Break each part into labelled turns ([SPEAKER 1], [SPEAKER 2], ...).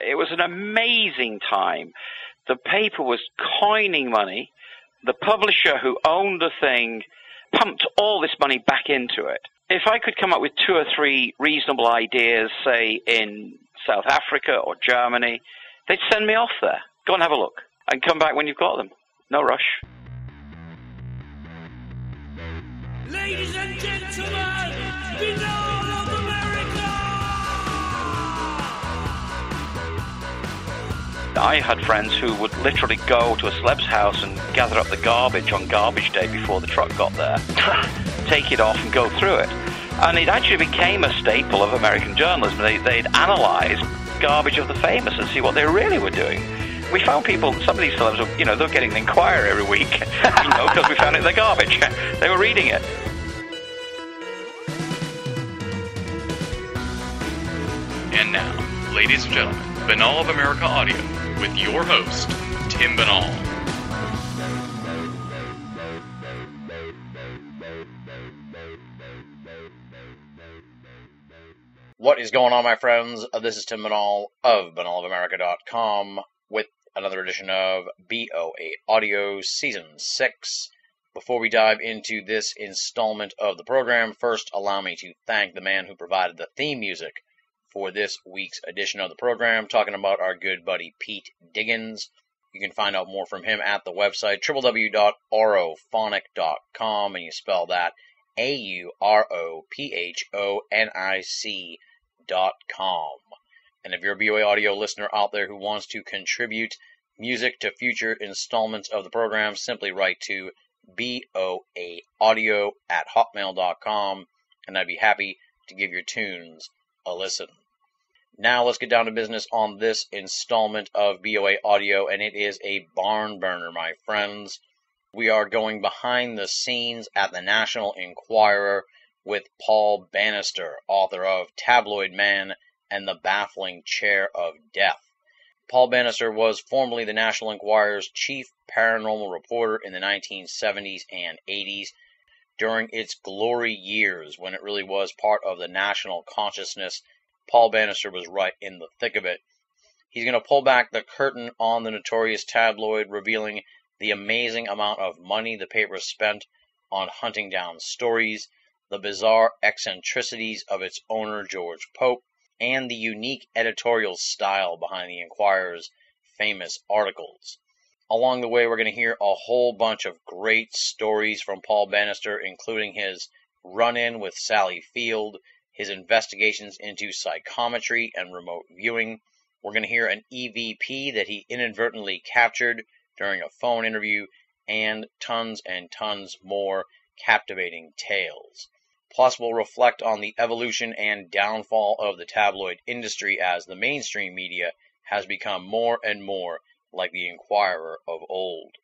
[SPEAKER 1] It was an amazing time. The paper was coining money. The publisher who owned the thing pumped all this money back into it. If I could come up with two or three reasonable ideas, say in South Africa or Germany, they'd send me off there. Go and have a look and come back when you've got them. No rush.
[SPEAKER 2] Ladies and gentlemen,
[SPEAKER 1] I had friends who would literally go to a celeb's house and gather up the garbage on garbage day before the truck got there, take it off and go through it. And it actually became a staple of American journalism. They, they'd analyze garbage of the famous and see what they really were doing. We found people, some of these celebs, were, you know, they're getting the Enquirer every week, you know, because we found it in the garbage. they were reading it.
[SPEAKER 3] And now, ladies and gentlemen, Binnall of America Audio with your host, Tim Binnall.
[SPEAKER 4] What is going on, my friends? Uh, This is Tim Binnall of binnallofamerica.com with another edition of BOA Audio Season 6. Before we dive into this installment of the program, first allow me to thank the man who provided the theme music for this week's edition of the program, talking about our good buddy Pete Diggins. You can find out more from him at the website www.aurophonic.com, and you spell that A U R O P H O N I C dot com. And if you're a BOA audio listener out there who wants to contribute music to future installments of the program, simply write to BOA audio at hotmail.com, and I'd be happy to give your tunes a listen. Now let's get down to business on this installment of BOA Audio, and it is a barn burner, my friends. We are going behind the scenes at the National Enquirer with Paul Bannister, author of Tabloid Man and the Baffling Chair of Death. Paul Bannister was formerly the National Enquirer's chief paranormal reporter in the 1970s and 80s during its glory years when it really was part of the national consciousness Paul Bannister was right in the thick of it. He's going to pull back the curtain on the notorious tabloid, revealing the amazing amount of money the paper spent on hunting down stories, the bizarre eccentricities of its owner, George Pope, and the unique editorial style behind the Enquirer's famous articles. Along the way, we're going to hear a whole bunch of great stories from Paul Bannister, including his run in with Sally Field, his investigations into psychometry and remote viewing. We're going to hear an EVP that he inadvertently captured during a phone interview, and tons and tons more captivating tales. Plus, we'll reflect on the evolution and downfall of the tabloid industry as the mainstream media has become more and more like the Enquirer of old.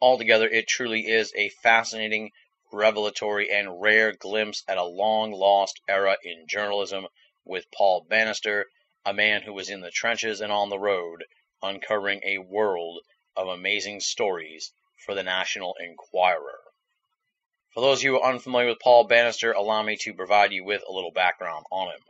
[SPEAKER 4] Altogether, it truly is a fascinating, revelatory, and rare glimpse at a long lost era in journalism with Paul Bannister, a man who was in the trenches and on the road, uncovering a world of amazing stories for the National Enquirer. For those of you who are unfamiliar with Paul Bannister, allow me to provide you with a little background on him.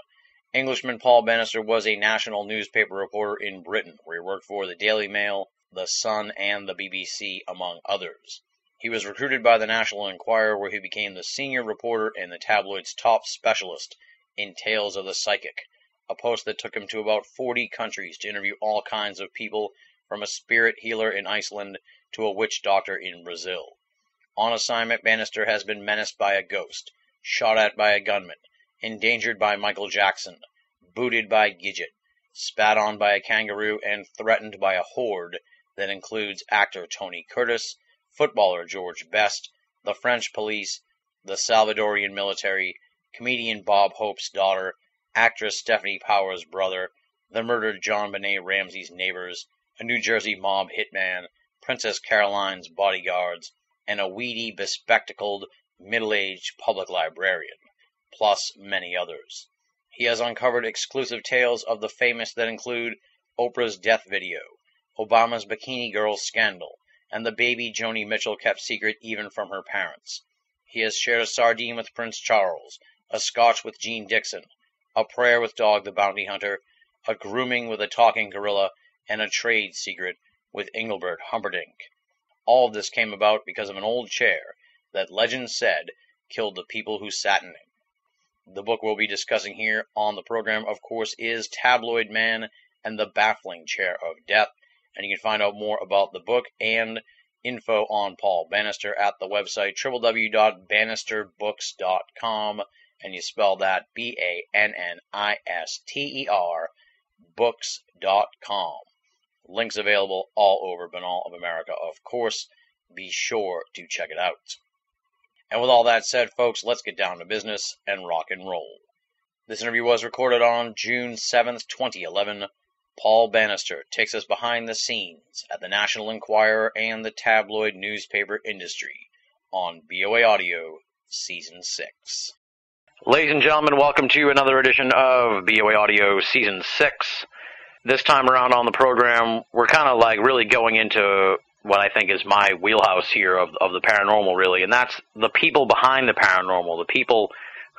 [SPEAKER 4] Englishman Paul Bannister was a national newspaper reporter in Britain, where he worked for the Daily Mail, the Sun, and the BBC, among others. He was recruited by the National Enquirer, where he became the senior reporter and the tabloid's top specialist in tales of the psychic, a post that took him to about 40 countries to interview all kinds of people, from a spirit healer in Iceland to a witch doctor in Brazil. On assignment, Bannister has been menaced by a ghost, shot at by a gunman, endangered by Michael Jackson, booted by Gidget, spat on by a kangaroo, and threatened by a horde that includes actor Tony Curtis, footballer George Best, the French police, the Salvadorian military, comedian Bob Hope's daughter, actress Stefanie Power's brother, the murdered JonBenét Ramsey's neighbors, a New Jersey mob hitman, Princess Caroline's bodyguards, and a weedy, bespectacled, middle aged public librarian, plus many others. He has uncovered exclusive tales of the famous that include Oprah's death video, Obama's Bikini Girl scandal, and the baby Joni Mitchell kept secret even from her parents. He has shared a sardine with Prince Charles, a scotch with Jeane Dixon, a prayer with Dog the Bounty Hunter,
[SPEAKER 5] a grooming with a talking gorilla, and a trade secret with Engelbert Humperdinck. All of this came about because of an old chair that legend said killed the people who sat in it. The book we'll be discussing here on the program, of course, is Tabloid Man and the Baffling Chair of Death. And you can find out more about the book and info on Paul Bannister at the website www.bannisterbooks.com. And you spell that B A N N I S T E R books.com. Links available all over Binnall of America, of course. Be sure to check it out. And with all that said, folks, let's get down to business and rock and roll. This interview was recorded on June 7th, 2011. Paul Bannister takes us behind the scenes at the National Enquirer and the tabloid newspaper industry on BOA Audio Season 6. Ladies and gentlemen, welcome to another edition of BOA Audio Season 6. This time around on the program, we're kind of like really going into what I think is my wheelhouse here of, of the paranormal, really, and that's the people behind the paranormal, the people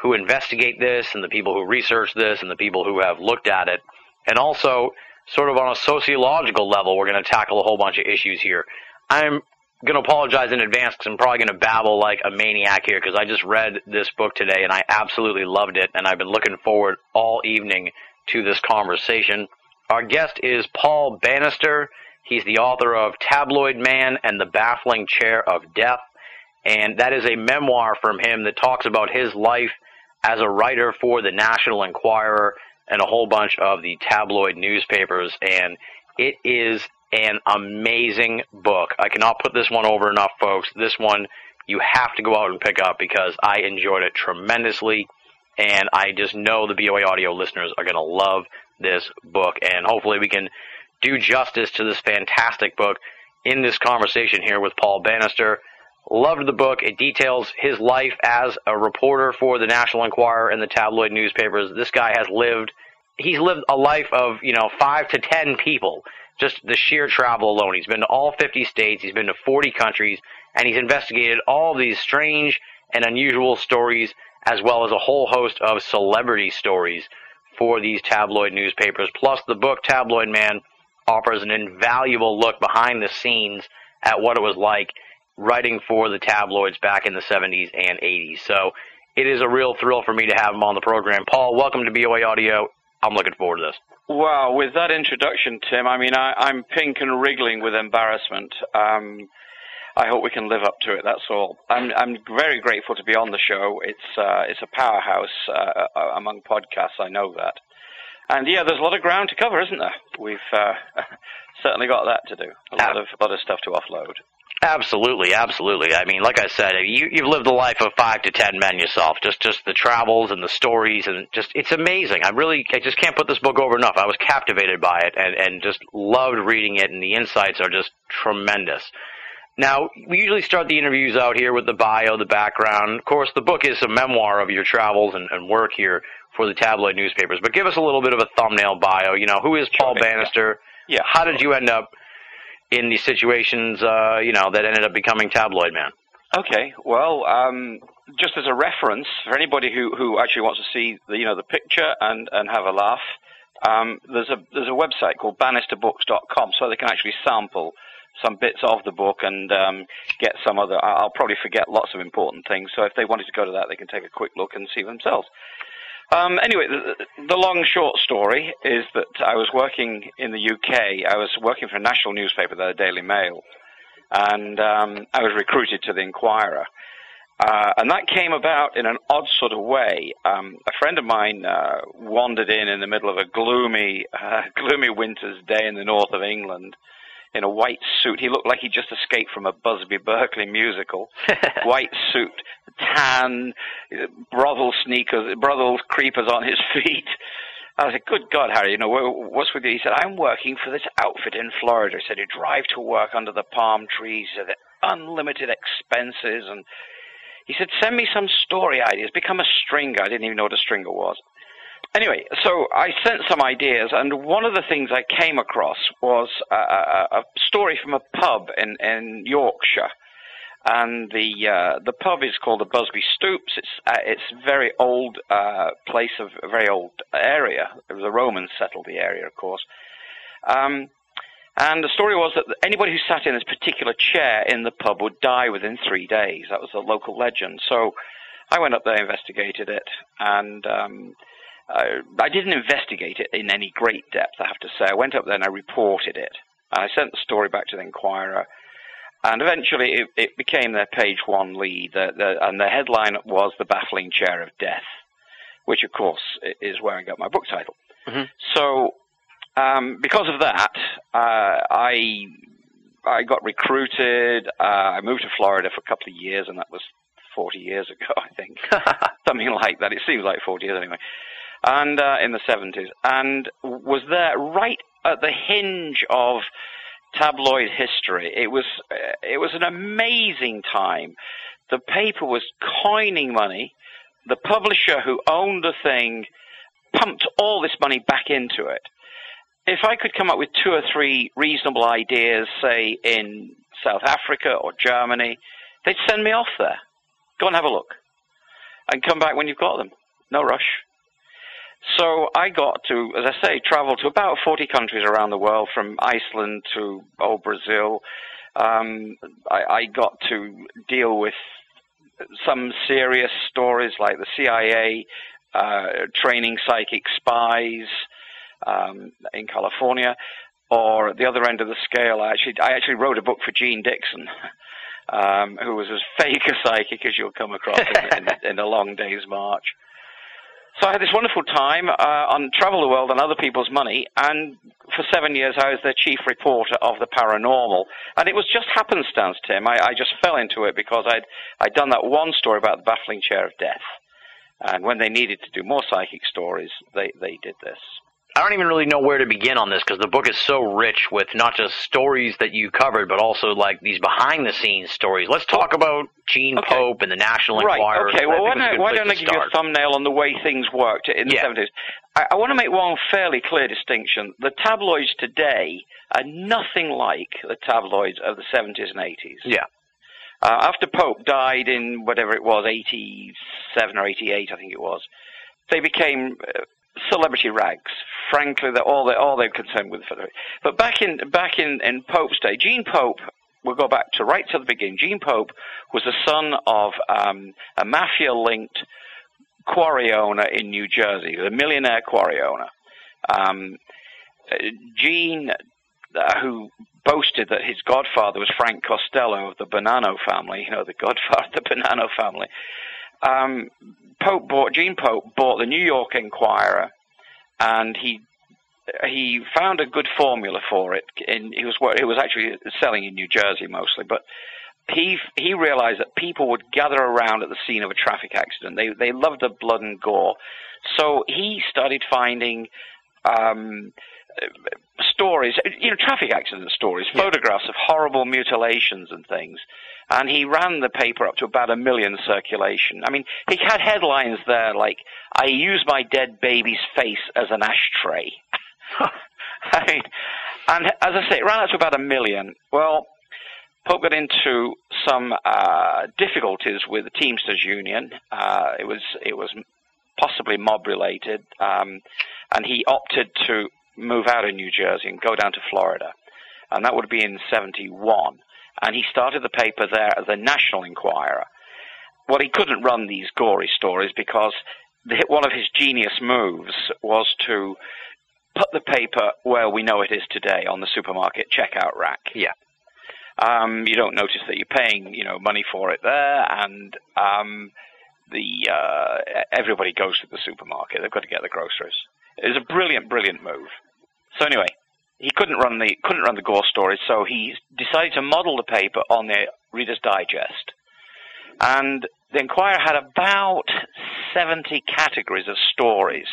[SPEAKER 5] who investigate this, and the people who research this, and the people who have looked at it, and also sort of on a sociological level, we're going to tackle a whole bunch of issues here. I'm going to apologize in advance because I'm probably going to babble like a maniac here because I just read this book today and I absolutely loved it, and I've been looking forward all evening to this conversation. Our guest is Paul Bannister. He's the author of Tabloid Man and the Baffling Chair of Death, and that is a memoir from him that talks about his life as a writer for the National Enquirer and a whole bunch of the tabloid newspapers, and it is an amazing book. I cannot put this one over enough, folks. This one you have to go out and pick up because I enjoyed it tremendously, and I just know the BOA audio listeners are going to love this book, and hopefully we can do justice to this fantastic book in this conversation here with Paul Bannister. Loved the book. It details his life as a reporter for the National Enquirer and the tabloid newspapers. This guy has lived, he's lived a life of, you know, five to ten people. Just the sheer travel alone. He's been to all 50 states, he's been to 40 countries, and he's investigated all these strange and unusual stories, as well as a whole host of celebrity stories for these tabloid newspapers. Plus, the book Tabloid Man offers an invaluable look behind the scenes at what it was like writing for the tabloids back in the 70s and 80s. So it is a real thrill for me to have him on the program. Paul, welcome to BOA Audio. I'm looking forward to this.
[SPEAKER 1] Well, with that introduction, Tim, I mean, I, I'm pink and wriggling with embarrassment. Um, I hope we can live up to it. That's all. I'm I'm very grateful to be on the show. It's uh, it's a powerhouse uh, uh among podcasts. I know that. And yeah, there's a lot of ground to cover, isn't there? We've uh, certainly got that to do. A lot of a lot of stuff to offload.
[SPEAKER 5] Absolutely, absolutely. I mean, like I said, you you've lived the life of five to ten men yourself. Just just the travels and the stories and just it's amazing. I really I just can't put this book over enough. I was captivated by it and and just loved reading it and the insights are just tremendous. Now, we usually start the interviews out here with the bio, the background. Of course, the book is a memoir of your travels and, and work here for the tabloid newspapers. But give us a little bit of a thumbnail bio. You know, who is Paul
[SPEAKER 1] Sure.
[SPEAKER 5] Bannister?
[SPEAKER 1] Yeah.
[SPEAKER 5] How did you end up in these situations, uh, you know, that ended up becoming Tabloid Man?
[SPEAKER 1] Okay, well, um, just as a reference for anybody who, who actually wants to see the you know the picture and, and have a laugh, um, there's a there's a website called bannisterbooks.com, so they can actually sample some bits of the book and um, get some other. I'll probably forget lots of important things, so if they wanted to go to that, they can take a quick look and see themselves. Um, anyway, the, the long short story is that I was working in the UK. I was working for a national newspaper, the Daily Mail, and um, I was recruited to the Enquirer. Uh, and that came about in an odd sort of way. Um, a friend of mine uh, wandered in in the middle of a gloomy, uh, gloomy winter's day in the north of England in a white suit. He looked like he just escaped from a Busby Berkeley musical. white suit, tan, brothel sneakers, brothel creepers on his feet. I said, "Good God, Harry, you know wha- what's with you?" He said, "I'm working for this outfit in Florida." He said, "You drive to work under the palm trees. He said, unlimited expenses." And he said, "Send me some story ideas. Become a stringer." I didn't even know what a stringer was. Anyway, so I sent some ideas, and one of the things I came across was a, a, a story from a pub in, in Yorkshire. and the uh, the pub is called the Busby Stoops. It's uh, it's very old uh, place of a very old area. The Romans settled the area, of course. Um, and the story was that anybody who sat in this particular chair in the pub would die within three days. That was a local legend. So I went up there, investigated it, and um, uh, I didn't investigate it in any great depth, I have to say. I went up there and I reported it. And I sent the story back to the Enquirer. And eventually it, it became their page one lead. The, the, and the headline was The Baffling Chair of Death, which, of course, is where I got my book title.
[SPEAKER 4] Mm-hmm.
[SPEAKER 1] So, um, because of that, uh, I I got recruited. Uh, I moved to Florida for a couple of years, and that was 40 years ago, I think. Something like that. It seems like 40 years anyway. And uh, in the 70s. And was there right at the hinge of tabloid history. It was uh, it was an amazing time. The paper was coining money. The publisher who owned the thing pumped all this money back into it. If I could come up with two or three reasonable ideas, say in South Africa or Germany, they'd send me off there. Go and have a look. And come back when you've got them. No rush. So I got to, as I say, travel to about 40 countries around the world, from Iceland to old Brazil. Um, I, I got to deal with some serious stories like the CIA uh, training psychic spies um, in California, or at the other end of the scale, I actually I actually wrote a book for Jeane Dixon, um, who was as fake a psychic as you'll come across in, in, in a long day's march. So I had this wonderful time uh, on Travel the World on other people's money, and for seven years I was the chief reporter of the paranormal. And it was just happenstance, Tim. I, I just fell into it because I'd I'd done that one story about the baffling chair of death, and when they needed to do more psychic stories, they they did this.
[SPEAKER 4] I don't even really know where to begin on this because the book is so rich with not just stories that you covered, but also like these behind the scenes stories. Let's talk about Gene
[SPEAKER 1] Okay.
[SPEAKER 4] Pope and the National
[SPEAKER 1] Right.
[SPEAKER 4] Enquirer.
[SPEAKER 1] Okay. Well, why don't, why don't I give you a thumbnail on the way things worked in the
[SPEAKER 4] Yeah.
[SPEAKER 1] 70s? I, I want to make one fairly clear distinction. The tabloids today are nothing like the tabloids of the 70s and 80s.
[SPEAKER 4] Yeah.
[SPEAKER 1] Uh, after Pope died in whatever it was, 87 or 88, I think it was, they became uh, celebrity rags. Frankly, they're all they're all they're concerned with. But back in back in, in Pope's day, Gene Pope. We'll go back to right to the beginning. Gene Pope was the son of um, a mafia-linked quarry owner in New Jersey, a millionaire quarry owner. Um, Gene, uh, who boasted that his godfather was Frank Costello of the Bonanno family, you know, the godfather of the Bonanno family. Um, Pope bought Gene Pope bought the New York Enquirer, and he he found a good formula for it. In, he was he was actually selling in New Jersey mostly, but he he realized that people would gather around at the scene of a traffic accident. They they loved the blood and gore, so he started finding um, stories, you know, traffic accident stories, photographs of horrible mutilations and things. And he ran the paper up to about a million circulation. I mean, he had headlines there like, I use my dead baby's face as an ashtray. I mean, and as I say, it ran up to about a million. Well, Pope got into some uh, difficulties with the Teamsters Union. Uh, it was it was possibly mob related, um, and he opted to move out of New Jersey and go down to Florida, and that would be in '71. And he started the paper there as the National Enquirer. Well, he couldn't run these gory stories because the, one of his genius moves was to put the paper where we know it is today on the supermarket checkout rack.
[SPEAKER 4] Yeah.
[SPEAKER 1] Um, you don't notice that you're paying, you know, money for it there, and um, the uh, everybody goes to the supermarket. They've got to get the groceries. It was a brilliant, brilliant move. So anyway, he couldn't run the couldn't run the gore stories, so he decided to model the paper on the Reader's Digest, and the Enquirer had about seventy categories of stories.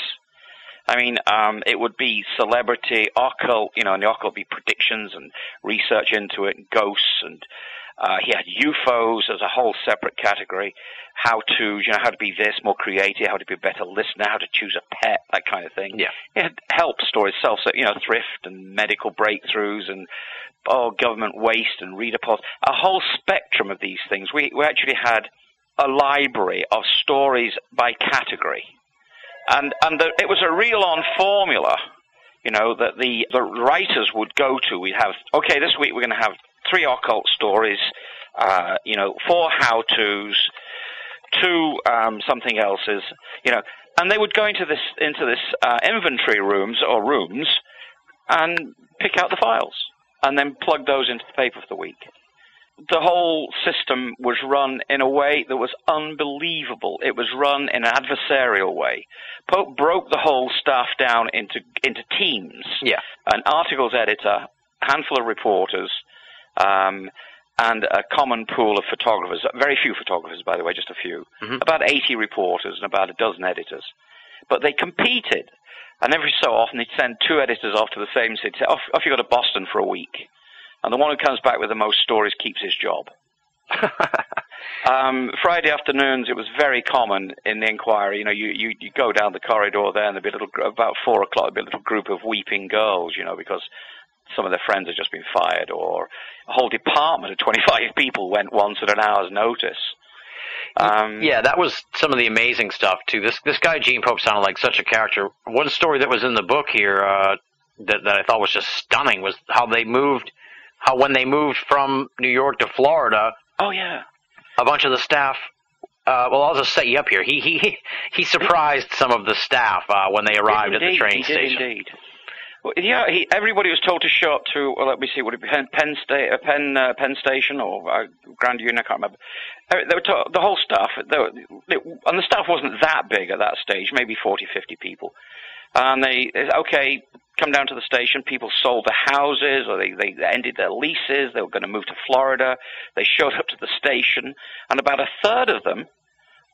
[SPEAKER 1] I mean, um, it would be celebrity, occult, you know, and the occult would be predictions and research into it, and ghosts and Uh, he had UFOs as a whole separate category. How to, you know, how to be this more creative, how to be a better listener, how to choose a pet, that kind of thing.
[SPEAKER 4] Yeah.
[SPEAKER 1] He had help stories, self, you know, thrift and medical breakthroughs and oh, government waste and reader polls. A whole spectrum of these things. We we actually had a library of stories by category, and and the, it was a real on formula you know, that the, the writers would go to. We'd have, okay, this week we're going to have three occult stories, uh, you know, four how-tos, two um, something else's, you know, and they would go into this into this uh, inventory rooms or rooms and pick out the files and then plug those into the paper for the week the whole system was run in a way that was unbelievable. It was run in an adversarial way. Pope broke the whole staff down into into teams.
[SPEAKER 4] Yeah.
[SPEAKER 1] An articles editor, a handful of reporters, um, and a common pool of photographers. Very few photographers, by the way, just a few.
[SPEAKER 4] Mhm.
[SPEAKER 1] About 80 reporters and about a dozen editors. But they competed. And every so often they'd send two editors off to the same city. Off, off you go to Boston for a week and the one who comes back with the most stories keeps his job. um, Friday afternoons, it was very common in the inquiry. You know, you, you, you go down the corridor there, and there'd be a little about four o'clock, there'd be a little group of weeping girls. You know, because some of their friends had just been fired, or a whole department of 25 people went once at an hour's notice. Um,
[SPEAKER 4] yeah, that was some of the amazing stuff too. This this guy Gene Pope sounded like such a character. One story that was in the book here uh, that that I thought was just stunning was how they moved, how when they moved from New York to Florida,
[SPEAKER 1] Oh yeah.
[SPEAKER 4] a bunch of the staff. Uh, well, I'll just set you up here. He he he surprised some of the staff uh, when they arrived at the train station.
[SPEAKER 1] Did indeed. Well, yeah, he, everybody was told to show up to. Well, let me see. Would it be Penn, Penn, Sta- uh, Penn, uh, Penn Station or uh, Grand Union? I can't remember. Uh, They were told, the whole staff. Were, it, and the staff wasn't that big at that stage. Maybe 40, 50 people. And they they okay, come down to the station. People sold their houses or they, they ended their leases. They were going to move to Florida. They showed up to the station, and about a third of them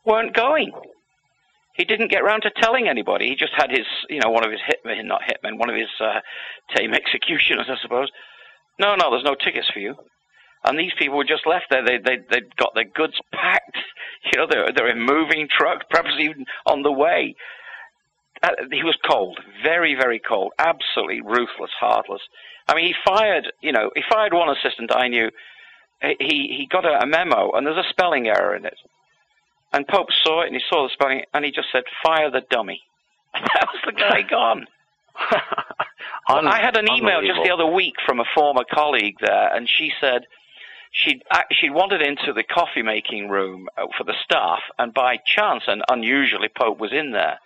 [SPEAKER 1] weren't going he didn't get round to telling anybody. He just had his, you know, one of his hitmen, not hitmen, one of his uh, tame executioners, I suppose. No, no, there's no tickets for you. And these people were just left there. They they they'd got their goods packed. You know, they're they're in moving trucks, perhaps even on the way. Uh, he was cold, very very cold, absolutely ruthless, heartless. I mean, he fired, you know, he fired one assistant I knew. He he got a, a memo, and there's a spelling error in it. And Pope saw it and he saw the spelling and he just said, "Fire the dummy." that was the guy gone.
[SPEAKER 4] Un-
[SPEAKER 1] I had an email just the other week from a former colleague there, and she said she'd she'd wandered into the coffee making room uh, for the staff, and by chance and unusually, Pope was in there,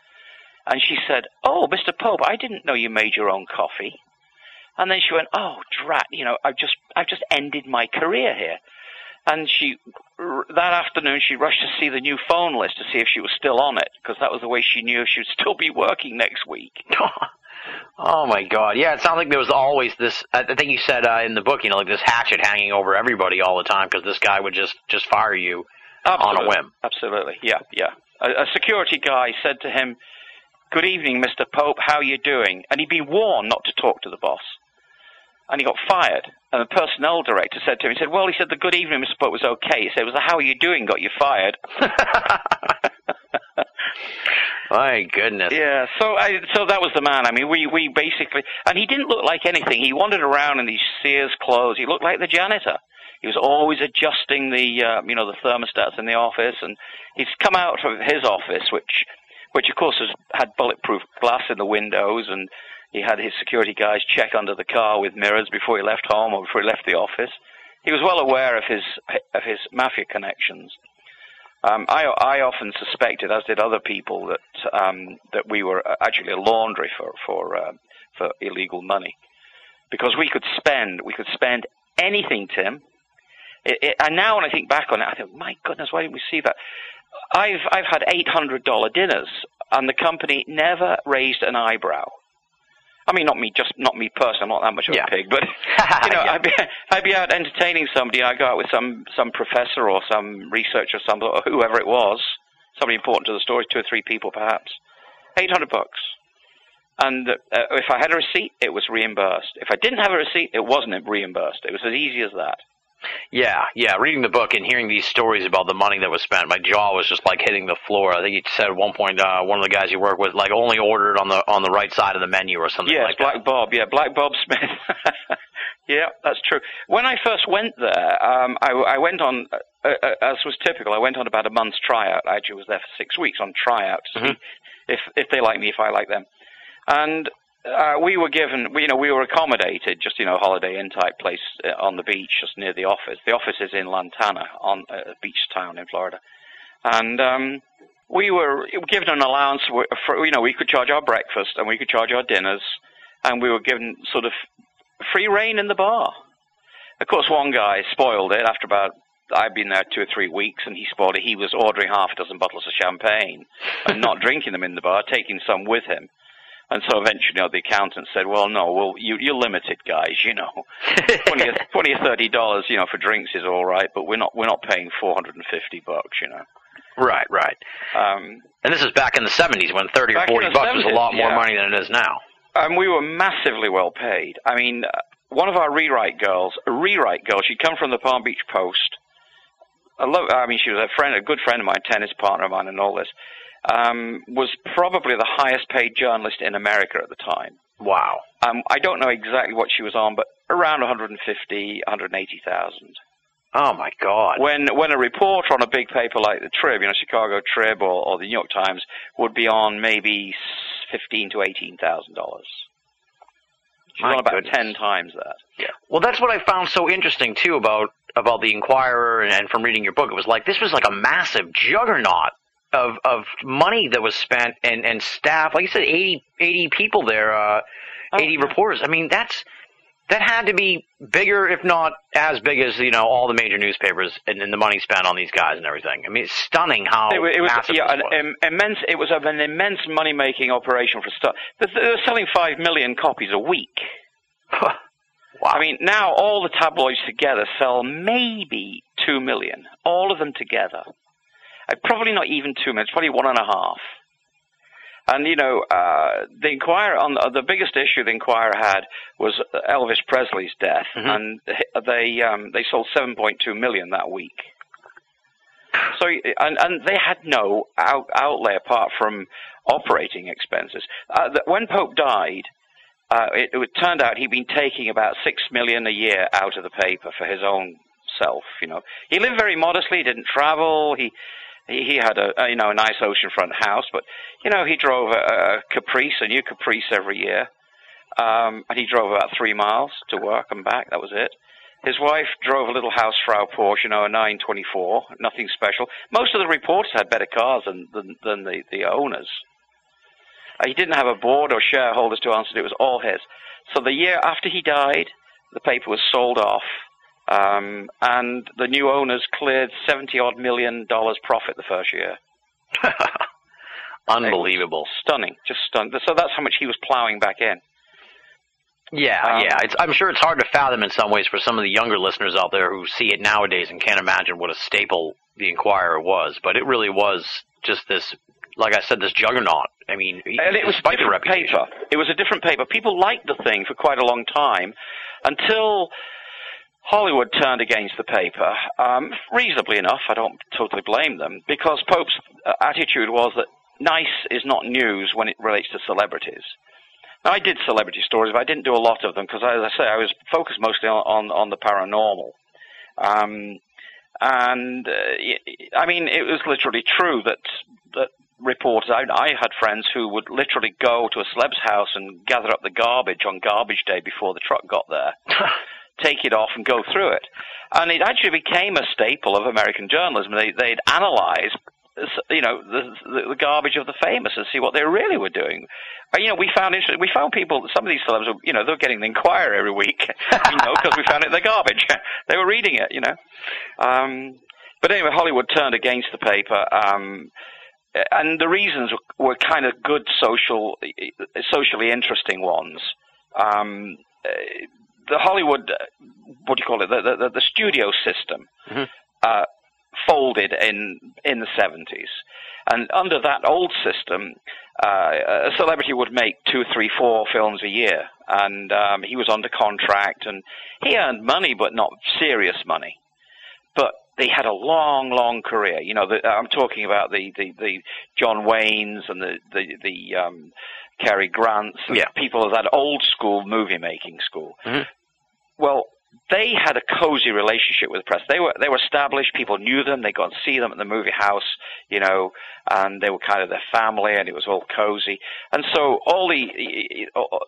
[SPEAKER 1] and she said, "Oh, Mr. Pope, I didn't know you made your own coffee." And then she went, "Oh, drat! You know, I've just I've just ended my career here." And she that afternoon she rushed to see the new phone list to see if she was still on it because that was the way she knew she would still be working next week.
[SPEAKER 4] oh my God! Yeah, it sounds like there was always this. I think you said uh, in the book, you know, like this hatchet hanging over everybody all the time because this guy would just just fire you on a whim.
[SPEAKER 1] Absolutely, yeah, yeah. A, a security guy said to him, "Good evening, Mr. Pope. How are you doing?" And he'd been warned not to talk to the boss, and he got fired. And the personnel director said to him, "He said, well, he said the good evening, Mr. Pope was okay. He said it was the how are you doing got you fired."
[SPEAKER 4] My goodness.
[SPEAKER 1] Yeah, so I, so that was the man. I mean, we we basically, and he didn't look like anything. He wandered around in these Sears clothes. He looked like the janitor. He was always adjusting the uh, you know the thermostats in the office, and he's come out of his office, which which of course has had bulletproof glass in the windows, and he had his security guys check under the car with mirrors before he left home or before he left the office. He was well aware of his of his mafia connections. Um, I, I often suspected, as did other people, that um, that we were actually a laundry for for uh, for illegal money, because we could spend we could spend anything, Tim. It, it, and now, when I think back on it, I think, my goodness, why didn't we see that? I've I've had eight hundred dollar dinners, and the company never raised an eyebrow. I mean, not me, just not me personally. I'm not that much of
[SPEAKER 4] Yeah.
[SPEAKER 1] a pig, but you know,
[SPEAKER 4] Yeah.
[SPEAKER 1] I'd be I'd be out entertaining somebody. I go out with some some professor or some researcher, some or whoever it was, somebody important to the story, two or three people perhaps. Eight hundred bucks, and uh, if I had a receipt, it was reimbursed. If I didn't have a receipt, it wasn't reimbursed. It was as easy as that.
[SPEAKER 5] Yeah, yeah. Reading the book and hearing these stories about the money that was spent, my jaw was just like hitting the floor. I think he said at one point, uh, one of the guys you work with, like only ordered on the on the right side of the menu or something
[SPEAKER 1] yes,
[SPEAKER 5] like
[SPEAKER 1] Black
[SPEAKER 5] that.
[SPEAKER 1] Bob. Yeah, Black Bob Smith. yeah, that's true. When I first went there, um, I, I went on, uh, uh, as was typical, I went on about a month's tryout. I actually was there for six weeks on tryout to see if if they like me, if I like them, and. Uh, we were given, you know, we were accommodated, just you know, Holiday Inn type place uh, on the beach, just near the office. The office is in Lantana, on uh, a beach town in Florida, and um, we were given an allowance for, you know, we could charge our breakfast and we could charge our dinners, and we were given sort of free reign in the bar. Of course, one guy spoiled it after about. I'd been there two or three weeks, and he spoiled it. He was ordering half a dozen bottles of champagne and not drinking them in the bar, taking some with him. And so eventually, you know, the accountant said, "Well, no, well, you, you're limited, guys. You know, twenty or, twenty or thirty dollars, you know, for drinks is all right, but we're not we're not paying four hundred and fifty bucks, you know."
[SPEAKER 5] Right, right.
[SPEAKER 1] Um,
[SPEAKER 5] And this is back in the '70s when 30 or 40
[SPEAKER 1] the
[SPEAKER 5] bucks was a lot more
[SPEAKER 1] yeah.
[SPEAKER 5] money than it is now.
[SPEAKER 1] and we were massively well paid. I mean, uh, one of our rewrite girls, a rewrite girl, she'd come from the Palm Beach Post. I, love, I mean, she was a friend, a good friend of mine, tennis partner of mine, and all this. Um, was probably the highest paid journalist in America at the time.
[SPEAKER 5] Wow.
[SPEAKER 1] Um, I don't know exactly what she was on, but around 150, 180,000.
[SPEAKER 5] Oh my God.
[SPEAKER 1] When when a reporter on a big paper like the Trib, you know, Chicago Trib or, or the New York Times, would be on maybe fifteen to eighteen thousand dollars. She's
[SPEAKER 5] My
[SPEAKER 1] on about
[SPEAKER 5] goodness.
[SPEAKER 1] ten times that. Yeah.
[SPEAKER 5] Well, that's what I found so interesting too about about the Enquirer and, and from reading your book. It was like this was like a massive juggernaut of of money that was spent and and staff. Like you said, 80, 80 people there, uh,
[SPEAKER 1] Oh,
[SPEAKER 5] eighty
[SPEAKER 1] yeah.
[SPEAKER 5] reporters. I mean, that's that had to be bigger, if not as big as you know all the major newspapers and, and the money spent on these guys and everything. I mean, it's stunning how
[SPEAKER 1] It, it was yeah, an
[SPEAKER 5] was.
[SPEAKER 1] im- immense. It was an immense money making operation for stuff. They were selling five million copies a week.
[SPEAKER 5] wow.
[SPEAKER 1] I mean, now all the tabloids together sell maybe two million. All of them together. Uh, probably not even two. It's probably one and a half. And you know, uh, the Enquirer on uh, the biggest issue the Enquirer had was Elvis Presley's death,
[SPEAKER 5] Mhm.
[SPEAKER 1] and they um, they sold 7.2 million that week. So and and they had no out, outlay apart from operating expenses. Uh, the, when Pope died, uh, it, it turned out he'd been taking about six million a year out of the paper for his own self. You know, he lived very modestly. He didn't travel. He he, he had a, a you know a nice oceanfront house, but you know he drove a, a Caprice, a new Caprice every year, um, and he drove about three miles to work and back. That was it. His wife drove a little Hausfrau Porsche, you know, a 924, nothing special. Most of the reporters had better cars than than, than the the owners. Uh, he didn't have a board or shareholders to answer to. It was all his. So the year after he died, the paper was sold off, um, and the new owners cleared seventy odd million dollars profit the first year.
[SPEAKER 5] Unbelievable.
[SPEAKER 1] Stunning, just stunning. So that's how much he was plowing back in.
[SPEAKER 5] Yeah,
[SPEAKER 1] Um,
[SPEAKER 5] yeah. It's, I'm sure it's hard to fathom in some ways for some of the younger listeners out there who see it nowadays and can't imagine what a staple the Enquirer was. But it really was just this, like I said, this juggernaut. I mean,
[SPEAKER 1] And it was a different paper. It was a different paper. People liked the thing for quite a long time until Hollywood turned against the paper. Um, reasonably enough, I don't totally blame them, because Pope's uh, attitude was that nice is not news when it relates to celebrities. Now, I did celebrity stories, but I didn't do a lot of them because, as I say, I was focused mostly on, on, on the paranormal. Um, and uh, I mean, it was literally true that that reporters. I, I had friends who would literally go to a celeb's house and gather up the garbage on garbage day before the truck got there, take it off and go through it, and it actually became a staple of American journalism. They they'd analyze. You know the, the garbage of the famous and see what they really were doing. You know, we found interesting. We found people. Some of these celebs, were, you know, they're getting the Enquirer every week. You know, because we found it in the garbage. they were reading it. You know, um, but anyway, Hollywood turned against the paper. Um, and the reasons were, were kind of good social, socially interesting ones. Um, the Hollywood, uh, what do you call it? The the, the studio system
[SPEAKER 5] Mhm.
[SPEAKER 1] uh, folded in in the 70s, and under that old system, uh, a celebrity would make two, three, four films a year, and um, he was under contract, and he earned money, but not serious money. But they had a long, long career. You know, the, I'm talking about the, the, the John Waynes and the the, the um, Cary Grants, and
[SPEAKER 5] Yeah.
[SPEAKER 1] people of that old school movie making school.
[SPEAKER 5] Mhm.
[SPEAKER 1] Well, they had a cozy relationship with the press. They were they were established. People knew them. They got to see them at the movie house, you know, and they were kind of their family, and it was all cozy. And so all the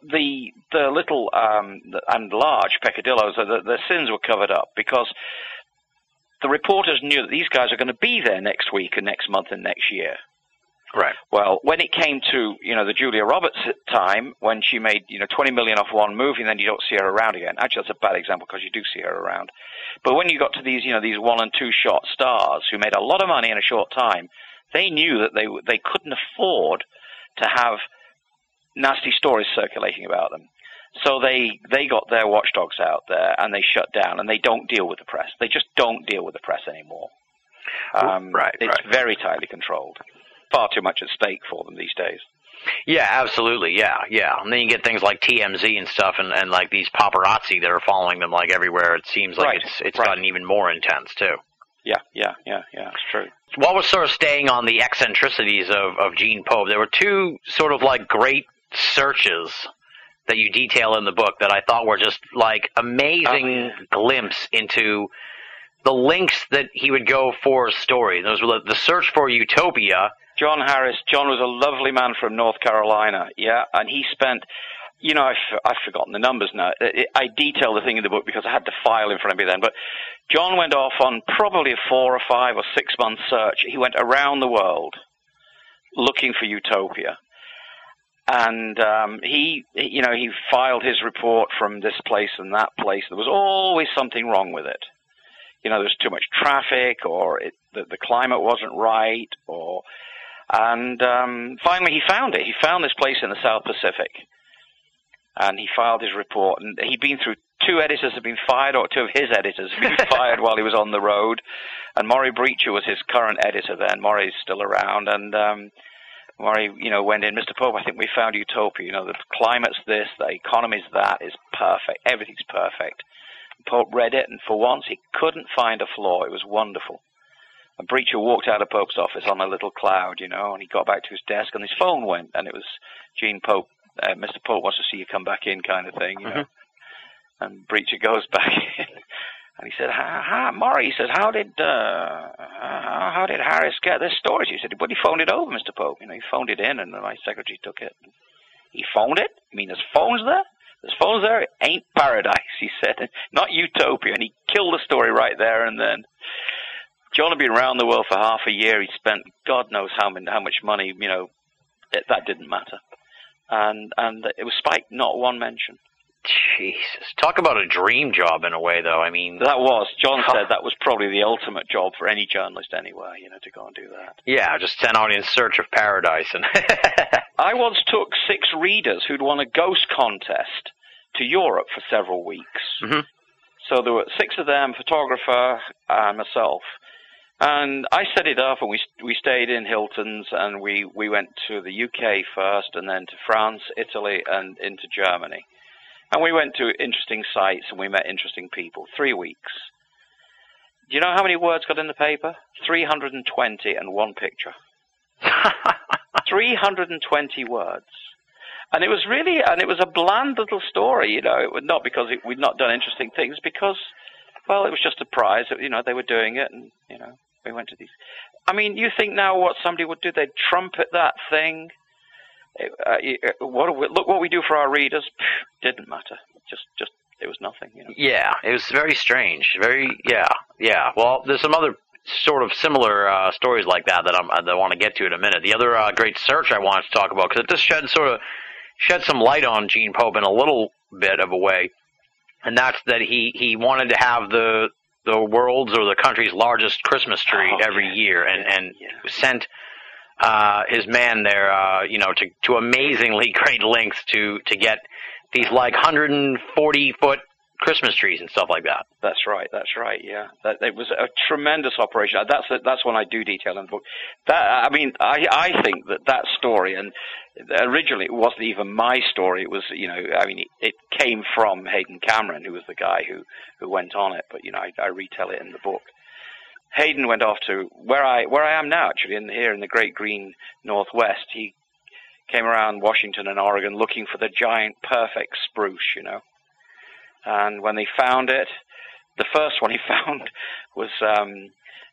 [SPEAKER 1] the the little um, and large peccadillos, the, the sins were covered up because the reporters knew that these guys are going to be there next week and next month and next year.
[SPEAKER 5] Right.
[SPEAKER 1] Well, when it came to you know the Julia Roberts time, when she made you know 20 million off one movie, and then you don't see her around again. Actually, that's a bad example because you do see her around. But when you got to these you know these one and two shot stars who made a lot of money in a short time, they knew that they they couldn't afford to have nasty stories circulating about them. So they they got their watchdogs out there and they shut down and they don't deal with the press. They just don't deal with the press anymore. Um,
[SPEAKER 5] Right,
[SPEAKER 1] It's
[SPEAKER 5] right.
[SPEAKER 1] very tightly controlled. Far too much at stake for them these days.
[SPEAKER 5] Yeah, absolutely. Yeah, yeah. And then you get things like TMZ and stuff, and, and like these paparazzi that are following them like everywhere. It seems like
[SPEAKER 1] Right,
[SPEAKER 5] it's it's
[SPEAKER 1] right.
[SPEAKER 5] gotten even more intense too.
[SPEAKER 1] Yeah, yeah, yeah, yeah. It's true.
[SPEAKER 5] While we're sort of staying on the eccentricities of, of Gene Pope, there were two sort of like great searches that you detail in the book that I thought were just like amazing um, glimpse into the links that he would go for a story. Those were the, search for utopia.
[SPEAKER 1] John Harris. John was a lovely man from North Carolina. Yeah, and he spent. You know, I've, I've forgotten the numbers now. I I detail the thing in the book because I had the file in front of me then. But John went off on probably a four or five or six month search. He went around the world looking for utopia. And um, he, you know, he filed his report from this place and that place. There was always something wrong with it. You know, there was too much traffic, or it, the, the climate wasn't right, or and um, finally he found it. He found this place in the South Pacific, and he filed his report. And he'd been through two editors had been fired, or two of his editors had been fired while he was on the road. And Maury Breecher was his current editor then. Maury's still around, and um, Maury, you know, went in. Mr. Pope, I think we found utopia. You know, the climate's this, the economy's that, it's perfect. Everything's perfect. Pope read it, and for once he couldn't find a flaw. It was wonderful. And Breecher walked out of Pope's office on a little cloud, you know, and he got back to his desk, and his phone went, and it was Gene Pope. Uh, Mr. Pope wants to see you come back in, kind of thing, you know. And Breecher goes back in, and he said, "How, how, Maury," he says, "How did uh, how, how did Harris get this storage?" He said, "Well, he phoned it over, Mr. Pope. You know, he phoned it in, and my secretary took it." He phoned it. I mean there's phones there? There's phones there. It ain't paradise, he said. Not utopia. And he killed the story right there and then. John had been around the world for half a year. He spent God knows how many, how much money. You know, it, that didn't matter. And and it was spiked. Not one mention.
[SPEAKER 5] Jesus, talk about a dream job in a way, though. I mean,
[SPEAKER 1] That was John said that was probably the ultimate job for any journalist anywhere. You know, to go and do that.
[SPEAKER 5] yeah, just sent out in search of paradise, and
[SPEAKER 1] I once took six readers who'd won a ghost contest to Europe for several weeks.
[SPEAKER 5] Mhm.
[SPEAKER 1] So there were six of them, photographer and myself. And I set it up, and we we stayed in Hilton's, and we we went to the UK first, and then to France, Italy, and into Germany. And we went to interesting sites, and we met interesting people. Three weeks. Do you know how many words got in the paper? Three hundred and twenty, and one picture. 320 words. And it was really, and it was a bland little story, you know, not because it, we'd not done interesting things, because, well, it was just a prize, you know, they were doing it, and, you know, we went to these. I mean, you think now what somebody would do, they'd trumpet that thing. Uh, uh, what, we- look what we do for our readers, Pff, didn't matter. Just, just, it was nothing, you know.
[SPEAKER 5] Yeah, it was very strange. Very, yeah, yeah. Well, there's some other sort of similar uh, stories like that that, that I want to get to in a minute. The other uh, great search I wanted to talk about because it just shed sort of shed some light on Gene Pope in a little bit of a way, and that's that he he wanted to have the the world's or the country's largest Christmas tree
[SPEAKER 1] Oh,
[SPEAKER 5] every
[SPEAKER 1] yeah,
[SPEAKER 5] year, and and
[SPEAKER 1] yeah.
[SPEAKER 5] sent uh, his man there, uh, you know, to to amazingly great lengths to to get these like 140 foot Christmas trees and stuff like that.
[SPEAKER 1] That's right. That's right. Yeah, that it was a tremendous operation. That's that's one I do detail in the book. That I mean, I I think that that story and originally it wasn't even my story. It was you know I mean it, came from Hayden Cameron, who was the guy who who went on it. But you know I, I retell it in the book. Hayden went off to where I where I am now, actually, in here in the Great Green Northwest. He came around Washington and Oregon looking for the giant perfect spruce, you know. And when they found it, the first one he found was um,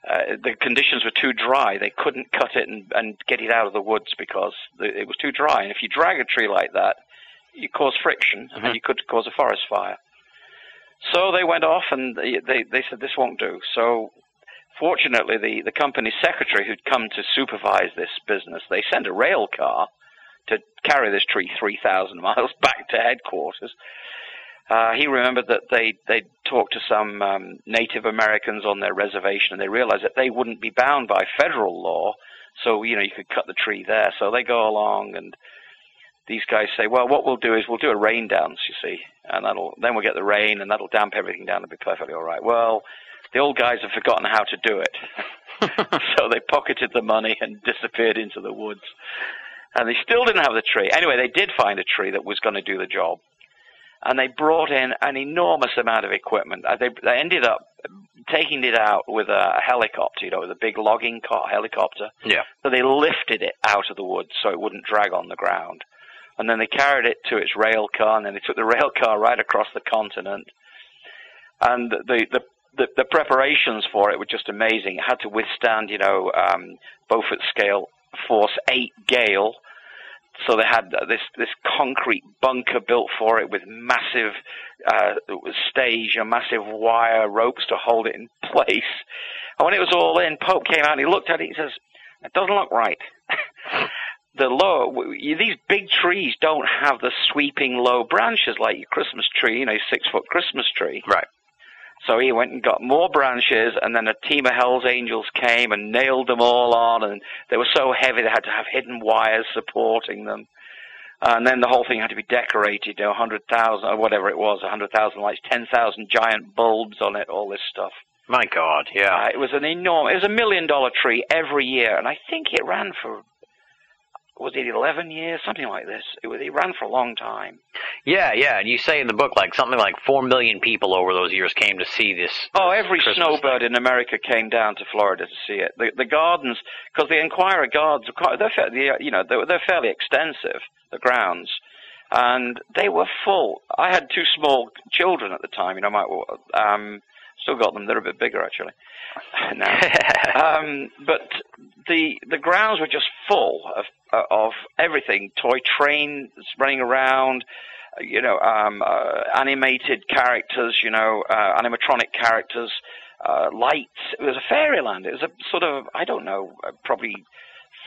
[SPEAKER 1] uh, the conditions were too dry. They couldn't cut it and, and get it out of the woods because the, it was too dry. And if you drag a tree like that, you cause friction
[SPEAKER 5] Mhm.
[SPEAKER 1] and you could cause a forest fire. So they went off and they, they, they said this won't do. So fortunately, the, the company secretary who'd come to supervise this business, they sent a rail car to carry this tree 3,000 miles back to headquarters. Uh, he remembered that they they talked to some um, Native Americans on their reservation, and they realized that they wouldn't be bound by federal law. So you know you could cut the tree there. So they go along, and these guys say, "Well, what we'll do is we'll do a rain dance, you see, and that'll then we'll get the rain, and that'll damp everything down and be perfectly all right." Well, the old guys have forgotten how to do it, so they pocketed the money and disappeared into the woods. And they still didn't have the tree. Anyway, they did find a tree that was going to do the job and they brought in an enormous amount of equipment. Uh, They, they ended up taking it out with a helicopter, you know, with a big logging car, helicopter.
[SPEAKER 5] Yeah.
[SPEAKER 1] So they lifted it out of the woods so it wouldn't drag on the ground. And then they carried it to its rail car, and then they took the rail car right across the continent. And the the the, the preparations for it were just amazing. It had to withstand, you know, um, Beaufort scale force eight gale. So they had this this concrete bunker built for it with massive uh, stage and massive wire ropes to hold it in place. And when it was all in, Pope came out and he looked at it. And he says, "It doesn't look right." the low these big trees don't have the sweeping low branches like your Christmas tree, you know, six foot Christmas tree.
[SPEAKER 5] Right.
[SPEAKER 1] So he went and got more branches, and then a team of Hell's Angels came and nailed them all on, and they were so heavy they had to have hidden wires supporting them. And then the whole thing had to be decorated, you know, 100,000, or whatever it was, 100,000 lights, 10,000 giant bulbs on it, all this stuff.
[SPEAKER 5] My God. Yeah.
[SPEAKER 1] Uh, it was an enormous, it was a million dollar tree every year, and I think it ran for, was it 11 years? Something like this. It, was, it ran for a long time.
[SPEAKER 5] Yeah, yeah. And you say in the book like something like four million people over those years came to see this.
[SPEAKER 1] Oh,
[SPEAKER 5] this
[SPEAKER 1] every
[SPEAKER 5] Christmas
[SPEAKER 1] snowbird in America came down to Florida to see it. The, the gardens, because the Enquirer gardens, are quite, they're fairly, you know, they're, they're fairly extensive, the grounds, and they were full. I had two small children at the time, you know, my, um, still got them. They're a bit bigger actually now. um, but the the grounds were just full of of everything: toy trains running around, you know, um, uh, animated characters, you know, uh, animatronic characters, uh, lights. It was a fairyland. It was a sort of I don't know, uh, probably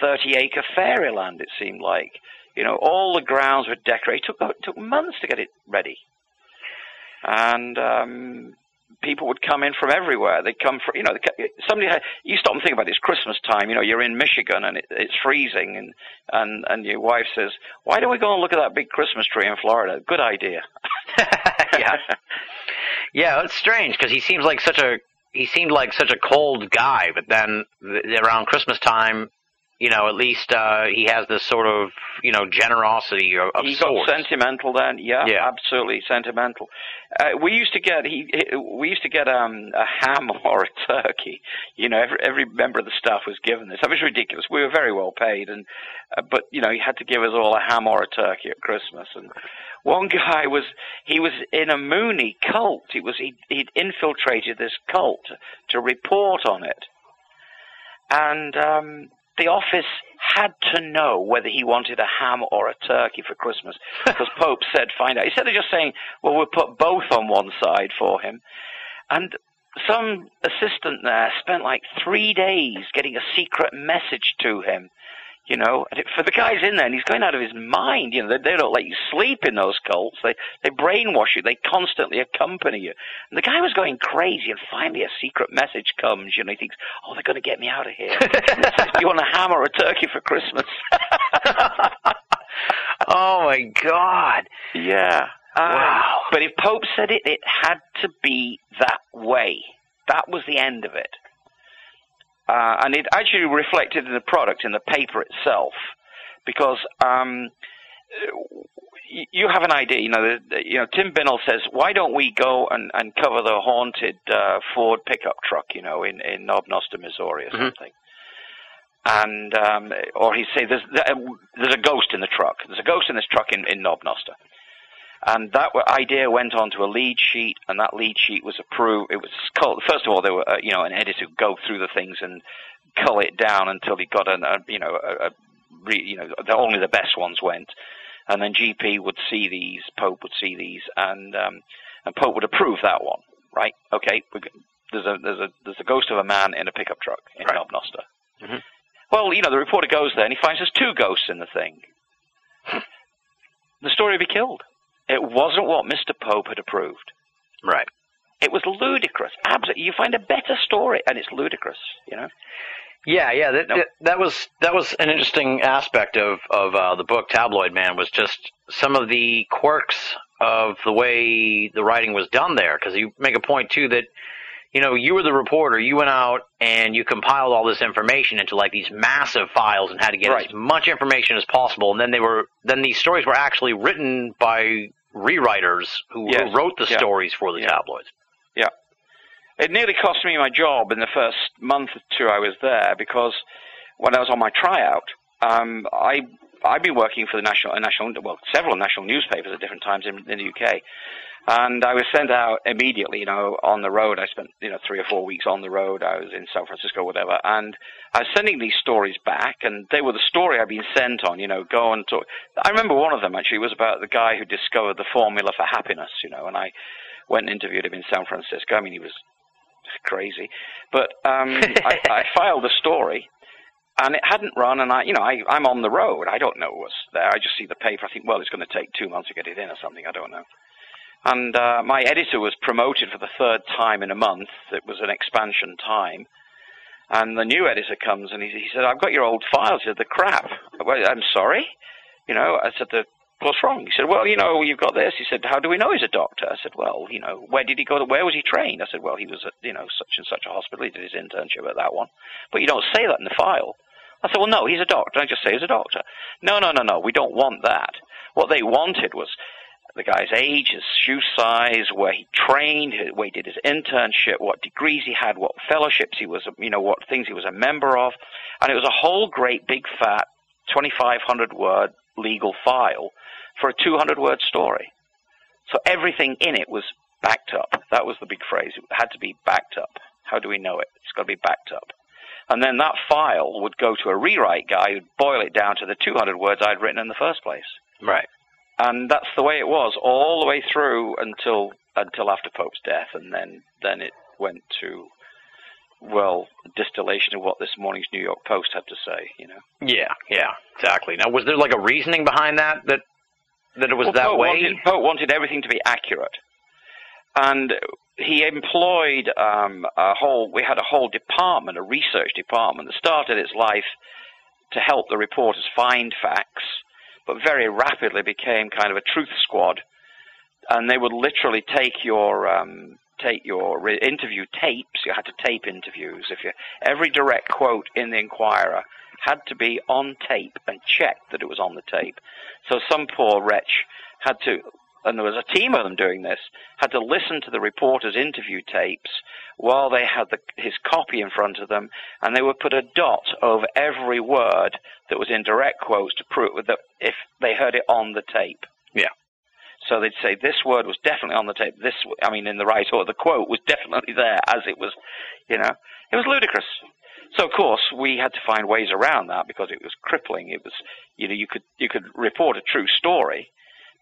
[SPEAKER 1] thirty acre fairyland. It seemed like. You know, all the grounds were decorated. It took it took months to get it ready, and um, people would come in from everywhere. They'd come from, you know, they- somebody had, you stop and think about it, it's Christmas time, you know, you're in Michigan and it, it's freezing and, and, and your wife says, why don't we go and look at that big Christmas tree in Florida? Good idea.
[SPEAKER 5] yeah. Yeah, it's strange because he seems like such a he seemed like such a cold guy, but then th- around Christmas time, you know, at least uh he has this sort of you know generosity of, of
[SPEAKER 1] he got
[SPEAKER 5] sorts.
[SPEAKER 1] sentimental then. Yeah,
[SPEAKER 5] Yeah.
[SPEAKER 1] absolutely sentimental. Uh, we used to get he, he we used to get um a ham or a turkey. You know, every every member of the staff was given this. That was ridiculous. We were very well paid, and uh, but you know he had to give us all a ham or a turkey at Christmas. And one guy was he was in a Moonie cult. He was he he'd infiltrated this cult to report on it, and um the office had to know whether he wanted a ham or a turkey for Christmas because Pope said find out. Instead of just saying, well, we'll put both on one side for him. And some assistant there spent like three days getting a secret message to him. You know, for the guys in there, and he's going out of his mind. You know, they, they don't let you sleep in those cults. They they brainwash you. They constantly accompany you. And the guy was going crazy. And finally, a secret message comes. You know, he thinks, "Oh, they're going to get me out of here." says, "Do you want a ham or a turkey for Christmas?"
[SPEAKER 5] oh my God!
[SPEAKER 1] yeah. Uh,
[SPEAKER 5] Wow.
[SPEAKER 1] But if Pope said it, it had to be that way. That was the end of it. Uh, and it actually reflected in the product, in the paper itself, because um, you have an idea. You know, the, the, you know, Tim Binnall says, "Why don't we go and, and cover the haunted uh, Ford pickup truck? You know, in in Knob Noster, Missouri, or
[SPEAKER 5] Mhm.
[SPEAKER 1] something." And um, or he'd say, "There's there's a ghost in the truck. There's a ghost in this truck in in Knob Noster." And that idea went on to a lead sheet, and that lead sheet was approved. It was called, first of all, there were uh, you know an editor would go through the things and cull it down until he got an, a you know a, a re, you know the, only the best ones went, and then GP would see these, Pope would see these, and um, and Pope would approve that one, right? Okay, there's a there's a there's a ghost of a man in a pickup truck in
[SPEAKER 5] Right.
[SPEAKER 1] Knob.
[SPEAKER 5] Mhm.
[SPEAKER 1] Well, you know the reporter goes there and he finds there's two ghosts in the thing. the story would be killed. It wasn't what Mr. Pope had approved.
[SPEAKER 5] Right.
[SPEAKER 1] It was ludicrous. Absolutely, you find a better story, and it's ludicrous. You know.
[SPEAKER 5] Yeah, yeah. That,
[SPEAKER 1] Nope.
[SPEAKER 5] that was that was an interesting aspect of of uh, the book Tabloid Man was just some of the quirks of the way the writing was done there. Because you make a point too that you know you were the reporter, you went out and you compiled all this information into like these massive files and had to get
[SPEAKER 1] Right.
[SPEAKER 5] as much information as possible. And then they were then these stories were actually written by rewriters who,
[SPEAKER 1] Yes.
[SPEAKER 5] who wrote the
[SPEAKER 1] Yeah.
[SPEAKER 5] stories for the
[SPEAKER 1] Yeah.
[SPEAKER 5] tabloids. Yeah.
[SPEAKER 1] It nearly cost me my job in the first month or two I was there because when I was on my tryout, um, I I've been working for the national, national, well, several national newspapers at different times in, in the UK, and I was sent out immediately. You know, on the road. I spent you know three or four weeks on the road. I was in San Francisco, whatever, and I was sending these stories back, and they were the story I'd been sent on. You know, go and talk. I remember one of them actually was about the guy who discovered the formula for happiness. You know, and I went and interviewed him in San Francisco. I mean, he was crazy. But um, I, I filed a story, and it hadn't run. And I, you know, I, I'm on the road. I don't know what's there. I just see the paper. I think, well, it's going to take two months to get it in or something. I don't know. And uh, my editor was promoted for the third time in a month. It was an expansion time. And the new editor comes and he, he said, I've got your old files. He said, the crap. Well, I'm sorry. You know, I said, the, what's wrong? He said, well, you know, you've got this. He said, how do we know he's a doctor? I said, well, you know, where did he go? To, where was he trained? I said, well, he was at, you know, such and such a hospital. He did his internship at that one. But you don't say that in the file. I said, well, no, he's a doctor. I just say he's a doctor. No, no, no, no, we don't want that. What they wanted was the guy's age, his shoe size, where he trained, where he did his internship, what degrees he had, what fellowships he was, you know, what things he was a member of. And it was a whole great big fat 2,500 word legal file for a 200 word story. So everything in it was backed up. That was the big phrase. It had to be backed up. How do we know it? It's got to be backed up. And then that file would go to a rewrite guy who'd boil it down to the 200 words I'd written in the first place.
[SPEAKER 5] Right.
[SPEAKER 1] And that's the way it was all the way through until until after Pope's death, and then then it went to well distillation of what this morning's New York Post had to say. You know,
[SPEAKER 5] Yeah, yeah, exactly. Now, was there like a reasoning behind that that that it was
[SPEAKER 1] Well,
[SPEAKER 5] that
[SPEAKER 1] Pope
[SPEAKER 5] way?
[SPEAKER 1] Wanted, Pope wanted everything to be accurate, and he employed um, a whole. We had a whole department, a research department, that started its life to help the reporters find facts, but very rapidly became kind of a truth squad, and they would literally take your um, take your re- interview tapes. You had to tape interviews. If you every direct quote in the Enquirer had to be on tape and checked that it was on the tape. So some poor wretch had to, and there was a team of them doing this, had to listen to the reporter's interview tapes while they had the, his copy in front of them, and they would put a dot over every word that was in direct quotes to prove that if they heard it on the tape.
[SPEAKER 5] Yeah.
[SPEAKER 1] So they'd say this word was definitely on the tape. This, I mean, in the right order. The quote was definitely there as it was, you know. It was ludicrous. So of course we had to find ways around that because it was crippling. It was, you know, you could you could report a true story,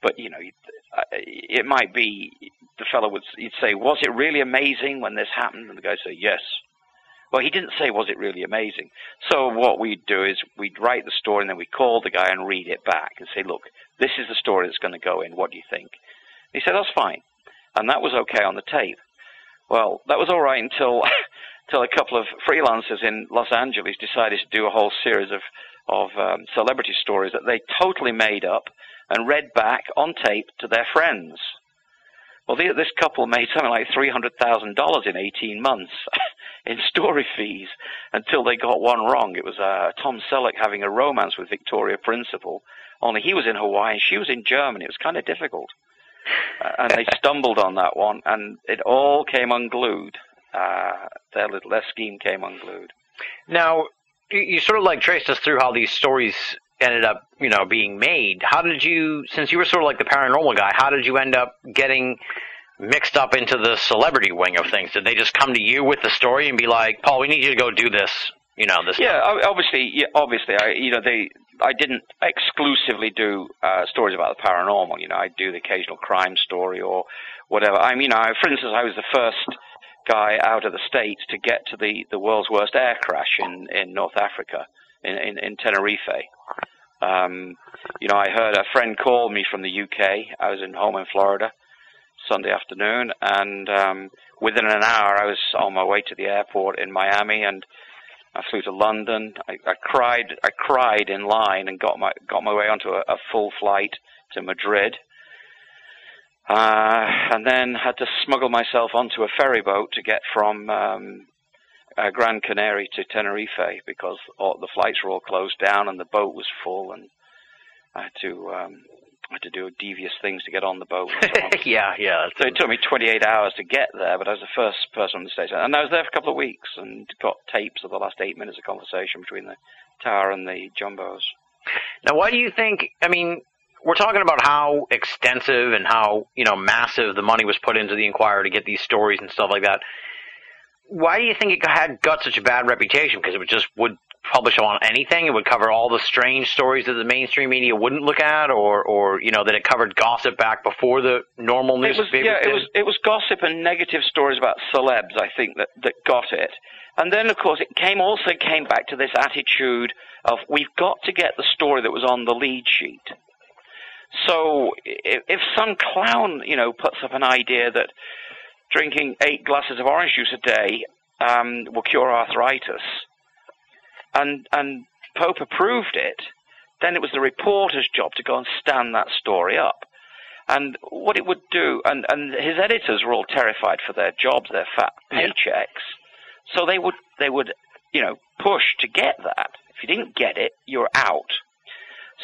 [SPEAKER 1] but you know, uh, it might be the fellow would you'd say, was it really amazing when this happened? And the guy say, yes. Well, he didn't say, was it really amazing? So what we'd do is we'd write the story and then we'd call the guy and read it back and say, look, this is the story that's going to go in. What do you think? He said, that's fine. And that was okay on the tape. Well, that was all right until until a couple of freelancers in Los Angeles decided to do a whole series of of um, celebrity stories that they totally made up and read back on tape to their friends. Well, this couple made something like three hundred thousand dollars in eighteen months in story fees until they got one wrong. It was uh, Tom Selleck having a romance with Victoria Principal, only he was in Hawaii and she was in Germany. It was kind of difficult, uh, and they stumbled on that one, and it all came unglued. Uh, their little their scheme came unglued.
[SPEAKER 5] Now, you sort of like traced us through how these stories ended up, you know, being made. How did you, since you were sort of like the paranormal guy, how did you end up getting mixed up into the celebrity wing of things? Did they just come to you with the story and be like, "Paul, we need you to go do this"? You know, this.
[SPEAKER 1] Yeah, obviously, yeah, obviously, I you know they I didn't exclusively do uh, stories about the paranormal. You know, I do the occasional crime story or whatever. I mean, I, for instance, I was the first guy out of the states to get to the the world's worst air crash in in North Africa in in, in Tenerife. Um, you know, I heard a friend call me from the UK. I was in home in Florida Sunday afternoon, and um, within an hour, I was on my way to the airport in Miami, and I flew to London. I, I cried. I cried in line and got my got my way onto a, a full flight to Madrid. Uh, and then had to smuggle myself onto a ferry boat to get from um, uh, Gran Canaria to Tenerife because all, the flights were all closed down and the boat was full, and I had to um, I had to do devious things to get on the boat.
[SPEAKER 5] yeah, yeah.
[SPEAKER 1] So it took me 28 hours to get there, but I was the first person on the stage. And I was there for a couple of weeks and got tapes of the last eight minutes of conversation between the tower and the jumbos.
[SPEAKER 5] Now, why do you think? I mean, we're talking about how extensive and how you know massive the money was put into the Enquirer to get these stories and stuff like that. Why do you think it had got such a bad reputation? Because it would just would publish on anything. It would cover all the strange stories that the mainstream media wouldn't look at, or or you know that it covered gossip back before the normal
[SPEAKER 1] It was, yeah, it was it was gossip and negative stories about celebs. I think that that got it. And then, of course, it came also came back to this attitude of we've got to get the story that was on the lead sheet. So if, if some clown, you know, puts up an idea that drinking eight glasses of orange juice a day um, will cure arthritis, and and Pope approved it, then it was the reporter's job to go and stand that story up. And what it would do, and, and his editors were all terrified for their jobs, their fat
[SPEAKER 5] Yeah.
[SPEAKER 1] paychecks. So they would they would you know push to get that. If you didn't get it, you're out.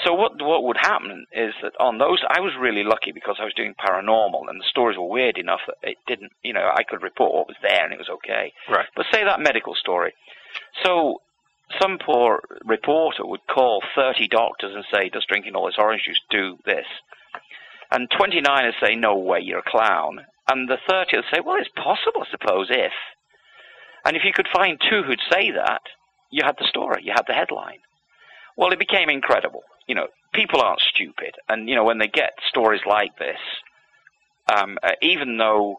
[SPEAKER 1] So what what would happen is that on those I was really lucky because I was doing paranormal and the stories were weird enough that it didn't you know I could report what was there and it was okay.
[SPEAKER 5] Right.
[SPEAKER 1] But say that medical story. So some poor reporter would call 30 doctors and say, does drinking all this orange juice do this? And 29 would say, no way, you're a clown. And the 30 would say, well, it's possible, I suppose, if. And if you could find two who'd say that, you had the story, you had the headline. Well, it became incredible. You know, people aren't stupid. And, you know, when they get stories like this, um, uh, even though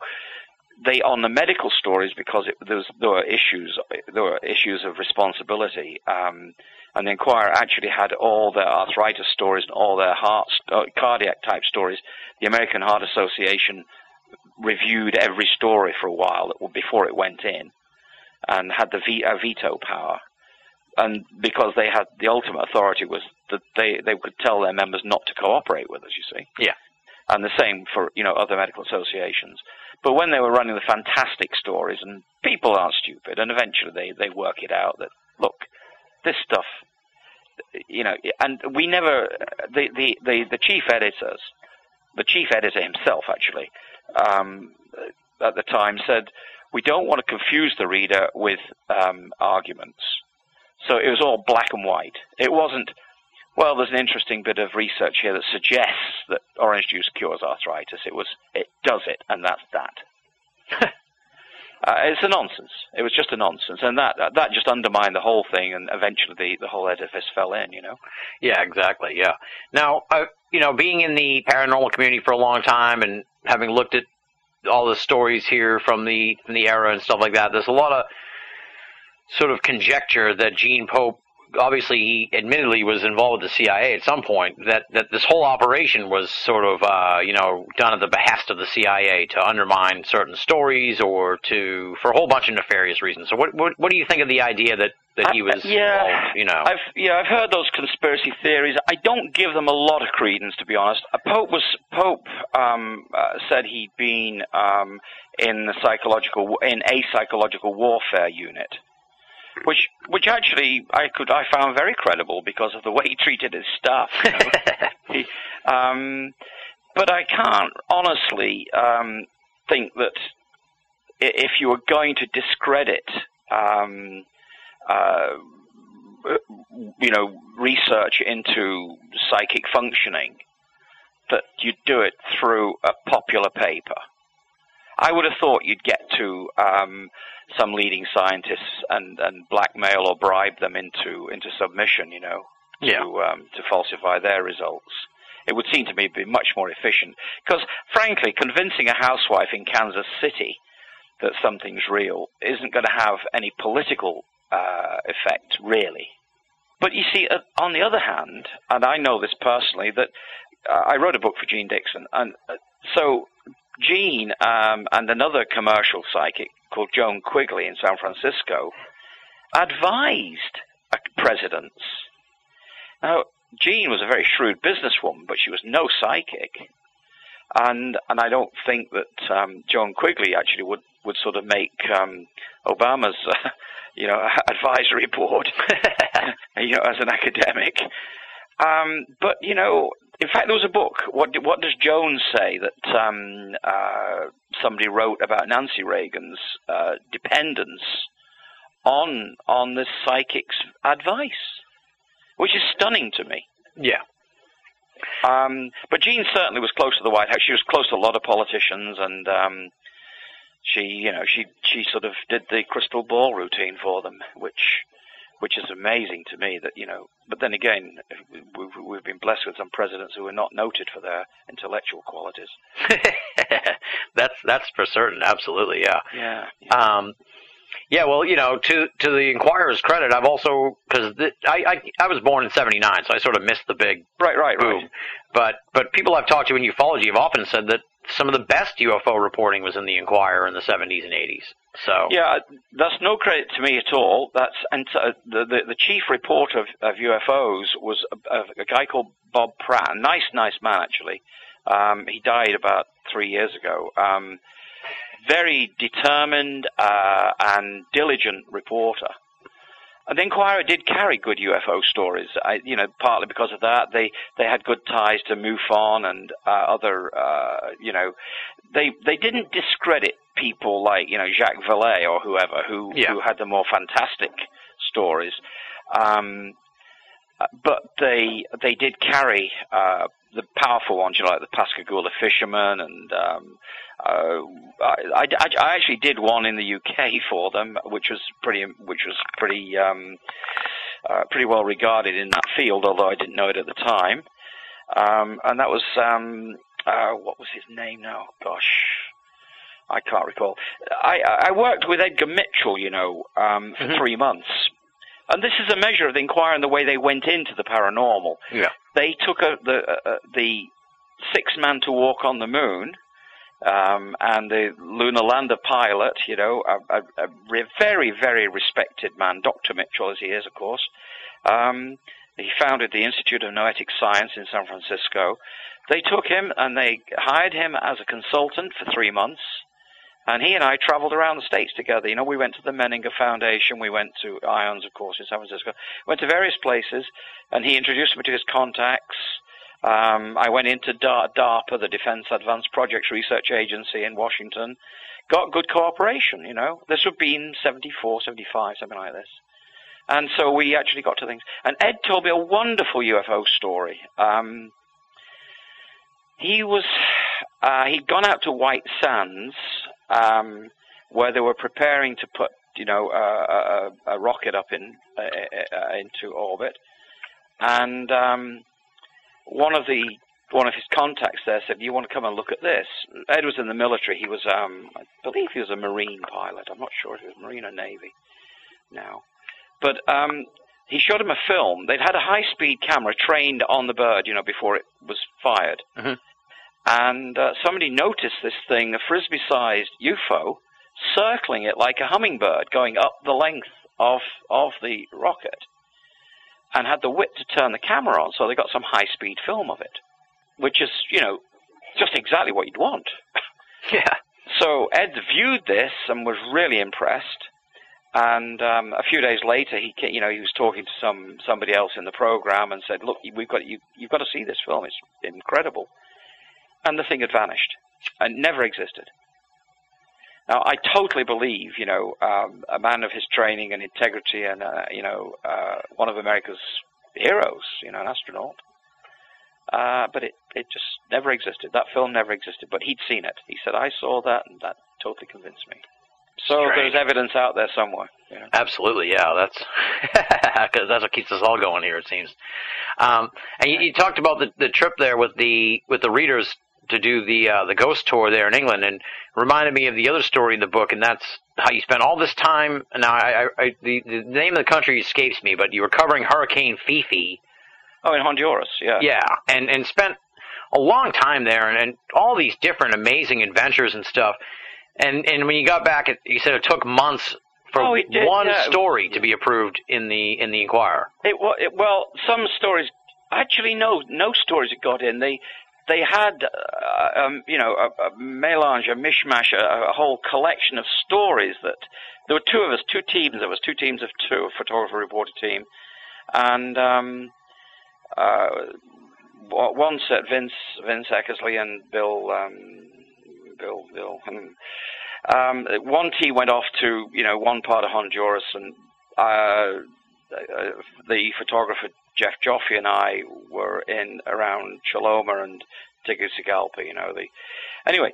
[SPEAKER 1] they on the medical stories because it, there, was, there were issues there were issues of responsibility um, and the Enquirer actually had all their arthritis stories and all their heart uh, cardiac type stories the American Heart Association reviewed every story for a while before it went in and had the uh, veto power and because they had the ultimate authority was that they they could tell their members not to cooperate with us you see
[SPEAKER 5] Yeah.
[SPEAKER 1] and the same for you know other medical associations but when they were running the fantastic stories, and people aren't stupid, and eventually they, they work it out that, look, this stuff, you know, and we never, the, the, the, the chief editors, the chief editor himself actually, um, at the time said, we don't want to confuse the reader with um, arguments. So it was all black and white. It wasn't, well, there's an interesting bit of research here that suggests that orange juice cures arthritis. It was, it does it, and that's that. uh, it's a nonsense. It was just a nonsense, and that that just undermined the whole thing, and eventually the, the whole edifice fell in. You know.
[SPEAKER 5] Yeah, exactly. Yeah. Now, uh, you know, being in the paranormal community for a long time and having looked at all the stories here from the from the era and stuff like that, there's a lot of sort of conjecture that Gene Pope obviously he admittedly was involved with the CIA at some point. That that this whole operation was sort of uh, you know done at the behest of the CIA to undermine certain stories or to for a whole bunch of nefarious reasons. So what what, what do you think of the idea that that he
[SPEAKER 1] I-
[SPEAKER 5] was
[SPEAKER 1] yeah,
[SPEAKER 5] involved, you know?
[SPEAKER 1] I've yeah, I've heard those conspiracy theories. I don't give them a lot of credence, to be honest. Uh, Pope was Pope um, uh, said he'd been um, in the psychological in a psychological warfare unit, which which actually I could I found very credible because of the way he treated his staff. you know. He, um, but I can't honestly um, think that if you were going to discredit, um, uh, you know, research into psychic functioning, that you'd do it through a popular paper. I would have thought you'd get to um, some leading scientists and, and blackmail or bribe them into into submission, you know,
[SPEAKER 5] Yeah.
[SPEAKER 1] to um, to falsify their results. It would seem to me to be much more efficient because, frankly, convincing a housewife in Kansas City that something's real isn't going to have any political uh, effect, really. But you see, uh, on the other hand, and I know this personally, that uh, I wrote a book for Jeane Dixon, and uh, so Jeane um, and another commercial psychic called Joan Quigley in San Francisco advised presidents. Now, Jeane was a very shrewd businesswoman, but she was no psychic, and and I don't think that um, Joan Quigley actually would would sort of make um, Obama's. Uh, you know, advisory board, you know, as an academic. Um, but you know, in fact, there was a book. What what does Jones say that um, uh, somebody wrote about Nancy Reagan's uh, dependence on on this psychic's advice, which is stunning to me.
[SPEAKER 5] yeah.
[SPEAKER 1] Um, but Jeane certainly was close to the White House. She was close to a lot of politicians, and um, she, you know, she she sort of did the crystal ball routine for them, which which is amazing to me. That you know, but then again, we've, we've been blessed with some presidents who are not noted for their intellectual qualities.
[SPEAKER 5] that's that's for certain. Absolutely, yeah.
[SPEAKER 1] Yeah.
[SPEAKER 5] Um, yeah, well, you know, to to the Enquirer's credit, I've also because I, I I was born in '79, so I sort of missed the big
[SPEAKER 1] Right. Right.
[SPEAKER 5] boom.
[SPEAKER 1] Right.
[SPEAKER 5] But but people I've talked to in ufology have often said that some of the best UFO reporting was in the Enquirer in the '70s and '80s. So
[SPEAKER 1] Yeah, that's no credit to me at all. That's and uh, the, the the chief reporter of, of UFOs was a, a, guy called Bob Pratt. A nice, nice man actually. Um, he died about three years ago. Um, very determined uh, and diligent reporter. And the Enquirer did carry good UFO stories. I, you know, partly because of that, they they had good ties to MUFON and uh, other. Uh, you know, they they didn't discredit people like you know Jacques Vallée or whoever who
[SPEAKER 5] Yeah.
[SPEAKER 1] who had the more fantastic stories. Um, uh, but they they did carry uh, the powerful ones, you know, like the Pascagoula fisherman, and um, uh, I, I, I actually did one in the UK for them, which was pretty which was pretty um, uh, pretty well regarded in that field, although I didn't know it at the time. Um, and that was um, uh, what was his name now? Gosh. I can't recall. I, I worked with Edgar Mitchell, you know, um, for
[SPEAKER 5] Mhm.
[SPEAKER 1] three months. And this is a measure of the Enquirer and the way they went into the paranormal.
[SPEAKER 5] Yeah.
[SPEAKER 1] They took a, the uh, uh, the six man to walk on the moon, um, and the lunar lander pilot, you know, a, a, a re- very very respected man, Dr. Mitchell, as he is, of course. Um, he founded the Institute of Noetic Science in San Francisco. They took him and they hired him as a consultant for three months. And he and I traveled around the states together. You know, we went to the Menninger Foundation, we went to IONS, of course, in San Francisco, went to various places, and he introduced me to his contacts. Um, I went into DARPA, the Defense Advanced Projects Research Agency in Washington. Got good cooperation, you know. This would be in 74, 75, something like this. And so we actually got to things. And Ed told me a wonderful UFO story. Um, he was, uh, he'd gone out to White Sands, um, where they were preparing to put, you know, a, a, a rocket up in uh, uh, into orbit, and um, one of the one of his contacts there said, "You want to come and look at this?" Ed was in the military. He was, um, I believe, he was a Marine pilot. I'm not sure if he was Marine or Navy now, but um, he showed him a film. They'd had a high-speed camera trained on the bird, you know, before it was fired.
[SPEAKER 5] Mhm.
[SPEAKER 1] And uh, somebody noticed this thing, a frisbee-sized UFO, circling it like a hummingbird, going up the length of of the rocket, and had the wit to turn the camera on. So they got some high-speed film of it, which is, you know, just exactly what you'd want.
[SPEAKER 5] Yeah.
[SPEAKER 1] So Ed viewed this and was really impressed. And um, a few days later, he you know he was talking to some somebody else in the program and said, "Look, we've got you you've got to see this film. It's incredible." And the thing had vanished and never existed. Now I totally believe you know um, a man of his training and integrity and uh, you know uh, one of America's heroes, you know, an astronaut. Uh, but it, it just never existed. That film never existed. But he'd seen it. He said, I saw that, and that totally convinced me. So
[SPEAKER 5] Strange.
[SPEAKER 1] there's evidence out there somewhere. You know?
[SPEAKER 5] Absolutely, yeah. That's because that's what keeps us all going here. It seems. Um, and you, you talked about the, the trip there with the with the readers to do the uh, the ghost tour there in England, and reminded me of the other story in the book, and that's how you spent all this time. Now, I, I, I the, the name of the country escapes me, but you were covering Hurricane Fifi.
[SPEAKER 1] Oh, in Honduras, yeah.
[SPEAKER 5] Yeah, and and spent a long time there, and, and all these different amazing adventures and stuff. And and when you got back, it, you said it took months for
[SPEAKER 1] Oh, did,
[SPEAKER 5] one
[SPEAKER 1] yeah.
[SPEAKER 5] story to be approved in the in the Enquirer.
[SPEAKER 1] It, wa- it, well, some stories actually no no stories got in. They they had uh, um, you know a, a melange, a mishmash, a, a whole collection of stories that there were two of us, two teams. There was two teams of two, a photographer reporter team, and um, uh, one set Vince Vince Eckersley and Bill um, Bill Bill. hmm. Um, one team went off to you know one part of Honduras and. Uh, the photographer Jeff Joffe and I were in around Choloma and Tegucigalpa, you know. The anyway,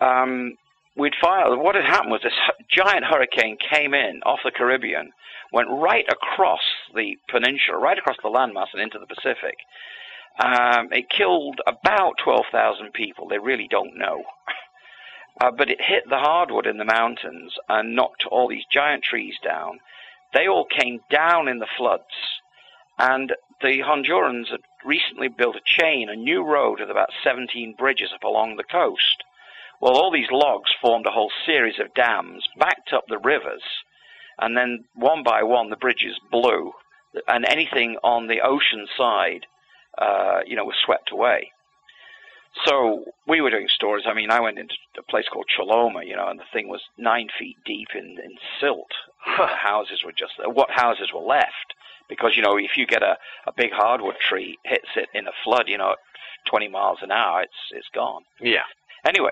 [SPEAKER 1] um, we'd filed. What had happened was this giant hurricane came in off the Caribbean, went right across the peninsula, right across the landmass and into the Pacific. Um, it killed about twelve thousand people. They really don't know. Uh, but it hit the hardwood in the mountains and knocked all these giant trees down. They all came down in the floods, and the Hondurans had recently built a chain, a new road with about 17 bridges up along the coast. Well, all these logs formed a whole series of dams, backed up the rivers, and then one by one the bridges blew, and anything on the ocean side, uh, you know, was swept away. So we were doing stories. I mean, I went into a place called Choloma, you know, and the thing was nine feet deep in, in silt. the houses were just what houses were left because you know if you get a, a big hardwood tree hits it in a flood, you know, at 20 miles an hour, it's it's gone.
[SPEAKER 5] Yeah.
[SPEAKER 1] Anyway,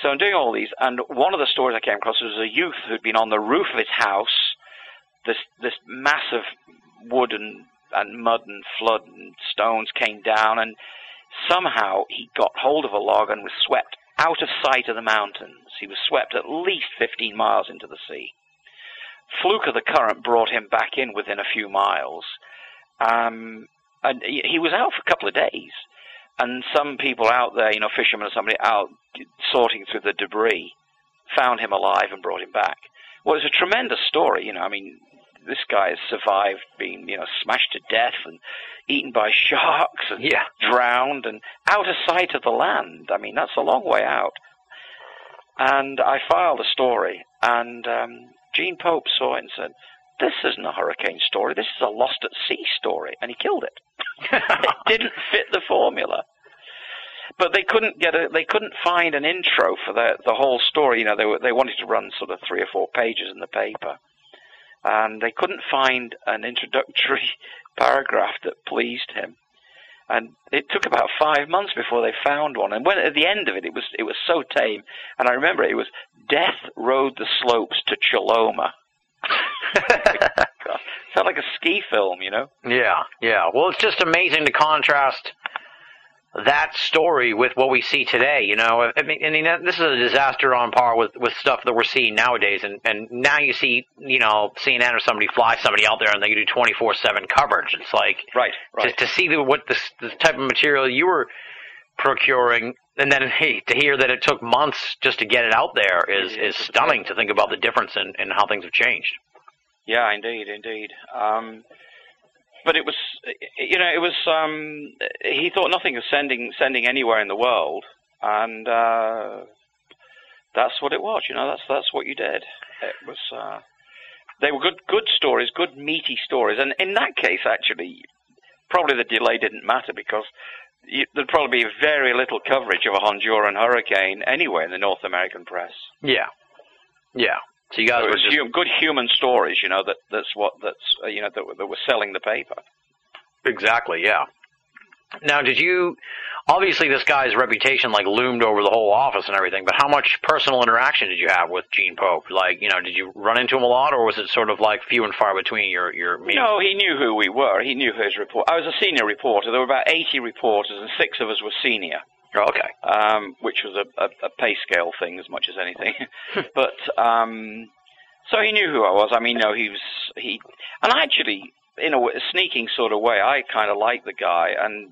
[SPEAKER 1] so I'm doing all these, and one of the stories I came across was a youth who'd been on the roof of his house. This this massive wood and, and mud and flood and stones came down, and somehow he got hold of a log and was swept out of sight of the mountains. He was swept at least 15 miles into the sea. Fluke of the current brought him back in within a few miles. Um, and he was out for a couple of days. And some people out there, you know, fishermen or somebody out sorting through the debris, found him alive and brought him back. Well, it's a tremendous story, you know. I mean, this guy has survived being, you know, smashed to death and eaten by sharks and
[SPEAKER 5] Yeah.
[SPEAKER 1] drowned and out of sight of the land. I mean, that's a long way out. And I filed a story, and um, Gene Pope saw it and said, "This isn't a hurricane story. This is a lost at sea story," and he killed it. it didn't fit the formula. But they couldn't get a, they couldn't find an intro for the the whole story. You know, they were, they wanted to run sort of three or four pages in the paper, and they couldn't find an introductory paragraph that pleased him. And it took about five months before they found one. And when at the end of it, it was it was so tame. And I remember it was "Death rode the slopes to Choloma." Sound like a ski film, you know?
[SPEAKER 5] Yeah, yeah. Well, it's just amazing to contrast that story with what we see today. You know, I mean, I mean this is a disaster on par with with stuff that we're seeing nowadays. And and now you see, you know, CNN or somebody fly somebody out there and they do twenty four seven coverage. It's like
[SPEAKER 1] Right, right.
[SPEAKER 5] to, to see the, what this, this type of material you were procuring. And then, hey, to hear that it took months just to get it out there is, is stunning to think about the difference in, in how things have changed.
[SPEAKER 1] Yeah, indeed, indeed. Um, but it was, you know, it was. Um, he thought nothing of sending sending anywhere in the world, and uh, that's what it was. You know, that's that's what you did. It was. Uh, they were good good stories, good meaty stories, and in that case, actually, probably the delay didn't matter because you, there'd probably be very little coverage of a Honduran hurricane anywhere in the North American press.
[SPEAKER 5] Yeah. Yeah. So you guys
[SPEAKER 1] So
[SPEAKER 5] were just
[SPEAKER 1] good human stories, you know, that that's what that's uh, you know that, were- that were selling the paper.
[SPEAKER 5] exactly, yeah. Now, did you obviously this guy's reputation like loomed over the whole office and everything, but how much personal interaction did you have with Gene Pope? Like, you know, did you run into him a lot or was it sort of like few and far between your your meetings?
[SPEAKER 1] No, he knew who we were. He knew his report. I was a senior reporter. There were about 80 reporters, and six of us were senior,
[SPEAKER 5] okay.
[SPEAKER 1] um, which was a, a, a pay scale thing as much as anything. but um, so he knew who I was. I mean, no, he was he, and actually, in a, a sneaking sort of way, I kind of liked the guy. And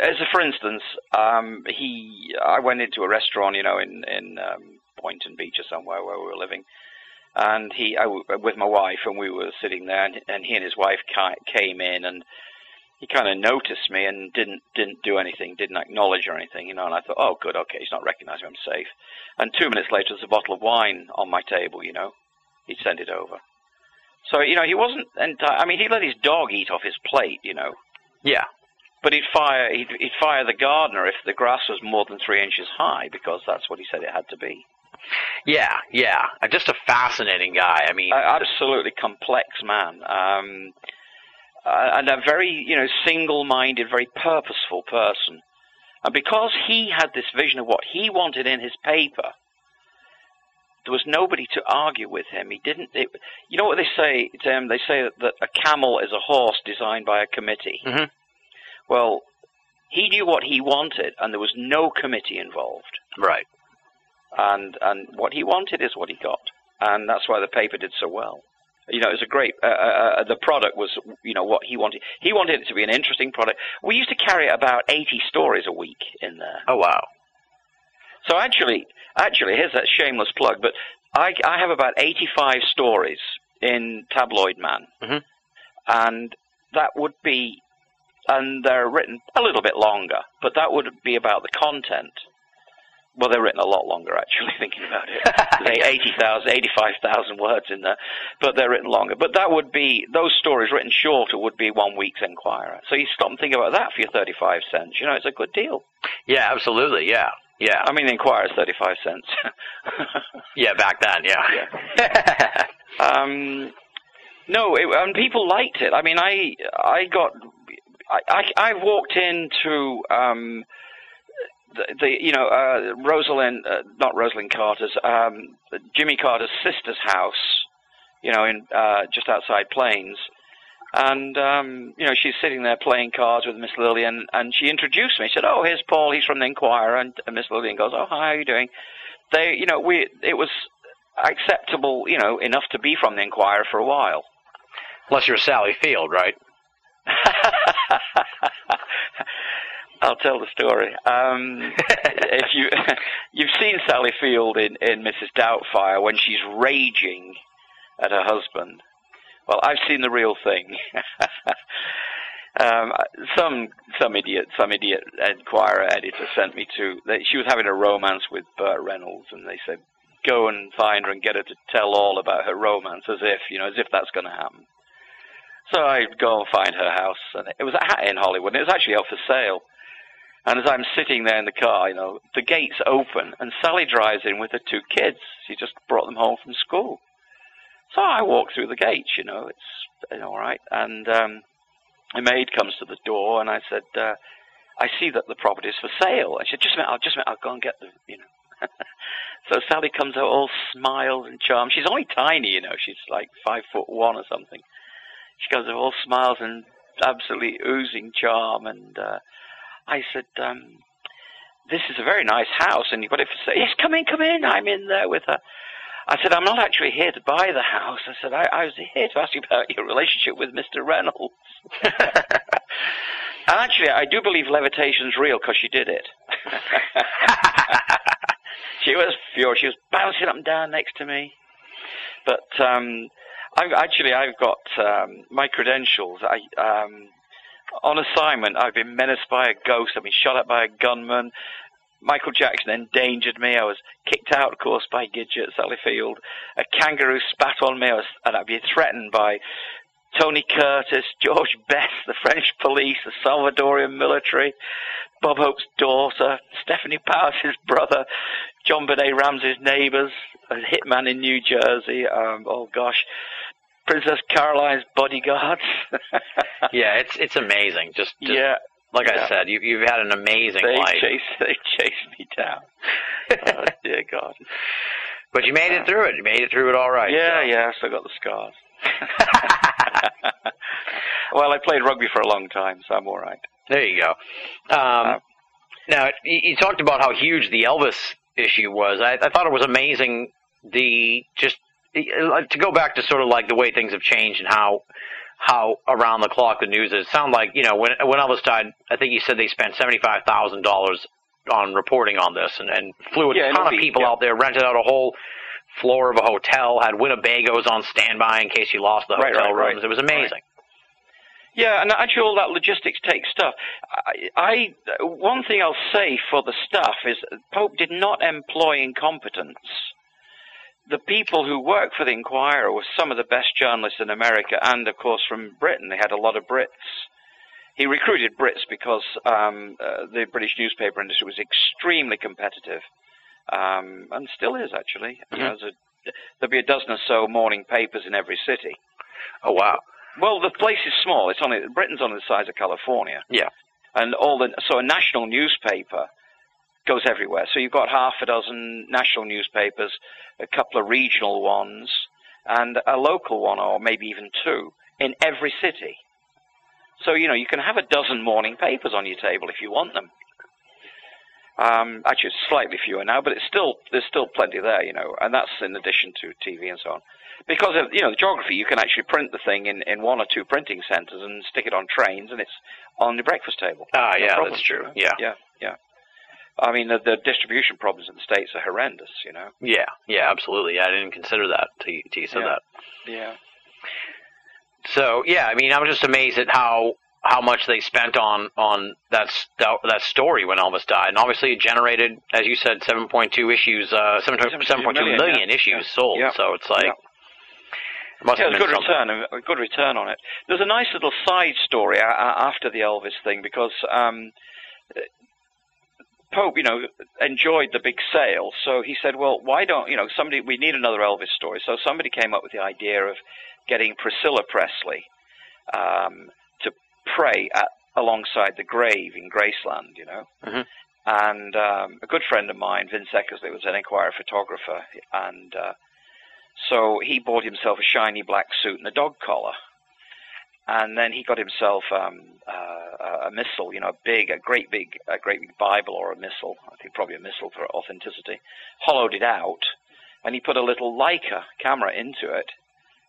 [SPEAKER 1] as a, for instance, um, he, I went into a restaurant, you know, in in um, Boynton Beach or somewhere where we were living and he I, with my wife and we were sitting there and, and he and his wife ki- came in and he kind of noticed me and didn't didn't do anything didn't acknowledge or anything you know and I thought oh good okay he's not recognizing me I'm safe and two minutes later there's a bottle of wine on my table you know he'd sent it over so you know he wasn't I mean he let his dog eat off his plate you know
[SPEAKER 5] Yeah.
[SPEAKER 1] but he'd fire he'd, he'd fire the gardener if the grass was more than three inches high because that's what he said it had to be
[SPEAKER 5] Yeah, yeah. Uh, Just a fascinating guy. I mean,
[SPEAKER 1] a- absolutely complex man, um, uh, and a very you know single-minded, very purposeful person. And because he had this vision of what he wanted in his paper, there was nobody to argue with him. He didn't. It, you know what they say, Tim? They say that, that a camel is a horse designed by a committee.
[SPEAKER 5] Mhm.
[SPEAKER 1] Well, he knew what he wanted, and there was no committee involved
[SPEAKER 5] right.
[SPEAKER 1] and and what he wanted is what he got, and that's why the paper did so well. You know, it was a great. Uh, uh, uh, the product was, you know, what he wanted. He wanted it to be an interesting product. We used to carry about eighty stories a week in there.
[SPEAKER 5] Oh wow.
[SPEAKER 1] So actually, actually, here's a shameless plug, but I, I have about eighty-five stories in Tabloid Man,
[SPEAKER 5] Mhm.
[SPEAKER 1] and that would be, and they're written a little bit longer, but that would be about the content. Well, they're written a lot longer, actually, thinking about it. They 80,000, 85,000 words in there, but they're written longer. But that would be, those stories written shorter would be one week's Enquirer. So you stop and think about that for your 35 cents. You know, it's a good deal.
[SPEAKER 5] Yeah, absolutely. Yeah. Yeah.
[SPEAKER 1] I mean, the Enquirer's 35 cents.
[SPEAKER 5] yeah, back then, yeah.
[SPEAKER 1] um, no, it, and people liked it. I mean, I, I got, I, I, I walked into, um, the, the you know uh, Rosalynn, uh, not Rosalynn Carter's, um, Jimmy Carter's sister's house, you know, in uh, just outside Plains, and um, you know she's sitting there playing cards with Miss Lillian, and she introduced me. She said, "Oh, here's Paul. He's from the Enquirer," and, and Miss Lillian goes, "Oh, hi, how are you doing?" They, you know, we it was acceptable, you know, enough to be from the Enquirer for a while.
[SPEAKER 5] Unless you're Sally Field, right?
[SPEAKER 1] I'll tell the story. Um, if you you've seen Sally Field in in Mrs. Doubtfire when she's raging at her husband. Well, I've seen the real thing. um, some some idiot some idiot Enquirer editor sent me to. They, she was having a romance with Burt Reynolds, and they said go and find her and get her to tell all about her romance, as if you know, as if that's going to happen. So I go and find her house, and it was in Hollywood. And it was actually up for sale. And as I'm sitting there in the car, you know, the gates open, and Sally drives in with her two kids. She just brought them home from school. So I walk through the gates, you know, it's all right. And um, a maid comes to the door, and I said, uh, "I see that the property is for sale." And she said, "Just a minute, I'll just a minute, I'll go and get the, you know." so Sally comes out all smiles and charm. She's only tiny, you know, she's like five foot one or something. She comes out all smiles and absolutely oozing charm, and uh, I said, um, "This is a very nice house, and you've got it for sale." Yes, come in, come in. I'm in there with her. I said, "I'm not actually here to buy the house." I said, "I, I was here to ask you about your relationship with Mr. Reynolds." and actually, I do believe levitation's real because she did it. she was furious. She was bouncing up and down next to me. But um, I've actually I've got um, my credentials. I um, on assignment. I've been menaced by a ghost. I've been shot at by a gunman. Michael Jackson endangered me. I was kicked out, of course, by Gidget at Sally Field. A kangaroo spat on me, I was, and I've been threatened by Tony Curtis, George Best, the French police, the Salvadorian military, Bob Hope's daughter, Stefanie Powers' brother, JonBenét Ramsey's neighbors, a hitman in New Jersey. Um, oh gosh, Princess Caroline's bodyguards.
[SPEAKER 5] yeah, it's it's amazing. Just, just
[SPEAKER 1] yeah,
[SPEAKER 5] like
[SPEAKER 1] yeah.
[SPEAKER 5] I said, you, you've had an amazing
[SPEAKER 1] they
[SPEAKER 5] life.
[SPEAKER 1] chased they chased me down. oh dear God.
[SPEAKER 5] But you made it through it. You made it through it all right.
[SPEAKER 1] Yeah,
[SPEAKER 5] so.
[SPEAKER 1] yeah. I still got the scars. well, I played rugby for a long time, so I'm all right.
[SPEAKER 5] There you go. Um,
[SPEAKER 1] Uh,
[SPEAKER 5] now, you, you talked about how huge the Elvis issue was. I, I thought it was amazing. The just to go back to sort of like the way things have changed and how how around the clock the news is. It sounded like you know when when Elvis died, I think you said they spent seventy five thousand dollars on reporting on this and, and flew a
[SPEAKER 1] Yeah,
[SPEAKER 5] ton of people
[SPEAKER 1] yeah.
[SPEAKER 5] out there, rented out a whole floor of a hotel, had Winnebagos on standby in case you lost the
[SPEAKER 1] Right,
[SPEAKER 5] hotel
[SPEAKER 1] right, right.
[SPEAKER 5] rooms. It was amazing.
[SPEAKER 1] Yeah, and actually, all that logistics takes stuff. I, I one thing I'll say for the stuff is Pope did not employ incompetence. The people who worked for the Enquirer were some of the best journalists in America, and of course from Britain. They had a lot of Brits. He recruited Brits because um, uh, the British newspaper industry was extremely competitive, um, and still is actually. You know, a, there'll be a dozen or so morning papers in every city.
[SPEAKER 5] Oh wow.
[SPEAKER 1] Well, the place is small. It's only Britain's only the size of California.
[SPEAKER 5] Yeah.
[SPEAKER 1] And all the so a national newspaper goes everywhere. So you've got half a dozen national newspapers, a couple of regional ones, and a local one, or maybe even two, in every city. So you know you can have a dozen morning papers on your table if you want them. Um, actually, it's slightly fewer now, but it's still there's still plenty there, you know, and that's in addition to TV and so on. Because of you know the geography, you can actually print the thing in, in one or two printing centres and stick it on trains, and it's on the breakfast table.
[SPEAKER 5] Ah,
[SPEAKER 1] No
[SPEAKER 5] yeah,
[SPEAKER 1] problem,
[SPEAKER 5] that's true.
[SPEAKER 1] you know?
[SPEAKER 5] Yeah.
[SPEAKER 1] yeah, yeah. I mean, the, the distribution problems in the states are horrendous, you know.
[SPEAKER 5] Yeah, yeah, absolutely. I didn't consider that till you, till you said
[SPEAKER 1] Yeah.
[SPEAKER 5] that.
[SPEAKER 1] Yeah.
[SPEAKER 5] So yeah, I mean, I was just amazed at how how much they spent on on that st- that story when Elvis died, and obviously it generated, as you said, seven point two issues, uh, seven point two
[SPEAKER 1] million,
[SPEAKER 5] million
[SPEAKER 1] yeah.
[SPEAKER 5] issues
[SPEAKER 1] Yeah.
[SPEAKER 5] sold.
[SPEAKER 1] Yeah.
[SPEAKER 5] So it's like
[SPEAKER 1] Yeah.
[SPEAKER 5] it must
[SPEAKER 1] Yeah,
[SPEAKER 5] have
[SPEAKER 1] it was a good
[SPEAKER 5] something.
[SPEAKER 1] return, a good return on it. There's a nice little side story a- a- after the Elvis thing because um, Pope, you know, enjoyed the big sale, so he said, "Well, why don't you know somebody? We need another Elvis story." So somebody came up with the idea of getting Priscilla Presley um, to pray at, alongside the grave in Graceland, you know.
[SPEAKER 5] Mhm.
[SPEAKER 1] And um, a good friend of mine, Vince Eckersley, was an Enquirer photographer, and uh, so he bought himself a shiny black suit and a dog collar. And then he got himself um, uh, a missile, you know, a big, a great big, a great big Bible or a missile. I think probably a missile for authenticity. Hollowed it out, and he put a little Leica camera into it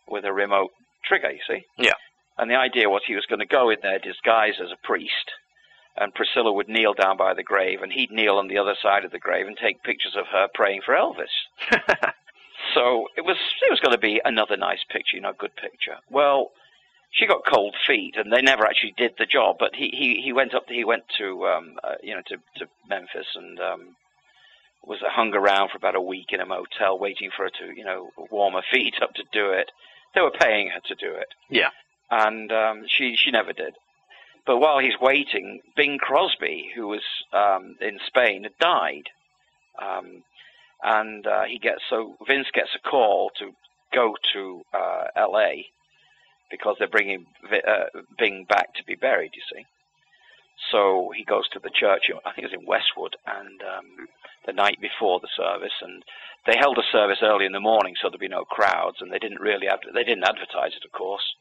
[SPEAKER 1] with a remote trigger. You see?
[SPEAKER 5] Yeah.
[SPEAKER 1] And the idea was he was going to go in there disguised as a priest, and Priscilla would kneel down by the grave, and he'd kneel on the other side of the grave and take pictures of her praying for Elvis. So it was it was going to be another nice picture, you know, good picture. Well, she got cold feet, and they never actually did the job. But he he, he went up. He went to um, uh, you know to to Memphis and um, was hung around for about a week in a motel, waiting for her to you know warm her feet up to do it. They were paying her to do it.
[SPEAKER 5] Yeah.
[SPEAKER 1] and um, she she never did. But while he's waiting, Bing Crosby, who was um, in Spain, had died. Um, and uh, he gets so Vince gets a call to go to uh, L.A. because they're bringing uh, Bing back to be buried. You see, so he goes to the church. I think it was in Westwood, and um, the night before the service, and they held a service early in the morning so there'd be no crowds, and they didn't really adver- they didn't advertise it, of course.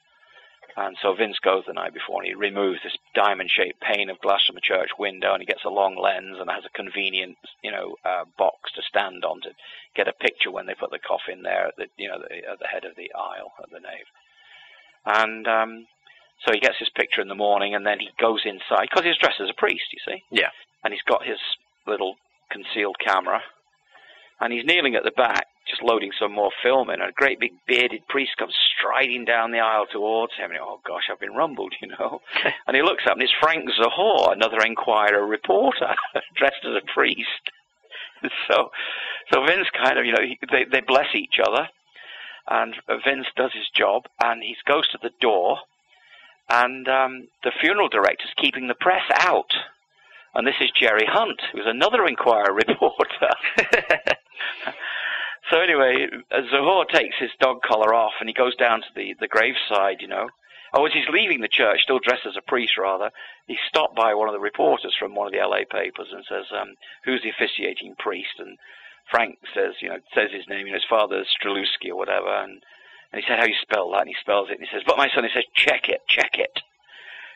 [SPEAKER 1] And so Vince goes the night before and he removes this diamond-shaped pane of glass from a church window, and he gets a long lens and has a convenient, you know, uh, box to stand on to get a picture when they put the coffin there at the, you know, the, at the head of the aisle at the nave. And um, so he gets his picture in the morning, and then he goes inside because he's dressed as a priest, you see.
[SPEAKER 5] Yeah.
[SPEAKER 1] And he's got his little concealed camera, and he's kneeling at the back, just loading some more film in. And a great big bearded priest comes striding down the aisle towards him. And oh gosh, I've been rumbled, you know. and he looks up, and it's Frank Zahor, another Enquirer reporter, dressed as a priest. so, so Vince kind of, you know, he, they they bless each other, and Vince does his job, and he goes to the door, and um, the funeral director's keeping the press out. And this is Jerry Hunt, who's another Enquirer reporter. so anyway, Zahor takes his dog collar off and he goes down to the, the graveside, you know. Oh, as he's leaving the church, still dressed as a priest rather, he's stopped by one of the reporters from one of the LA papers and says, um, who's the officiating priest? And Frank says, you know, says his name, you know, his father's Strelewski or whatever, and, and he said, how you spell that? And he spells it, and he says, but my son, he says, check it, check it.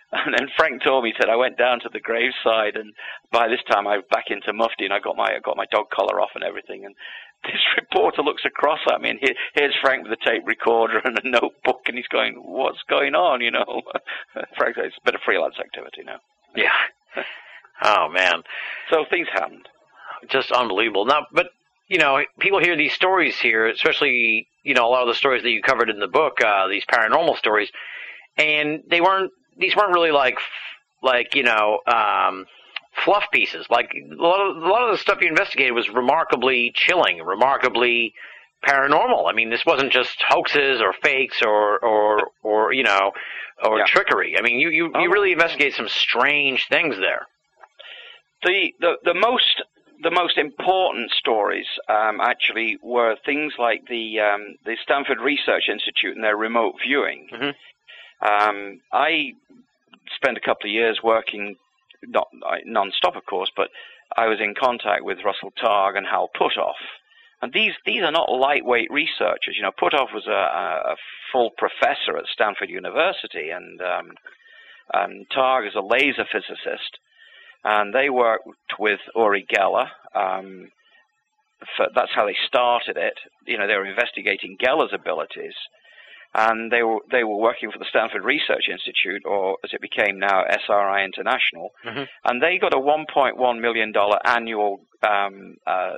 [SPEAKER 1] And then Frank told me, he said, I went down to the graveside, and by this time I was back into Mufti, and I got my I got my dog collar off and everything. And this reporter looks across at me, and here, here's Frank with a tape recorder and a notebook, and he's going, "What's going on?" You know, Frank, it's a bit of freelance activity now.
[SPEAKER 5] Yeah. Oh man.
[SPEAKER 1] So things happened.
[SPEAKER 5] Just unbelievable. Now, but you know, people hear these stories here, especially you know a lot of the stories that you covered in the book, uh, these paranormal stories, and they weren't these weren't really like like you know um, fluff pieces. Like a lot, of, a lot of the stuff you investigated was remarkably chilling, remarkably paranormal. I mean, this wasn't just hoaxes or fakes or or or you know or
[SPEAKER 1] Yeah.
[SPEAKER 5] trickery. I mean, you you, you
[SPEAKER 1] Oh.
[SPEAKER 5] really investigate some strange things there.
[SPEAKER 1] The the the most the most important stories um, actually were things like the um, the Stanford Research Institute and their remote viewing.
[SPEAKER 5] Mhm.
[SPEAKER 1] Um, I spent a couple of years working, not non-stop, of course, but I was in contact with Russell Targ and Hal Puthoff. And these these are not lightweight researchers. You know, Puthoff was a, a, full professor at Stanford University, and um, and Targ is a laser physicist and they worked with Uri Geller. Um, for, that's how they started it. You know, they were investigating Geller's abilities, and they were they were working for the Stanford Research Institute, or as it became now SRI International,
[SPEAKER 5] Mhm.
[SPEAKER 1] and they got a 1.1 million dollar annual um, uh,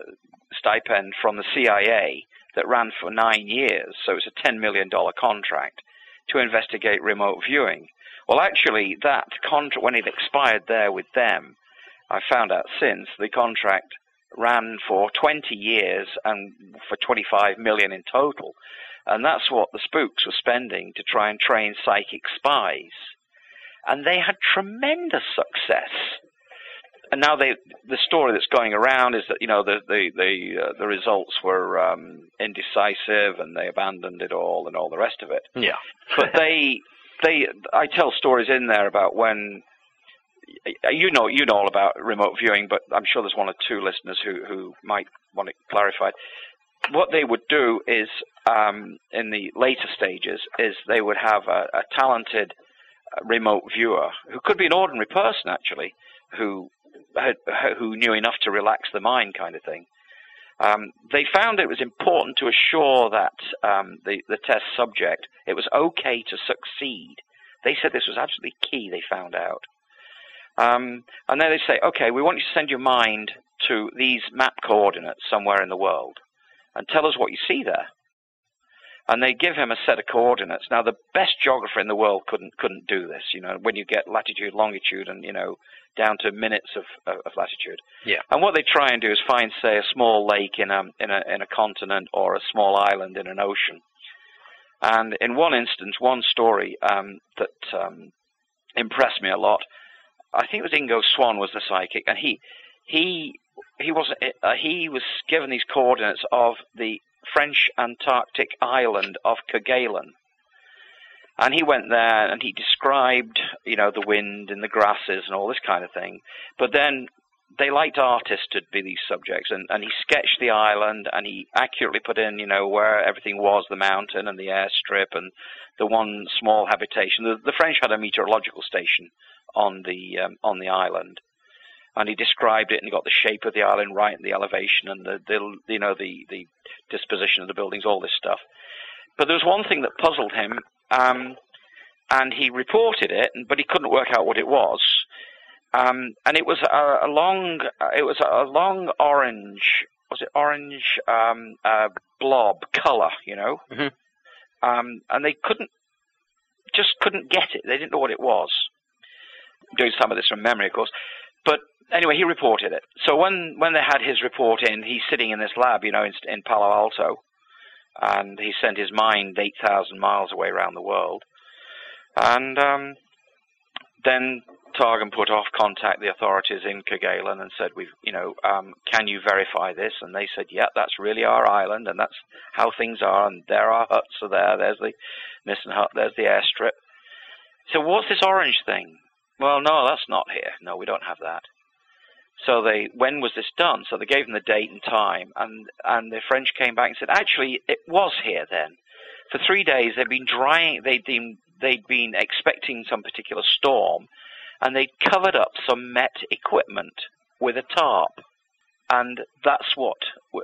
[SPEAKER 1] stipend from the CIA that ran for nine years. So it was a 10 million dollar contract to investigate remote viewing. Well, actually, that contract, when it expired there with them, I found out since the contract ran for 20 years and for 25 million in total. And that's what the spooks were spending to try and train psychic spies. And they had tremendous success. And now they, the story that's going around is that you know the the the, uh, the results were um, indecisive and they abandoned it all and all the rest of it
[SPEAKER 5] Yeah.
[SPEAKER 1] but they they I tell stories in there about when you know you know all about remote viewing, but I'm sure there's one or two listeners who who might want it clarified. What they would do is um, in the later stages is they would have a, a talented uh, remote viewer who could be an ordinary person actually who had, who knew enough to relax the mind kind of thing. Um, they found it was important to assure that um, the, the test subject it was okay to succeed. They said this was absolutely key. They found out, um, and then they say, okay, we want you to send your mind to these map coordinates somewhere in the world, and tell us what you see there. And they give him a set of coordinates. Now, the best geographer in the world couldn't couldn't do this. You know, when you get latitude, longitude, and you know down to minutes of, of, latitude.
[SPEAKER 5] Yeah.
[SPEAKER 1] And what they try and do is find, say, a small lake in a in a in a continent or a small island in an ocean. And in one instance, one story um, that um, impressed me a lot, I think it was Ingo Swann was the psychic, and he he he was uh, he was given these coordinates of the French Antarctic island of Kerguelen. And he went there and he described, you know, the wind and the grasses and all this kind of thing. But then they liked artists to be these subjects, and, and he sketched the island and he accurately put in, you know, where everything was, the mountain and the airstrip and the one small habitation. The, the French had a meteorological station on the um, on the island, and he described it and he got the shape of the island right and the elevation and the, the you know the the disposition of the buildings, all this stuff. But there was one thing that puzzled him, um, and he reported it, but he couldn't work out what it was. Um, and it was a, a long, it was a long orange, was it orange um, uh, blob color, you know?
[SPEAKER 5] Mhm.
[SPEAKER 1] um, and they couldn't, just couldn't get it. They didn't know what it was. Doing some of this from memory, of course. But anyway, he reported it. So when when they had his report in, he's sitting in this lab, you know, in, in Palo Alto, and he sent his mind eight thousand miles away around the world, and um, then Targ and Puthoff contact the authorities in Kerguelen and said, "We've, you know, um, can you verify this?" And they said, "Yeah, that's really our island, and that's how things are. And there are huts are there. There's the Nissen hut. There's the airstrip." So what's this orange thing? Well, no, that's not here. No, we don't have that. So they, when was this done? So they gave them the date and time, and and the French came back and said, actually, it was here then. For three days, they'd been drying. They'd been they'd been expecting some particular storm, and they'd covered up some Met equipment with a tarp, and that's what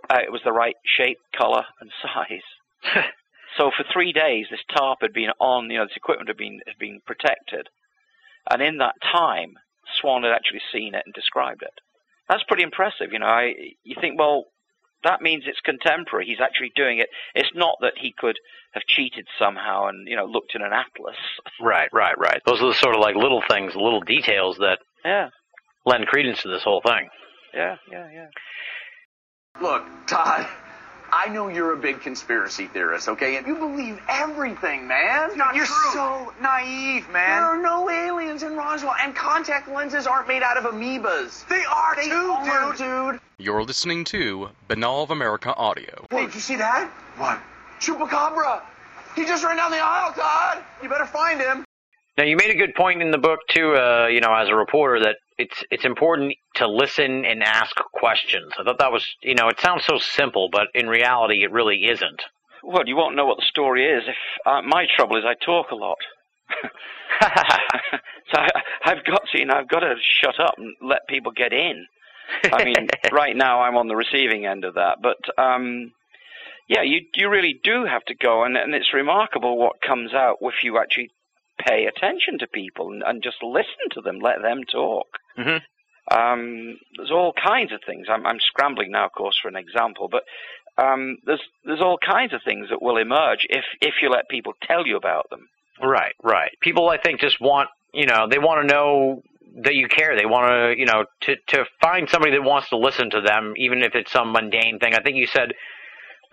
[SPEAKER 1] uh, it was the right shape, color, and size. so for three days, this tarp had been on. You know, this equipment had been had been protected, and in that time, Swann had actually seen it and described it. That's pretty impressive, you know. I, you think, well, that means it's contemporary. He's actually doing it. It's not that he could have cheated somehow and you know looked in an atlas.
[SPEAKER 5] Right, right, right. Those are the sort of like little things, little details that
[SPEAKER 1] Yeah,
[SPEAKER 5] lend credence to this whole thing.
[SPEAKER 1] yeah, yeah, yeah.
[SPEAKER 6] Look, Todd, I know you're a big conspiracy theorist, okay? And you believe everything, man.
[SPEAKER 7] not
[SPEAKER 6] you're
[SPEAKER 7] true.
[SPEAKER 6] so naive, man.
[SPEAKER 7] There are no aliens in Roswell, and contact lenses aren't made out of amoebas.
[SPEAKER 6] They are
[SPEAKER 7] They
[SPEAKER 6] too,
[SPEAKER 7] are,
[SPEAKER 6] dude.
[SPEAKER 7] dude.
[SPEAKER 3] You're listening to Binnall of America Audio.
[SPEAKER 7] Hey, did you see that?
[SPEAKER 6] What?
[SPEAKER 7] Chupacabra. He just ran down the aisle, Todd.
[SPEAKER 6] You better find him.
[SPEAKER 5] Now, you made a good point in the book too. Uh, you know, as a reporter, that it's it's important to listen and ask questions. I thought that was, you know, it sounds so simple, but in reality, it really isn't.
[SPEAKER 1] Well, you won't know what the story is if uh, my trouble is I talk a lot. so I, I've got to, you know, I've got to shut up and let people get in. I mean, right now I'm on the receiving end of that, but um, yeah, you you really do have to go, and, and it's remarkable what comes out if you actually pay attention to people and, and just listen to them, let them talk.
[SPEAKER 5] Mhm.
[SPEAKER 1] Um, there's all kinds of things. I'm, I'm scrambling now, of course, for an example, but um, there's there's all kinds of things that will emerge if if you let people tell you about them.
[SPEAKER 5] Right, right. People, I think, just want you know they want to know that you care. They want to you know to to find somebody that wants to listen to them, even if it's some mundane thing. I think you said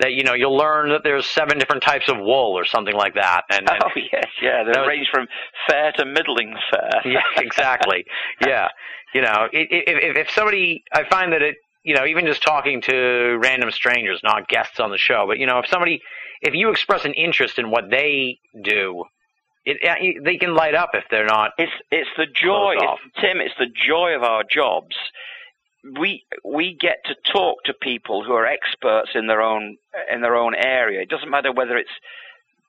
[SPEAKER 5] that you know you'll learn that there's seven different types of wool or something like that. And, and
[SPEAKER 1] Oh yes, yeah, they range from fair to middling fair.
[SPEAKER 5] yeah, exactly. Yeah, you know, i- i- if if somebody, I find that it, you know, even just talking to random strangers, not guests on the show, but you know, if somebody, if you express an interest in what they do, it, uh, they can light up if they're not.
[SPEAKER 1] It's it's the joy, it's, Tim. It's the joy of our jobs. We we get to talk to people who are experts in their own in their own area. It doesn't matter whether it's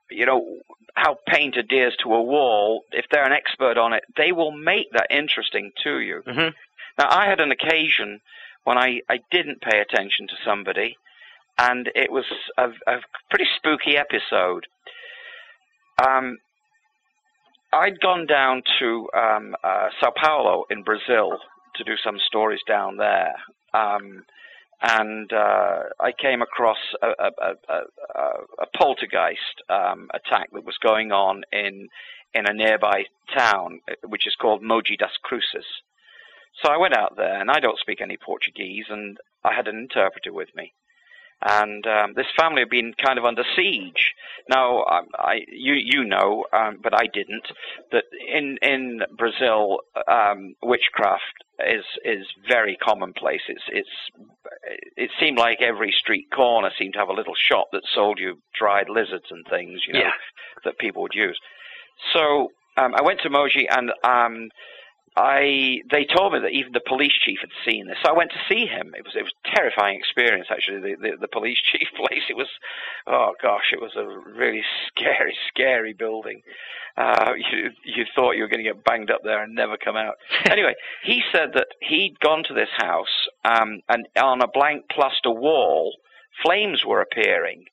[SPEAKER 1] you know how paint adheres to a wall. If they're an expert on it, they will make that interesting to you.
[SPEAKER 5] Mhm.
[SPEAKER 1] Now, I had an occasion when I I didn't pay attention to somebody, and it was a, a pretty spooky episode. Um, I'd gone down to um, uh, Sao Paulo in Brazil to do some stories down there, um, and uh, I came across a, a, a, a, poltergeist um, attack that was going on in in a nearby town, which is called Mogi das Cruzes. So I went out there, and I don't speak any Portuguese, and I had an interpreter with me and um, this family had been kind of under siege. Now, I, I you you know, um, but I didn't that in in Brazil, um, witchcraft is is very commonplace. It's it's it seemed like every street corner seemed to have a little shop that sold you dried lizards and things, you know,
[SPEAKER 5] Yeah.
[SPEAKER 1] that people would use. So um, I went to Mogi and. I they told me that even the police chief had seen this. So I went to see him. It was it was a terrifying experience actually. The the, the police chief place. It was oh gosh, it was a really scary scary building. Uh, you you thought you were going to get banged up there and never come out. anyway, he said that he'd gone to this house um, and on a blank plaster wall, flames were appearing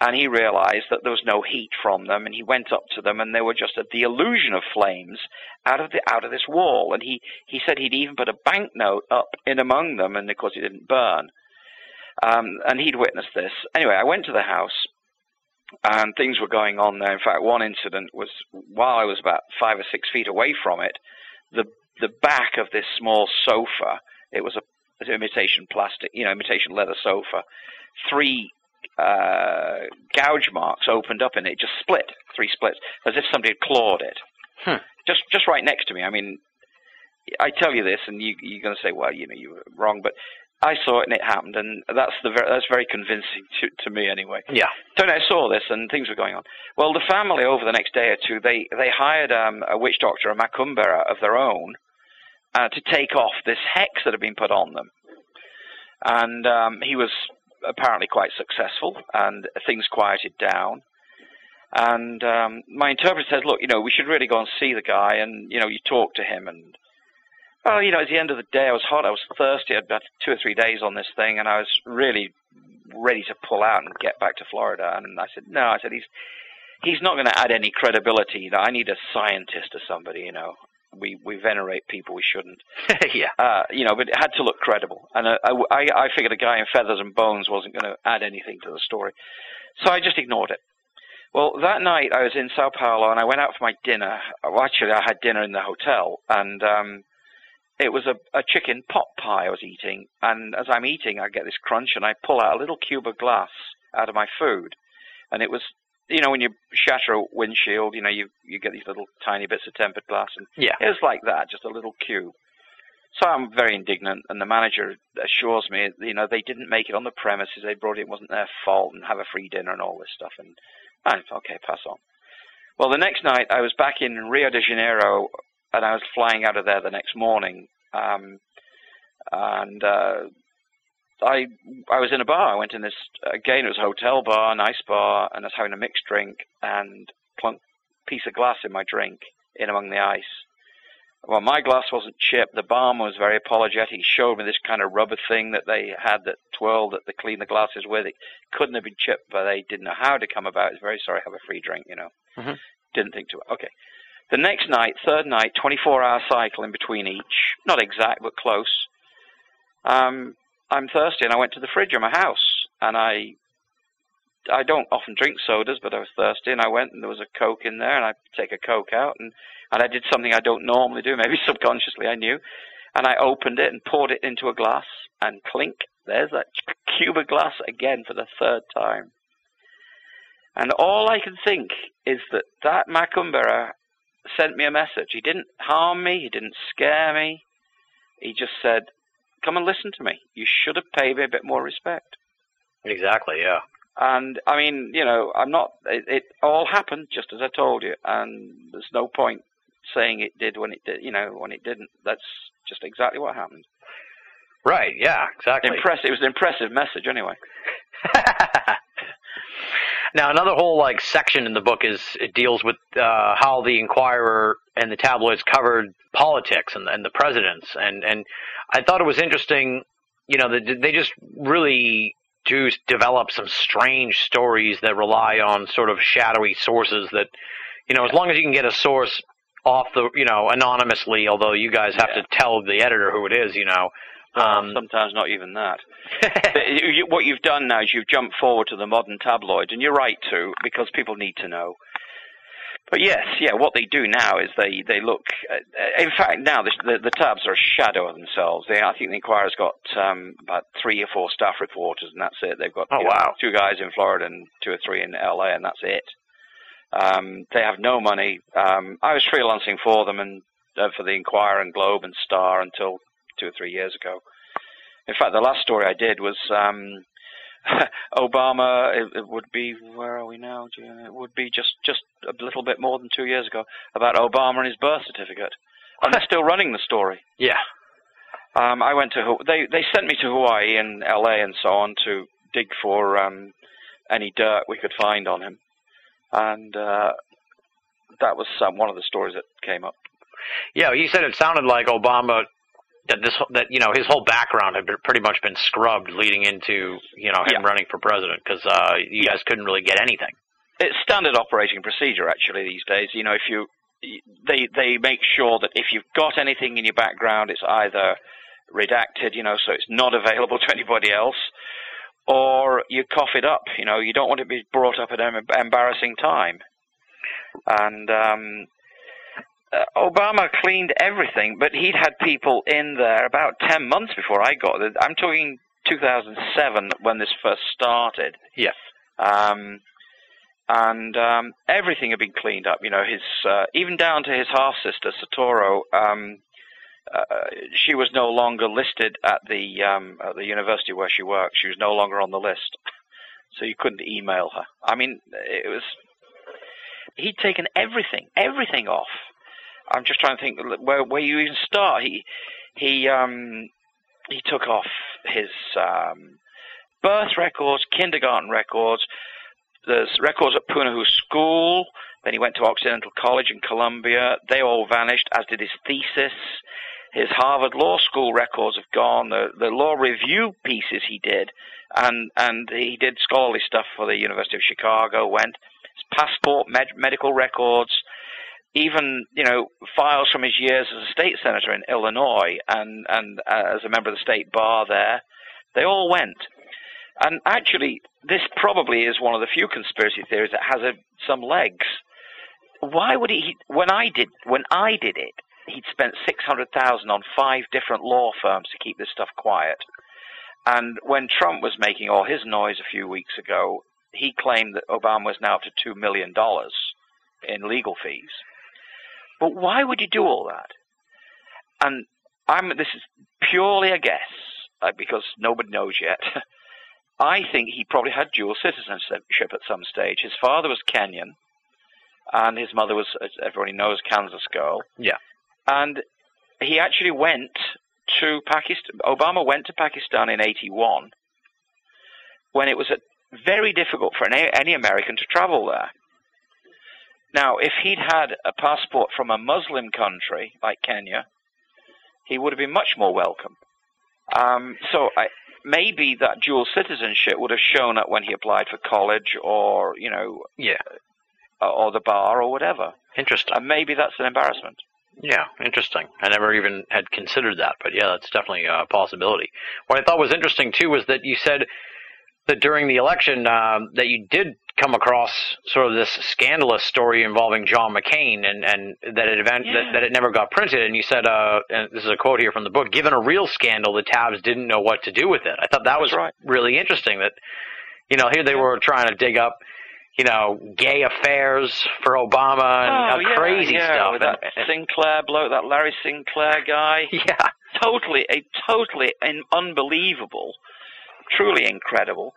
[SPEAKER 1] and he realized that there was no heat from them and he went up to them and they were just a, the illusion of flames out of the out of this wall and he he said he'd even put a banknote up in among them and of course it didn't burn um, and he'd witnessed this anyway i went to the house and things were going on there. In fact, one incident was while I was about five or six feet away from it, the the back of this small sofa. It was a imitation plastic, you know, imitation leather sofa. Three uh, gouge marks opened up in it, just split, three splits, as if somebody had clawed it.
[SPEAKER 5] Hmm.
[SPEAKER 1] Just just right next to me. I mean, I tell you this, and you, you're going to say, well, you know, you were wrong, but I saw it and it happened, and that's the ver- that's very convincing to to me anyway.
[SPEAKER 5] Yeah.
[SPEAKER 1] So I saw this, and things were going on. Well, the family over the next day or two, they they hired um, a witch doctor, a macumbera of their own, uh, to take off this hex that had been put on them, and um, he was apparently quite successful, and things quieted down. And um, my interpreter says, "Look, you know, we should really go and see the guy, and you know, you talk to him, and well, you know, at the end of the day, I was hot, I was thirsty. I'd had two or three days on this thing, and I was really ready to pull out and get back to Florida. And I said, no, I said he's he's not going to add any credibility. You know, I need a scientist or somebody. You know, we we venerate people we shouldn't.
[SPEAKER 5] yeah.
[SPEAKER 1] Uh, you know, but it had to look credible. And uh, I I figured a guy in feathers and bones wasn't going to add anything to the story, so I just ignored it. Well, that night I was in Sao Paulo and I went out for my dinner. Well, actually, I had dinner in the hotel, and um, it was a, a chicken pot pie I was eating, and as I'm eating, I get this crunch, and I pull out a little cube of glass out of my food, and it was, you know, when you shatter a windshield, you know, you you get these little tiny bits of tempered glass, and
[SPEAKER 5] Yeah.
[SPEAKER 1] it was like that, just a little cube. So I'm very indignant, and the manager assures me, you know, they didn't make it on the premises, they brought it, it wasn't their fault, and have a free dinner and all this stuff, and I okay, pass on. Well, the next night I was back in Rio de Janeiro and I was flying out of there the next morning. Um, and uh, I I was in a bar. I went in this again. It was a hotel bar, nice bar, and I was having a mixed drink and plunk piece of glass in my drink in among the ice. Well, my glass wasn't chipped. The barman was very apologetic. He showed me this kind of rubber thing that they had that twirled that they clean the glasses with. It couldn't have been chipped, but they didn't know how to come about. It's very sorry. Have a free drink, you know.
[SPEAKER 5] Mhm.
[SPEAKER 1] Didn't think to it. Okay. The next night, third night, 24 hour cycle in between each. Not exact, but close. Um, I'm thirsty, and I went to the fridge in my house, and I I don't often drink sodas, but I was thirsty, and I went, and there was a Coke in there, and I take a Coke out, and and I did something I don't normally do, maybe subconsciously I knew, and I opened it and poured it into a glass, and clink, there's that cube of glass again for the third time. And all I can think is that that Macumbera sent me a message. He didn't harm me. He didn't scare me. He just said, "Come and listen to me. You should have paid me a bit more respect."
[SPEAKER 5] Exactly. Yeah.
[SPEAKER 1] And I mean, you know, I'm not. It, it all happened just as I told you, and there's no point saying it did when it did. You know, when it didn't. That's just exactly what happened.
[SPEAKER 5] Right. Yeah. Exactly.
[SPEAKER 1] Impressive. It was an impressive message, anyway.
[SPEAKER 5] now another whole like section in the book is it deals with uh, how the Enquirer and the tabloids covered politics and, and the presidents and and I thought it was interesting. You know, they, they just really do develop some strange stories that rely on sort of shadowy sources that, you know, as long as you can get a source off the, you know, anonymously, although you guys have
[SPEAKER 1] Yeah.
[SPEAKER 5] to tell the editor who it is, you know. Um,
[SPEAKER 1] Sometimes not even that. You- what you've done now is you've jumped forward to the modern tabloid, and you're right to, because people need to know. But yes, yeah, what they do now is they they look. Uh, in fact, now the, the the tabs are a shadow of themselves. They, I think the Enquirer's got um, about three or four staff reporters, and that's it. They've got
[SPEAKER 5] Oh,
[SPEAKER 1] you know, two guys in Florida and two or three in LA, and that's it. Um, they have no money. Um, I was freelancing for them and uh, for the Inquirer and Globe and Star until two or three years ago. In fact, the last story I did was um, Obama. It, it would be where are we now? It would be just just a little bit more than two years ago about Obama and his birth certificate. And they're still running the story.
[SPEAKER 5] yeah.
[SPEAKER 1] Um, I went to they they sent me to Hawaii and L.A. and so on to dig for um, any dirt we could find on him, and uh, that was some, one of the stories that came up.
[SPEAKER 5] Yeah, he said it sounded like Obama that this that you know his whole background had been, pretty much been scrubbed leading into you know him
[SPEAKER 1] Yeah.
[SPEAKER 5] running for president because uh, you
[SPEAKER 1] Yeah.
[SPEAKER 5] guys couldn't really get anything.
[SPEAKER 1] it's standard operating procedure actually these days. You know, if you they they make sure that if you've got anything in your background, it's either redacted, you know, so it's not available to anybody else, or you cough it up. You know, you don't want it to be brought up at an embarrassing time. And um, Obama cleaned everything, but he'd had people in there about 10 months before I got there. I'm talking 2007 when this first started.
[SPEAKER 5] Yeah.
[SPEAKER 1] Um, and um, everything had been cleaned up. You know, his uh, even down to his half sister Soetoro. Um, uh, she was no longer listed at the um, at the university where she worked. She was no longer on the list, so you couldn't email her. I mean, it was he'd taken everything, everything off. I'm just trying to think where where you even start. He he um he took off his um birth records, kindergarten records, there's records at Punahou School. Then he went to Occidental College in Columbia. They all vanished, as did his thesis. His Harvard Law School records have gone. The, the law review pieces he did, and and he did scholarly stuff for the University of Chicago. Went his passport, med- medical records, even you know files from his years as a state senator in Illinois and and uh, as a member of the state bar there. They all went. And actually, this probably is one of the few conspiracy theories that has a, some legs. Why would he? When I did, when I did it, he'd spent six hundred thousand on five different law firms to keep this stuff quiet. And when Trump was making all his noise a few weeks ago, he claimed that Obama was now up to two million dollars in legal fees. But why would you do all that? And I'm this is purely a guess uh, because nobody knows yet. I think he probably had dual citizenship at some stage. His father was Kenyan, and his mother was, as everybody knows, Kansas girl.
[SPEAKER 5] Yeah.
[SPEAKER 1] And he actually went to Pakistan. Obama went to Pakistan in '81 when it was a, very difficult for any, any American to travel there. Now, if he'd had a passport from a Muslim country like Kenya, he would have been much more welcome. Um, so I, maybe that dual citizenship would have shown up when he applied for college or, you know,
[SPEAKER 5] Yeah.
[SPEAKER 1] or the bar or whatever.
[SPEAKER 5] Interesting.
[SPEAKER 1] And maybe that's an embarrassment.
[SPEAKER 5] Yeah, interesting. I never even had considered that, but yeah, that's definitely a possibility. What I thought was interesting too was that you said that during the election um, that you did come across sort of this scandalous story involving John McCain, and and that it event
[SPEAKER 1] Yeah.
[SPEAKER 5] that, that it never got printed. And you said, uh, and this is a quote here from the book: "Given a real scandal, the tabs didn't know what to do with it." I thought that was
[SPEAKER 1] right.
[SPEAKER 5] really interesting. That you know here they were trying to dig up. You know, gay affairs for Obama and
[SPEAKER 1] oh,
[SPEAKER 5] uh,
[SPEAKER 1] yeah,
[SPEAKER 5] crazy
[SPEAKER 1] yeah,
[SPEAKER 5] stuff.
[SPEAKER 1] With that
[SPEAKER 5] and-
[SPEAKER 1] Sinclair bloke, that Larry Sinclair guy.
[SPEAKER 5] yeah,
[SPEAKER 1] totally, a totally un- unbelievable, truly incredible.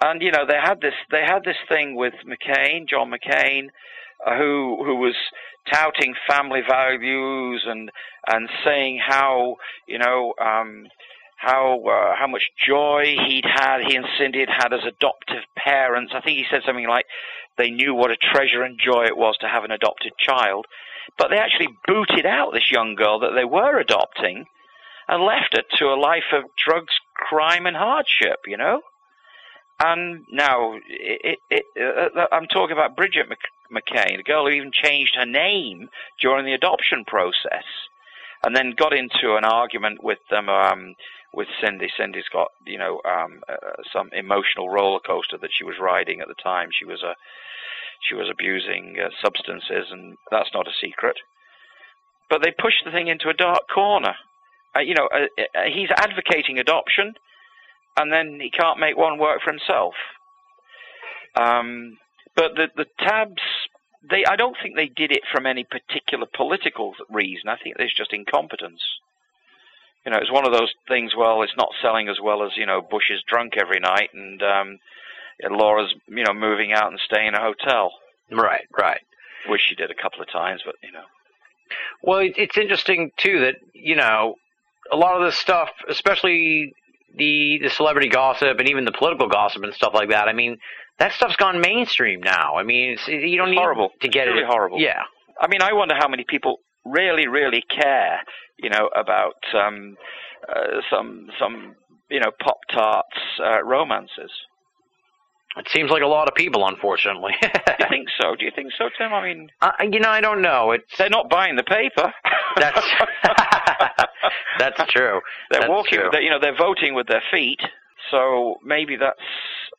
[SPEAKER 1] And you know, they had this, they had this thing with McCain, John McCain, uh, who who was touting family values and and saying how you know um, how uh, how much joy he'd had, he and Cindy had had as adoptive parents. I think he said something like they knew what a treasure and joy it was to have an adopted child. But they actually booted out this young girl that they were adopting and left her to a life of drugs, crime, and hardship, you know? And now, it, it, it, uh, I'm talking about Bridget Mc, McCain, a girl who even changed her name during the adoption process and then got into an argument with them um, with Cindy. Cindy's got you know um, uh, some emotional roller coaster that she was riding at the time. She was a she was abusing uh, substances, and that's not a secret. But they pushed the thing into a dark corner. Uh, you know, uh, uh, he's advocating adoption, and then he can't make one work for himself. Um, but the the tabs they I don't think they did it from any particular political reason. I think there's just incompetence. You know, it's one of those things. Well, it's not selling as well as you know Bush is drunk every night, and um, and Laura's you know moving out and staying in a hotel.
[SPEAKER 5] right, right.
[SPEAKER 1] Wish she did a couple of times, but you know.
[SPEAKER 5] Well, it's interesting too that you know a lot of this stuff, especially the the celebrity gossip and even the political gossip and stuff like that. I mean, that stuff's gone mainstream now. I mean, it's, you don't
[SPEAKER 1] It's
[SPEAKER 5] need
[SPEAKER 1] horrible.
[SPEAKER 5] to get
[SPEAKER 1] It's
[SPEAKER 5] it.
[SPEAKER 1] really horrible.
[SPEAKER 5] Yeah,
[SPEAKER 1] I mean, I wonder how many people really, really care, you know, about um, uh, some some you know pop tarts uh, romances.
[SPEAKER 5] it seems like a lot of people, unfortunately.
[SPEAKER 1] Do you think so? Do you think so, Tim? I mean,
[SPEAKER 5] uh, you know, I don't know. It's
[SPEAKER 1] they're not buying the paper.
[SPEAKER 5] That's- that's true.
[SPEAKER 1] They're
[SPEAKER 5] That's
[SPEAKER 1] walking.
[SPEAKER 5] true.
[SPEAKER 1] They're, you know, they're voting with their feet. So maybe that's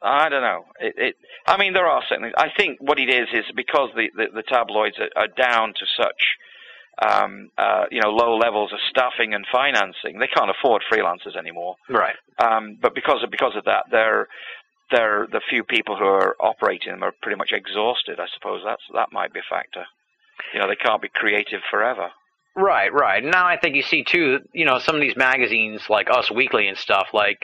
[SPEAKER 1] I don't know. It, it I mean, there are certainly. I think what it is is because the the, the tabloids are, are down to such um, uh, you know low levels of staffing and financing, they can't afford freelancers anymore.
[SPEAKER 5] Right.
[SPEAKER 1] Um, but because of because of that, they're they're the few people who are operating them are pretty much exhausted. I suppose that's that might be a factor. You know, they can't be creative forever.
[SPEAKER 5] Right, right. Now I think you see too, you know, some of these magazines like Us Weekly and stuff, like,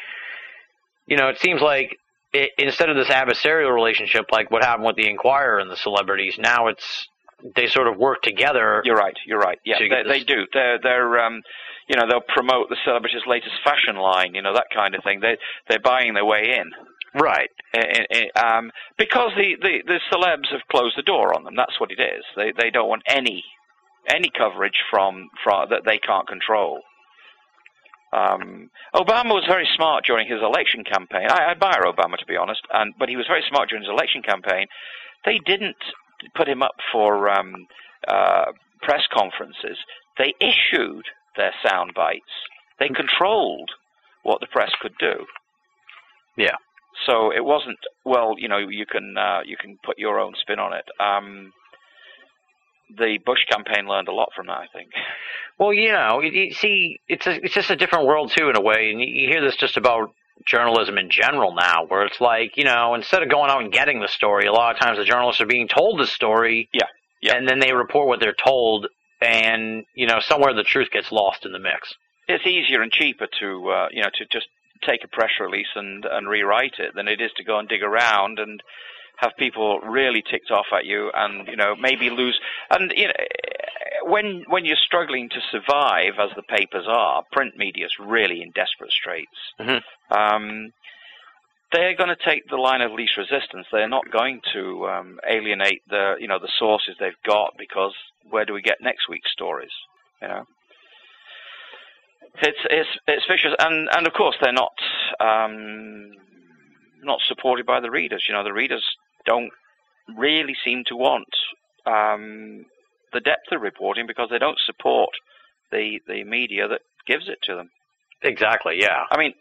[SPEAKER 5] you know, it seems like it, instead of this adversarial relationship, like what happened with the Enquirer and the celebrities, now it's they sort of work together.
[SPEAKER 1] You're right. You're right. Yeah, they, they do. They're they're um, you know they'll promote the celebrity's latest fashion line. You know that kind of thing. They they're buying their way in.
[SPEAKER 5] Right.
[SPEAKER 1] Eh, eh, Um, because the, the, the celebs have closed the door on them. That's what it is. They they don't want any any coverage from, from that they can't control. Um, Obama was very smart during his election campaign. I, I admire Obama to be honest, and but he was very smart during his election campaign. They didn't put him up for um, uh, press conferences. They issued their sound bites. They controlled what the press could do.
[SPEAKER 5] Yeah.
[SPEAKER 1] So it wasn't well. You know, you can uh, you can put your own spin on it. Um, the Bush campaign learned a lot from that, I think.
[SPEAKER 5] Well, you know, you, you see, it's a, it's just a different world too, in a way, and you, you hear this just about journalism in general now, where it's like, you know, instead of going out and getting the story, a lot of times the journalists are being told the story,
[SPEAKER 1] Yeah, yeah.
[SPEAKER 5] and then they report what they're told, and you know, somewhere the truth gets lost in the mix.
[SPEAKER 1] It's easier and cheaper to uh, you know to just take a press release and and rewrite it than it is to go and dig around and have people really ticked off at you and you know maybe lose and you know when when you're struggling to survive as the papers are print media is really in desperate straits
[SPEAKER 5] Mhm.
[SPEAKER 1] um they're going to take the line of least resistance they're not going to um alienate the you know the sources they've got because where do we get next week's stories you know it's it's it's vicious, and and of course they're not um, not supported by the readers. You know, the readers don't really seem to want um, the depth of reporting because they don't support the the media that gives it to them.
[SPEAKER 5] Exactly. Yeah.
[SPEAKER 1] I mean,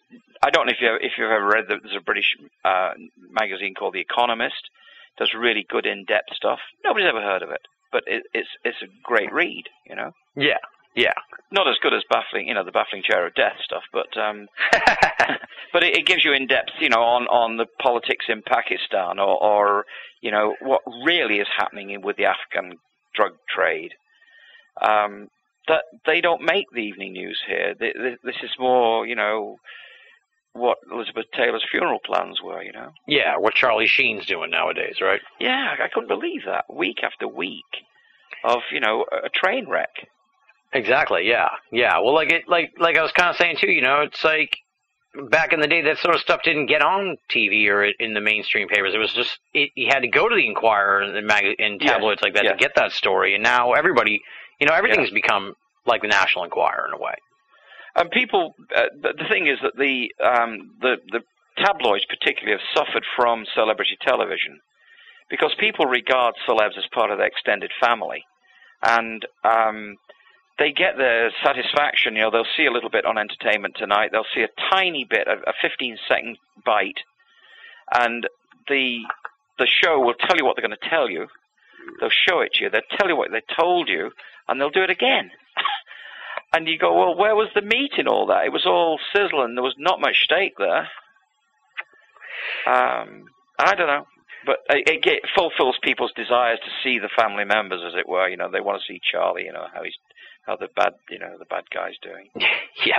[SPEAKER 1] I don't know if you if you've ever read the, there's a British uh, magazine called The Economist. Does really good in-depth stuff. Nobody's ever heard of it, but it, it's it's a great read. You know,
[SPEAKER 5] Yeah. Yeah.
[SPEAKER 1] not as good as baffling, you know, the baffling chair of death stuff, but um, but it, it gives you in depth, you know, on on the politics in Pakistan or or you know what really is happening with the Afghan drug trade. Um, that they don't make the evening news here. Th- th- This is more, you know, what Elizabeth Taylor's funeral plans were. You know.
[SPEAKER 5] yeah. What Charlie Sheen's doing nowadays, right?
[SPEAKER 1] Yeah, I couldn't believe that week after week of you know a train wreck.
[SPEAKER 5] Exactly. Yeah. Yeah. Well, like it, like like I was kind of saying too. You know, it's like back in the day, that sort of stuff didn't get on TV or in the mainstream papers. It was just it, you had to go to the Enquirer and, the mag- and tabloids like that
[SPEAKER 1] yeah.
[SPEAKER 5] to get that story. And now everybody, you know, everything's become like the National Enquirer in a way.
[SPEAKER 1] And people, uh, the, the thing is that the um, the the tabloids particularly have suffered from celebrity television because people regard celebs as part of their extended family, and um, they get their satisfaction. You know, they'll see a little bit on Entertainment Tonight. They'll see a tiny bit, a, a 15 second bite, and the the show will tell you what they're going to tell you. They'll show it to you. They'll tell you what they told you, and they'll do it again. And you go, well, where was the meat in all that? It was all sizzling. There was not much steak there. Um, I don't know, but it, it fulfills people's desires to see the family members, as it were. You know, they want to see Charlie. You know how he's how the bad you know the bad guy's doing.
[SPEAKER 5] yeah.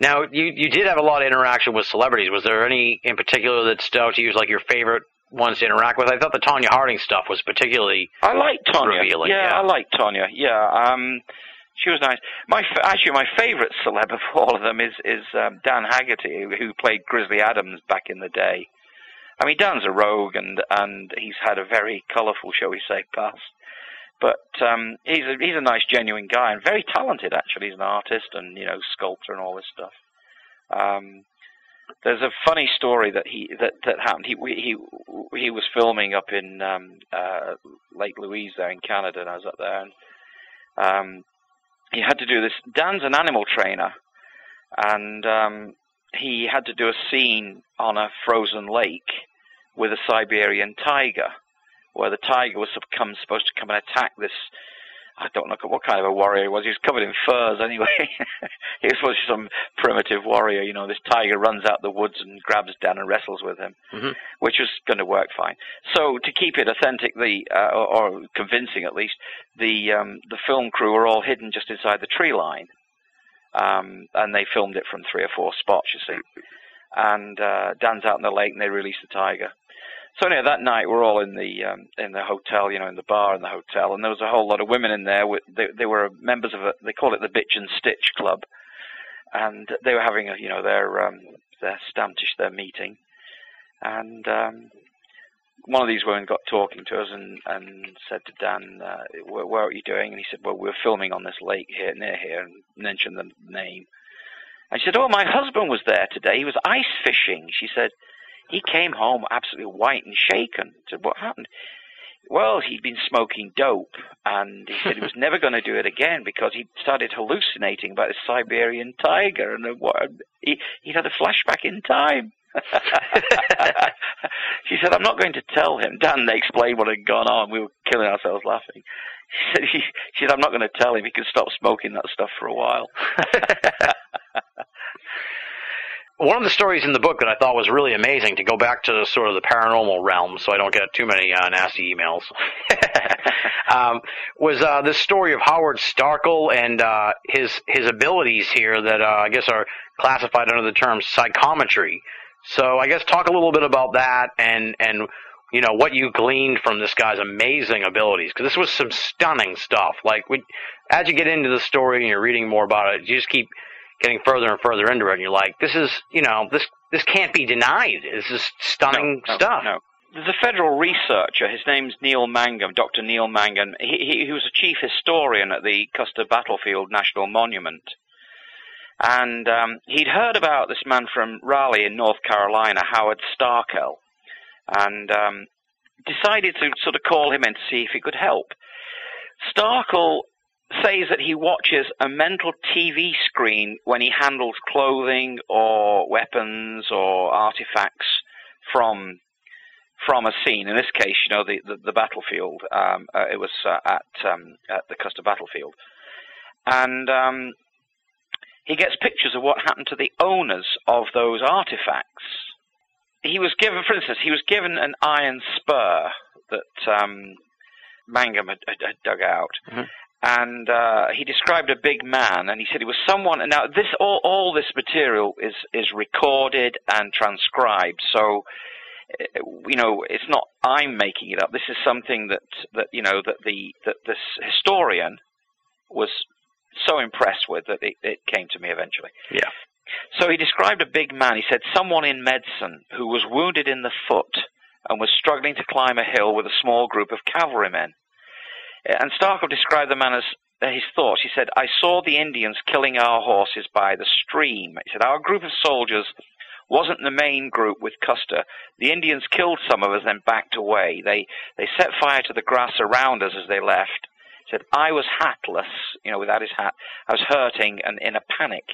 [SPEAKER 5] Now you you did have a lot of interaction with celebrities. Was there any in particular that stood out to you as like your favorite ones to interact with? I thought the Tonya Harding stuff was particularly
[SPEAKER 1] I like Tonya.
[SPEAKER 5] Revealing,
[SPEAKER 1] yeah,
[SPEAKER 5] yeah.
[SPEAKER 1] I like Tonya. Yeah, um, she was nice. My actually, my favourite celeb of all of them is is um, Dan Haggerty, who, who played Grizzly Adams back in the day. I mean, Dan's a rogue, and and he's had a very colourful, shall we say, past. But um, he's a, he's a nice, genuine guy, and very talented. Actually, he's an artist and you know sculptor and all this stuff. Um, there's a funny story that he that that happened. He he he was filming up in um, uh, Lake Louise there in Canada, and I was up there, and um, he had to do this. Dan's an animal trainer, and um, he had to do a scene on a frozen lake with a Siberian tiger, where the tiger was supposed to come and attack this. I don't know what kind of a warrior he was. He was covered in furs anyway. he was some primitive warrior. You know, this tiger runs out the woods and grabs Dan and wrestles with him,
[SPEAKER 5] Mhm.
[SPEAKER 1] which was going to work fine. So to keep it authentic, the uh, or, or convincing at least, the um, the film crew were all hidden just inside the tree line, um, and they filmed it from three or four spots. You see, and uh, Dan's out in the lake, and they release the tiger. So anyway, that night we're all in the um, in the hotel, you know, in the bar in the hotel, and there was a whole lot of women in there. They, they were members of a, they call it the Bitch and Stitch Club, and they were having a, you know, their um, their Stammtisch, their meeting, and um, one of these women got talking to us and and said to Dan, uh, where, "Where are you doing?" And he said, "Well, we're filming on this lake here near here," and mentioned the name. And she said, "Oh, my husband was there today. He was ice fishing." She said, "He came home absolutely white and shaken." Said, "What happened?" Well, he'd been smoking dope, and he said he was never going to do it again because he started hallucinating about the Siberian tiger, and what he he'd had a flashback in time. she said, "I'm not going to tell him." Dan explained what had gone on. We were killing ourselves laughing. She said, he, "She said I'm not going to tell him. He can stop smoking that stuff for a while."
[SPEAKER 5] One of the stories in the book that I thought was really amazing to go back to sort of the paranormal realm, so I don't get too many uh, nasty emails, um, was uh, this story of Howard Starkle and uh, his his abilities here that uh, I guess are classified under the term psychometry. So I guess talk a little bit about that and and you know what you gleaned from this guy's amazing abilities because this was some stunning stuff. Like as you get into the story and you're reading more about it, you just keep getting further and further into it, and you're like, this is you know this this can't be denied. This is stunning
[SPEAKER 1] no, no,
[SPEAKER 5] stuff.
[SPEAKER 1] No. There's a federal researcher. His name's Neil Mangum, Dr. Neil Mangum. He, he, he was a chief historian at the Custer Battlefield National Monument. And um, he'd heard about this man from Raleigh in North Carolina, Howard Starkell, and um, decided to sort of call him in to see if he could help. Starkell says that he watches a mental TV screen when he handles clothing or weapons or artifacts from from a scene. In this case, you know, the the, the battlefield. Um, uh, it was uh, at um, at the Custer battlefield, and um, he gets pictures of what happened to the owners of those artifacts. He was given, for instance, he was given an iron spur that um, Mangum had, had, had dug out.
[SPEAKER 5] Mhm.
[SPEAKER 1] And uh, he described a big man, and he said he was someone. And now, this all, all this material is is recorded and transcribed. So, uh, you know, it's not I'm making it up. This is something that that you know that the that this historian was so impressed with that it, it came to me eventually.
[SPEAKER 5] Yeah.
[SPEAKER 1] So he described a big man. He said someone in medicine who was wounded in the foot and was struggling to climb a hill with a small group of cavalrymen. And Starkov described the man as uh, his thoughts. He said, I saw the Indians killing our horses by the stream. He said, Our group of soldiers wasn't the main group with Custer. The Indians killed some of us, then backed away. They, they set fire to the grass around us as they left. He said, I was hatless, you know, without his hat. I was hurting and in a panic.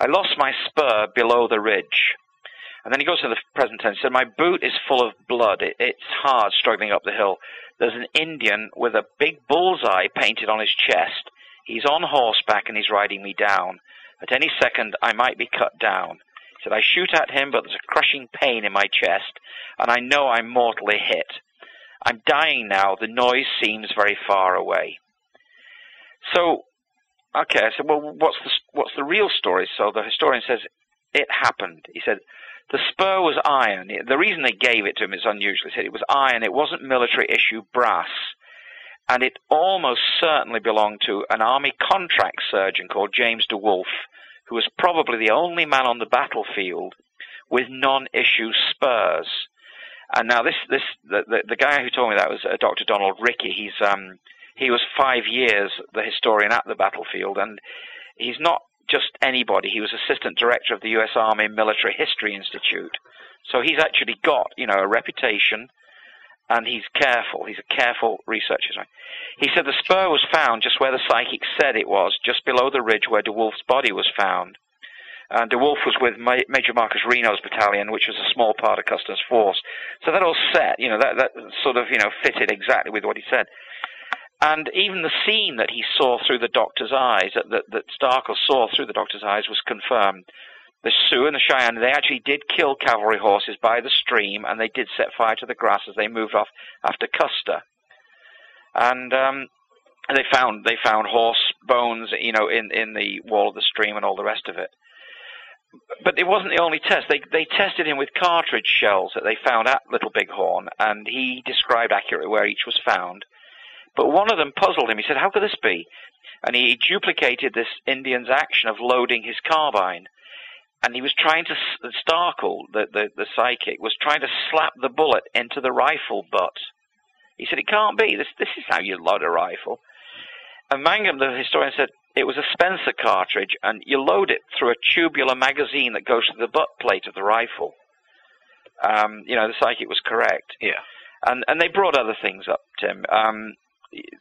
[SPEAKER 1] I lost my spur below the ridge. And then he goes to the present tense. He said, My boot is full of blood. It, it's hard struggling up the hill. There's an Indian with a big bullseye painted on his chest. He's on horseback and he's riding me down. At any second, I might be cut down. He said, I shoot at him, but there's a crushing pain in my chest, and I know I'm mortally hit. I'm dying now. The noise seems very far away. So, okay, I said, well, what's the, what's the real story? So the historian says, it happened. He said, the spur was iron. The reason they gave it to him is unusual. It was iron. It wasn't military issue brass. And it almost certainly belonged to an army contract surgeon called James DeWolf, who was probably the only man on the battlefield with non-issue spurs. And now this, this, the, the, the guy who told me that was uh, Dr. Donald Rickey. He's, um, he was five years the historian at the battlefield, and he's not just anybody. He was assistant director of the U.S. Army Military History Institute. So he's actually got, you know, a reputation, and he's careful. He's a careful researcher. He said the spur was found just where the psychic said it was, just below the ridge where DeWolf's body was found. And DeWolf was with Ma- Major Marcus Reno's battalion, which was a small part of Custer's force. So that all set, you know, that, that sort of, you know, fitted exactly with what he said. And even the scene that he saw through the doctor's eyes, that, that, that Starkle saw through the doctor's eyes, was confirmed. The Sioux and the Cheyenne, they actually did kill cavalry horses by the stream, and they did set fire to the grass as they moved off after Custer. And um, they found they found horse bones, you know, in in the wall of the stream and all the rest of it. But it wasn't the only test. They they tested him with cartridge shells that they found at Little Bighorn, and he described accurately where each was found. But one of them puzzled him. He said, "How could this be?" And he duplicated this Indian's action of loading his carbine, and he was trying to Starkle, the, the the psychic, was trying to slap the bullet into the rifle butt. He said, "It can't be. This this is how you load a rifle." And Mangum, the historian, said it was a Spencer cartridge, and you load it through a tubular magazine that goes to the butt plate of the rifle. Um, you know, the psychic was correct.
[SPEAKER 5] Yeah.
[SPEAKER 1] And and they brought other things up, Tim. Um,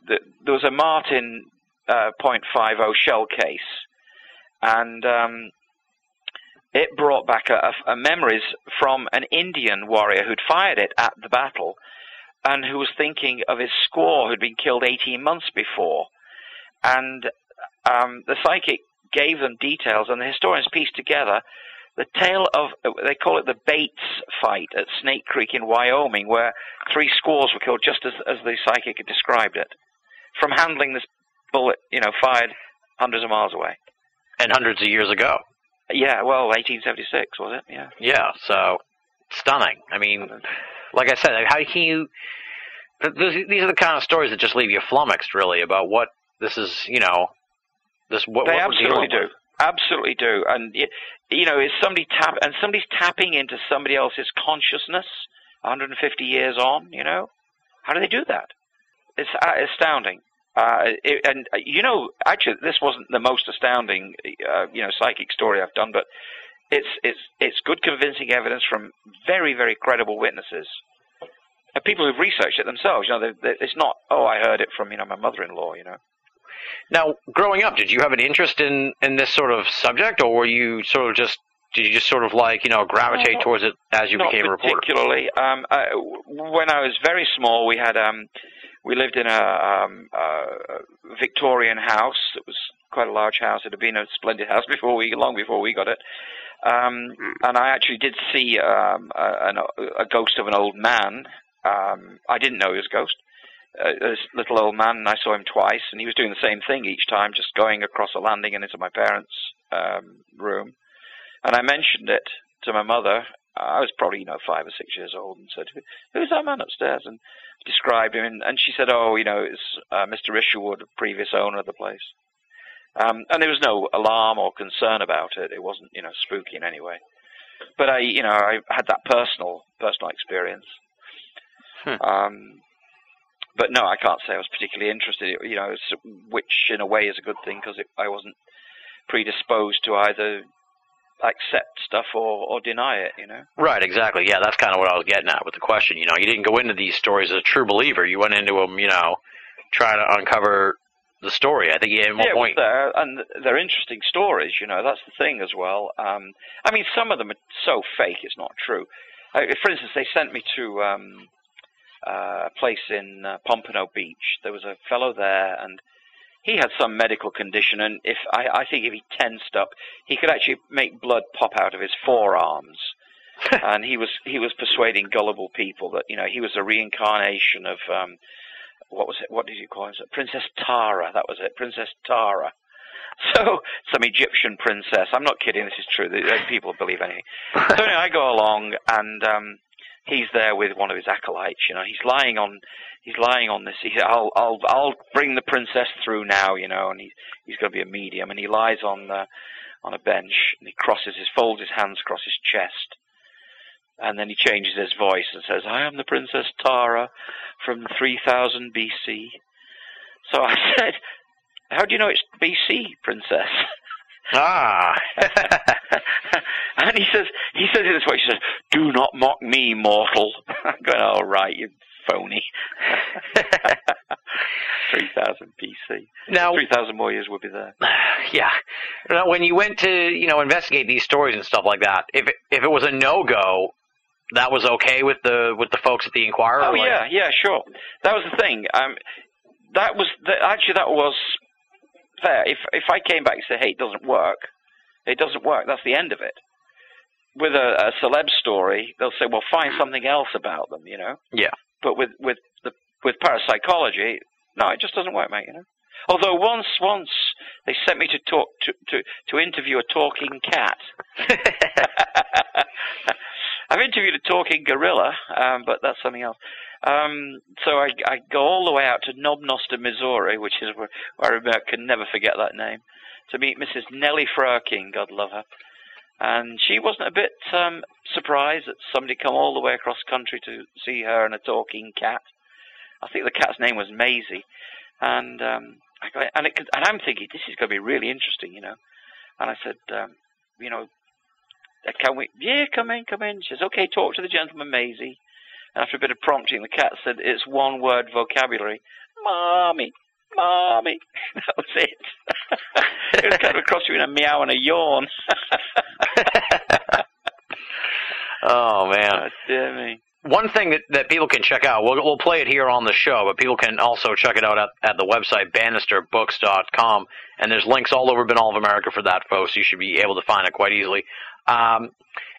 [SPEAKER 1] the, there was a Martin uh, .50 shell case, and um, it brought back a, a, memories from an Indian warrior who'd fired it at the battle, and who was thinking of his squaw who'd been killed 18 months before. And um, the psychic gave them details, and the historians pieced together the tale of they call it the Bates fight at Snake Creek in Wyoming, where three squaws were killed just as as the psychic had described it, from handling this bullet, you know, fired hundreds of miles away,
[SPEAKER 5] and hundreds of years ago.
[SPEAKER 1] Yeah, well, 1876 was it? Yeah.
[SPEAKER 5] Yeah. So stunning. I mean, like I said, how can you? These are the kind of stories that just leave you flummoxed, really, about what this is, you know, this what
[SPEAKER 1] they
[SPEAKER 5] what
[SPEAKER 1] absolutely do.
[SPEAKER 5] With.
[SPEAKER 1] Absolutely do, and you know, is somebody tap and somebody's tapping into somebody else's consciousness 150 years on. You know, how do they do that? It's uh, astounding. Uh, it, and uh, you know, actually, this wasn't the most astounding, uh, you know, psychic story I've done, but it's it's it's good, convincing evidence from very, very credible witnesses, and people who've researched it themselves. You know, they, they, it's not, oh, I heard it from you know my mother-in-law. You know.
[SPEAKER 5] Now, growing up, did you have an interest in in this sort of subject, or were you sort of just did you just sort of like you know gravitate
[SPEAKER 1] no,
[SPEAKER 5] towards it as you became a reporter?
[SPEAKER 1] particularly. Um, I, when I was very small, we had um, we lived in a, um, a Victorian house. It was quite a large house. It had been a splendid house before we, long before we got it. Um, and I actually did see um, a, a, ghost of an old man. Um, I didn't know he was a ghost uh, this little old man, and I saw him twice, and he was doing the same thing each time, just going across a landing and into my parents' um, room. And I mentioned it to my mother. I was probably, you know, five or six years old, and said, "Who's that man upstairs?" And described him, and, and she said, "Oh, you know, it's uh, Mr. Isherwood, previous owner of the place." Um, and there was no alarm or concern about it. It wasn't, you know, spooky in any way. But I, you know, I had that personal, personal experience.
[SPEAKER 5] Hmm.
[SPEAKER 1] Um, but no, I can't say I was particularly interested. You know, which in a way is a good thing because I wasn't predisposed to either accept stuff or, or deny it. You know.
[SPEAKER 5] Right. Exactly. Yeah, that's kind of what I was getting at with the question. You know, you didn't go into these stories as a true believer. You went into them, you know, trying to uncover the story. I think at one
[SPEAKER 1] yeah,
[SPEAKER 5] point,
[SPEAKER 1] there, and they're interesting stories. You know, that's the thing as well. Um, I mean, some of them are so fake it's not true. Uh, for instance, they sent me to um, uh, a place in uh, Pompano Beach. There was a fellow there, and he had some medical condition, and if I, I think if he tensed up, he could actually make blood pop out of his forearms. and he was he was persuading gullible people that you know he was a reincarnation of um, what was it? What did you call him? Princess Tara. That was it. Princess Tara. So some Egyptian princess. I'm not kidding. This is true. People believe anything. So anyway, I go along and um, he's there with one of his acolytes. You know, he's lying on he's lying on this. He said, "I'll I'll I'll bring the princess through now." You know, and he's he's going to be a medium, and he lies on the on a bench and he crosses his folds his hands across his chest. And then he changes his voice and says, I am the Princess Tara from 3000 BC. So I said, How do you know it's BC, Princess?
[SPEAKER 5] Ah.
[SPEAKER 1] and he says, he says in this way, he says, do not mock me, mortal. I'm going, all right, you phony. 3000 BC.
[SPEAKER 5] Now,
[SPEAKER 1] 3000 more years would be there.
[SPEAKER 5] yeah. Now, when you went to you know investigate these stories and stuff like that, if it, if it was a no go, that was okay with the with the folks at the Enquirer.
[SPEAKER 1] Oh
[SPEAKER 5] like-
[SPEAKER 1] yeah, yeah, sure. That was the thing. Um, that was the, actually that was fair. If if I came back and said, "Hey, it doesn't work," it doesn't work. That's the end of it. With a, a celeb story, they'll say, "Well, find something else about them," you know.
[SPEAKER 5] Yeah.
[SPEAKER 1] But with with the with parapsychology, no, it just doesn't work, mate. You know. Although once once they sent me to talk to to to interview a talking cat. I've interviewed a talking gorilla, um, but that's something else. Um, so I, I go all the way out to Knob Noster, Missouri, which is where, where I can never forget that name, to meet Mrs. Nellie Frerking, God love her. And she wasn't a bit um, surprised that somebody come all the way across country to see her and a talking cat. I think the cat's name was Maisie, and um, I, and, it, and I'm thinking this is going to be really interesting, you know. And I said, um, you know, can we? Yeah, come in, come in. She says, okay, talk to the gentleman, Maisie. And after a bit of prompting, the cat said, it's one word vocabulary. Mommy, mommy. That was it. it was kind of a cross between a meow and a yawn.
[SPEAKER 5] oh man.
[SPEAKER 1] Oh, dear me.
[SPEAKER 5] One thing that, that people can check out, we'll, we'll play it here on the show, but people can also check it out at, at the website bannisterbooks.com, and there's links all over Binnall of America for that, folks. You should be able to find it quite easily. Um,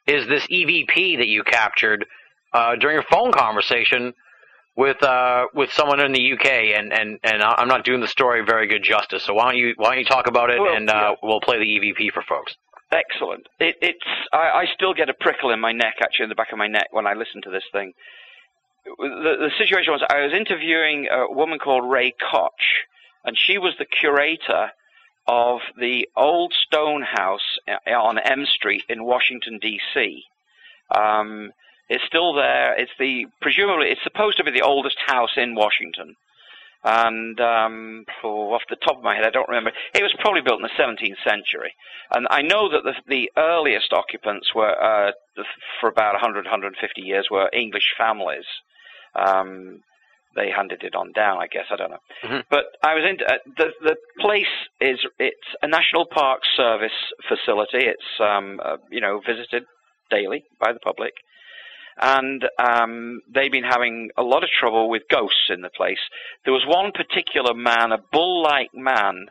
[SPEAKER 5] is this EVP that you captured uh, during a phone conversation with uh, with someone in the UK, and, and, and I'm not doing the story very good justice. So why don't you why don't you talk about it,
[SPEAKER 1] Well,
[SPEAKER 5] and uh,
[SPEAKER 1] yeah.
[SPEAKER 5] we'll play the EVP for folks.
[SPEAKER 1] Excellent. It, it's I, I still get a prickle in my neck, actually, in the back of my neck when I listen to this thing. The, the situation was I was interviewing a woman called Ray Koch, and she was the curator of the old stone house uh, on M Street in Washington D.C. Um, it's still there. It's the presumably it's supposed to be the oldest house in Washington. And um, off the top of my head, I don't remember. It was probably built in the 17th century. And I know that the, the earliest occupants were, uh, for about 100, 150 years, were English families. Um, they handed it on down, I guess. I don't know.
[SPEAKER 5] Mhm.
[SPEAKER 1] But I was in uh, the the place is it's a National Park Service facility. It's um, uh, you know visited daily by the public, and um, they've been having a lot of trouble with ghosts in the place. There was one particular man, a bull-like man.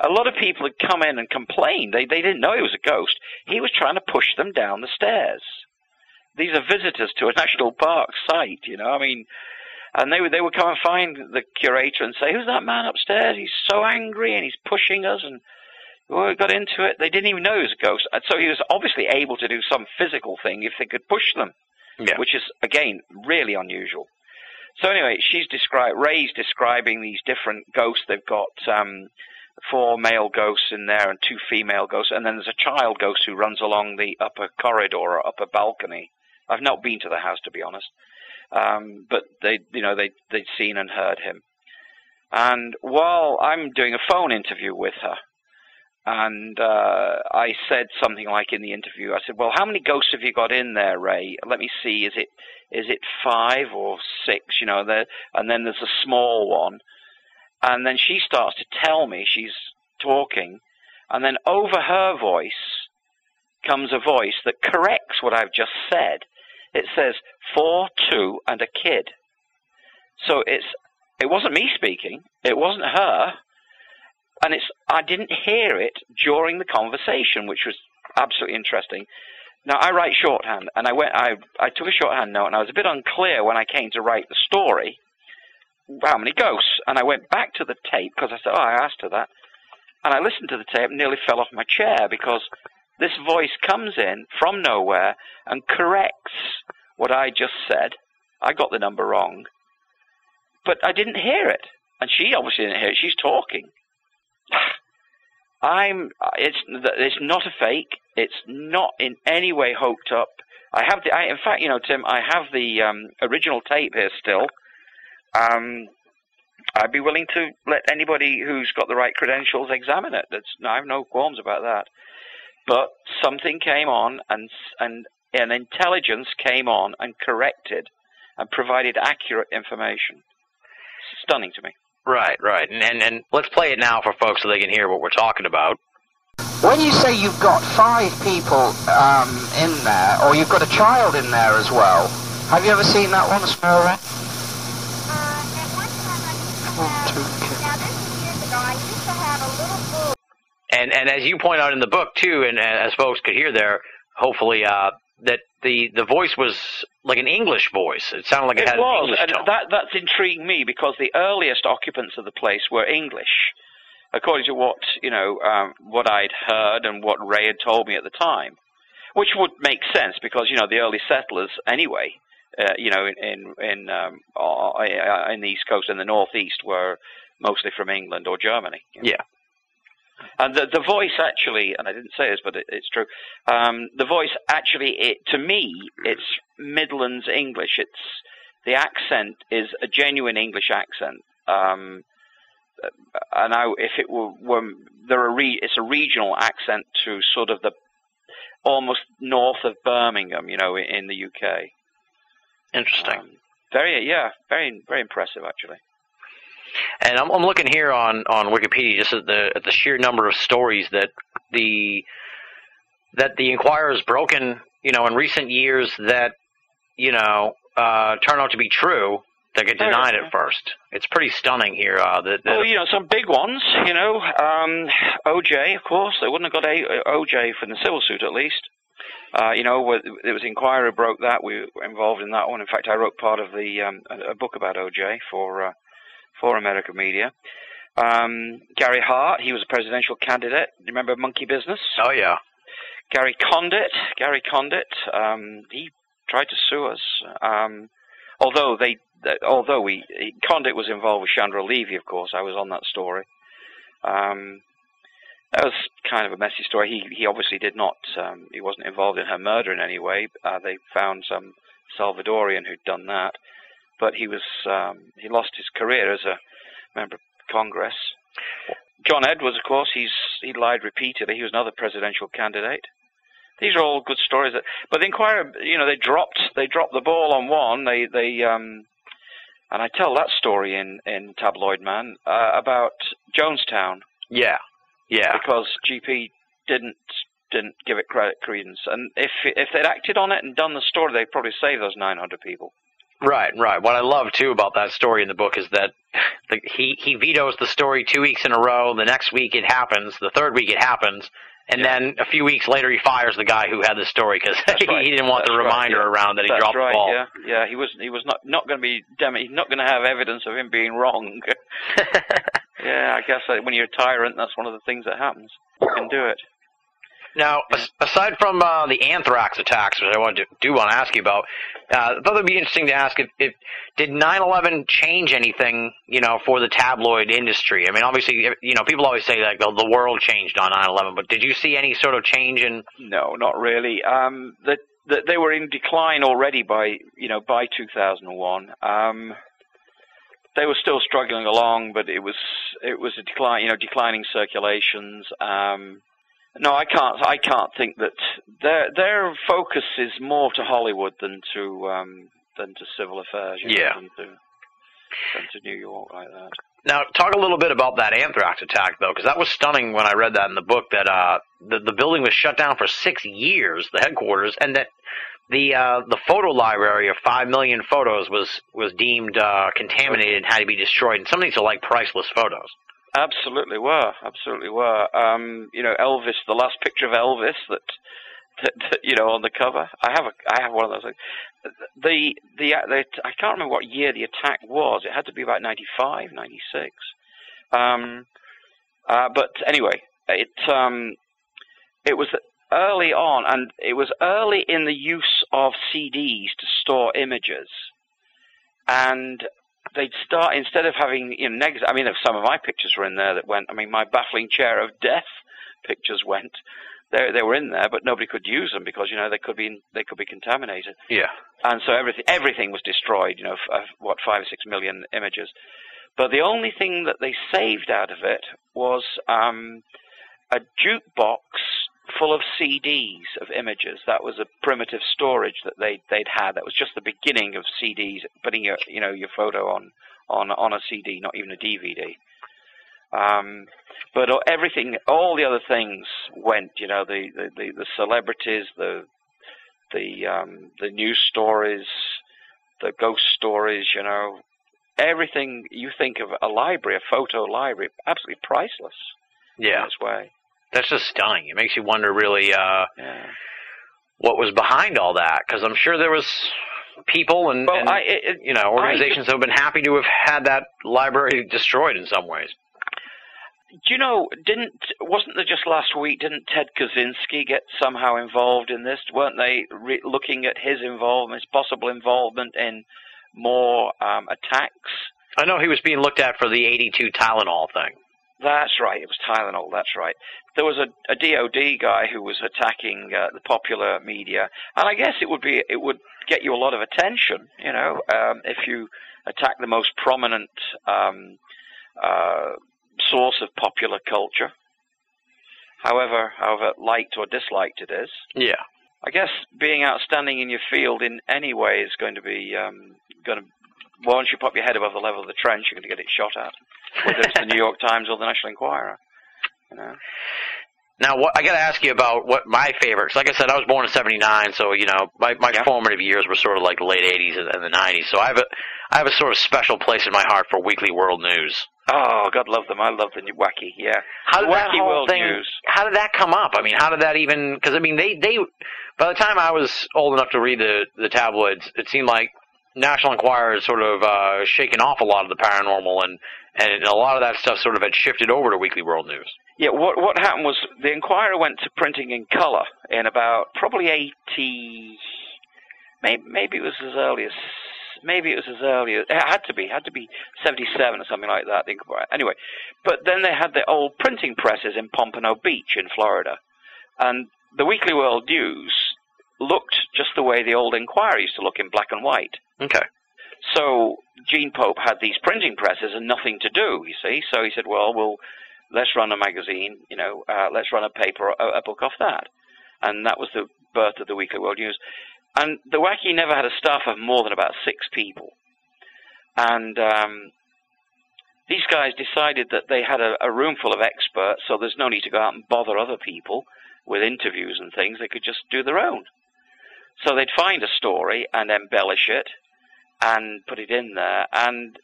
[SPEAKER 1] A lot of people had come in and complained. They they didn't know he was a ghost. He was trying to push them down the stairs. These are visitors to a national park site, you know. I mean, and they would they would come and find the curator and say, "Who's that man upstairs? He's so angry and he's pushing us." And well, we got into it. They didn't even know he was a ghost. And so he was obviously able to do some physical thing if they could push them
[SPEAKER 5] Yeah.
[SPEAKER 1] which is again really unusual. So anyway, she's described Ray's describing these different ghosts. They've got um, four male ghosts in there and two female ghosts, and then there's a child ghost who runs along the upper corridor or upper balcony. I've not been to the house to be honest, um, but they, you know, they they'd seen and heard him. And while I'm doing a phone interview with her, and uh, I said something like in the interview, I said, "Well, how many ghosts have you got in there, Ray? Let me see. Is it is it five or six? You know, there, and then there's a small one." And then she starts to tell me she's talking, and then over her voice comes a voice that corrects what I've just said. It says four, two, and a kid. So it's it wasn't me speaking. It wasn't her and it's I didn't hear it during the conversation, which was absolutely interesting. Now I write shorthand, and I went I I took a shorthand note, and I was a bit unclear when I came to write the story. How many ghosts? And I went back to the tape because I said, oh, I asked her that, and I listened to the tape and nearly fell off my chair because this voice comes in from nowhere and corrects what I just said. I got the number wrong, but I didn't hear it, and she obviously didn't hear it. She's talking. I'm. It's. It's not a fake. It's not in any way hooked up. I have the. I, in fact, you know, Tim, I have the um, original tape here still. Um, I'd be willing to let anybody who's got the right credentials examine it. That's. I have no qualms about that. But something came on, and and an intelligence came on and corrected, and provided accurate information. Stunning to me.
[SPEAKER 5] Right, right. And, and and let's play it now for folks so they can hear what we're talking about.
[SPEAKER 8] When you say you've got five people um, in there, or you've got a child in there as well, have you ever seen that one, Sparrow?
[SPEAKER 5] And and as you point out in the book too, and as folks could hear there, hopefully, uh, that the the voice was like an English voice. It sounded like it,
[SPEAKER 1] it
[SPEAKER 5] had
[SPEAKER 1] was,
[SPEAKER 5] an English
[SPEAKER 1] and
[SPEAKER 5] tone.
[SPEAKER 1] that that's intrigued me because the earliest occupants of the place were English, according to what you know, um, what I'd heard and what Ray had told me at the time, which would make sense because you know the early settlers anyway, uh, you know, in in in, um, uh, in the East Coast and the Northeast were mostly from England or Germany. you know.
[SPEAKER 5] Yeah.
[SPEAKER 1] And the the voice actually, and I didn't say this, but it, it's true. Um, the voice actually, it, to me, it's Midlands English. It's the accent is a genuine English accent. Um, and I, if it were, were there are re, it's a regional accent to sort of the almost north of Birmingham, you know, in, in the UK.
[SPEAKER 5] Interesting.
[SPEAKER 1] Um, very, yeah, very, very impressive actually.
[SPEAKER 5] And I'm, I'm looking here on, on Wikipedia just at the at the sheer number of stories that the that the Enquirer has broken, you know, in recent years that you know uh, turn out to be true that get denied at first. It's pretty stunning here. Uh, that, that
[SPEAKER 1] Well, you know, some big ones, you know, um, OJ, of course, they wouldn't have got a, OJ for the civil suit at least. Uh, you know, it was Enquirer broke that. We were involved in that one. In fact, I wrote part of the um, a, a book about OJ for uh, for American media. Um, Gary Hart, he was a presidential candidate. You remember Monkey Business?
[SPEAKER 5] oh yeah,
[SPEAKER 1] Gary Condit, Gary Condit, um, he tried to sue us. Um, although they, th- although we, Condit was involved with Chandra Levy, of course. I was on that story. Um, that was kind of a messy story. He, he obviously did not, um, he wasn't involved in her murder in any way. Uh, they found some Salvadorian who'd done that, but he was, um, he lost his career as a member of Congress. John Edwards, of course, he's he lied repeatedly. He was another presidential candidate. These are all good stories. That, but the Enquirer, you know, they dropped they dropped the ball on one. They they um, and I tell that story in in Tabloid Man uh, about Jonestown
[SPEAKER 5] yeah, yeah.
[SPEAKER 1] because GP didn't didn't give it credit credence. And if if they'd acted on it and done the story, they'd probably save those 900 people.
[SPEAKER 5] Right, right. What I love too about that story in the book is that the, he he vetoes the story two weeks in a row. The next week it happens. The third week it happens, and
[SPEAKER 1] Yeah.
[SPEAKER 5] then a few weeks later he fires the guy who had the story because he,
[SPEAKER 1] right.
[SPEAKER 5] didn't want the
[SPEAKER 1] That's right,
[SPEAKER 5] reminder
[SPEAKER 1] yeah.
[SPEAKER 5] around that he
[SPEAKER 1] That's
[SPEAKER 5] dropped
[SPEAKER 1] right,
[SPEAKER 5] the ball.
[SPEAKER 1] Yeah, yeah. He was he was not not going to be dem- he's not going to have evidence of him being wrong. yeah, I guess when you're a tyrant, that's one of the things that happens. You can do it.
[SPEAKER 5] Now, as- aside from uh, the anthrax attacks, which I want to do want to ask you about, uh, I thought it'd be interesting to ask if, if did 9/11 change anything, you know, for the tabloid industry? I mean, obviously, you know, people always say that the, the world changed on 9/11, but did you see any sort of change in?
[SPEAKER 1] No, not really. Um, that that they were in decline already by you know by 2001. Um, they were still struggling along, but it was it was a decline, you know, declining circulations. Um, no, I can't. I can't think that their their focus is more to Hollywood than to um, than to civil affairs. you know,
[SPEAKER 5] Yeah.
[SPEAKER 1] than to, than to New York like that.
[SPEAKER 5] Now, talk a little bit about that anthrax attack, though, because that was stunning when I read that in the book. That uh, the the building was shut down for six years, the headquarters, and that the uh, the photo library of five million photos was was deemed uh, contaminated and had to be destroyed. And some of these are like priceless photos.
[SPEAKER 1] Absolutely were. Absolutely were. Um, you know, Elvis, the last picture of Elvis that, that, that, you know on the cover. I have a I have one of those. The, the the I can't remember what year the attack was. It had to be about 95, 96. Um, uh, but anyway, it um, it was early on, and it was early in the use of CDs to store images, and they'd start instead of having you know negative. I mean, some of my pictures were in there that went. I mean, my baffling chair of death pictures went. They they were in there, but nobody could use them because you know they could be they could be contaminated,
[SPEAKER 5] Yeah.
[SPEAKER 1] and so everything everything was destroyed. You know, f- what five or six million images. But the only thing that they saved out of it was um, a jukebox full of CDs of images. That was a primitive storage that they they'd had. That was just the beginning of CDs, putting your you know your photo on on on a CD, not even a DVD. Um, but everything, all the other things went. You know, the the, the, the celebrities, the the um, the news stories, the ghost stories. You know, everything you think of a library, a photo library, absolutely priceless.
[SPEAKER 5] Yeah.
[SPEAKER 1] In its way.
[SPEAKER 5] That's just stunning. It makes you wonder, really, uh,
[SPEAKER 1] Yeah.
[SPEAKER 5] what was behind all that. Because I'm sure there was people and,
[SPEAKER 1] Well,
[SPEAKER 5] and,
[SPEAKER 1] I, it,
[SPEAKER 5] you know organizations that have been happy to have had that library destroyed in some ways.
[SPEAKER 1] Do you know? Didn't wasn't there just last week? Didn't Ted Kaczynski get somehow involved in this? Weren't they re- looking at his involvement, his possible involvement in more um, attacks?
[SPEAKER 5] I know he was being looked at for the 82 Tylenol thing.
[SPEAKER 1] That's right. It was Tylenol. That's right. There was a, a DoD guy who was attacking uh, the popular media, and I guess it would be it would get you a lot of attention. You know, um, if you attack the most prominent um, uh, source of popular culture, however however liked or disliked it is.
[SPEAKER 5] Yeah.
[SPEAKER 1] I guess being outstanding in your field in any way is going to be um, going to. Once you pop your head above the level of the trench, you're going to get it shot at, whether it's the New York Times or the National Enquirer. You know.
[SPEAKER 5] Now, what I got to ask you about what my favorites. Like I said, I was born in '79, so you know my my
[SPEAKER 1] Yeah.
[SPEAKER 5] formative years were sort of like the late '80s and, and the '90s. So I have a I have a sort of special place in my heart for Weekly World News.
[SPEAKER 1] Oh, God love them. I love the new wacky. Yeah.
[SPEAKER 5] How did that
[SPEAKER 1] wacky
[SPEAKER 5] whole
[SPEAKER 1] World
[SPEAKER 5] thing?
[SPEAKER 1] News.
[SPEAKER 5] How did that come up? I mean, how did that even? Because I mean, they they by the time I was old enough to read the the tabloids, it seemed like National Enquirer had sort of uh, shaken off a lot of the paranormal, and and a lot of that stuff sort of had shifted over to Weekly World News.
[SPEAKER 1] Yeah, what what happened was the Enquirer went to printing in color in about probably eighty, maybe maybe it was as early as maybe it was as early as it had to be had to be seventy seven or something like that. Anyway, but then they had the old printing presses in Pompano Beach in Florida, and the Weekly World News looked just the way the old Enquirer used to look in black and white.
[SPEAKER 5] Okay.
[SPEAKER 1] So Gene Pope had these printing presses and nothing to do, you see. So he said, well, we'll let's run a magazine, you know, uh, let's run a paper, a, a book off that. And that was the birth of the Weekly World News. And the Wacky never had a staff of more than about six people. And um, these guys decided that they had a, a room full of experts, so there's no need to go out and bother other people with interviews and things. They could just do their own. So they'd find a story and embellish it and put it in there. And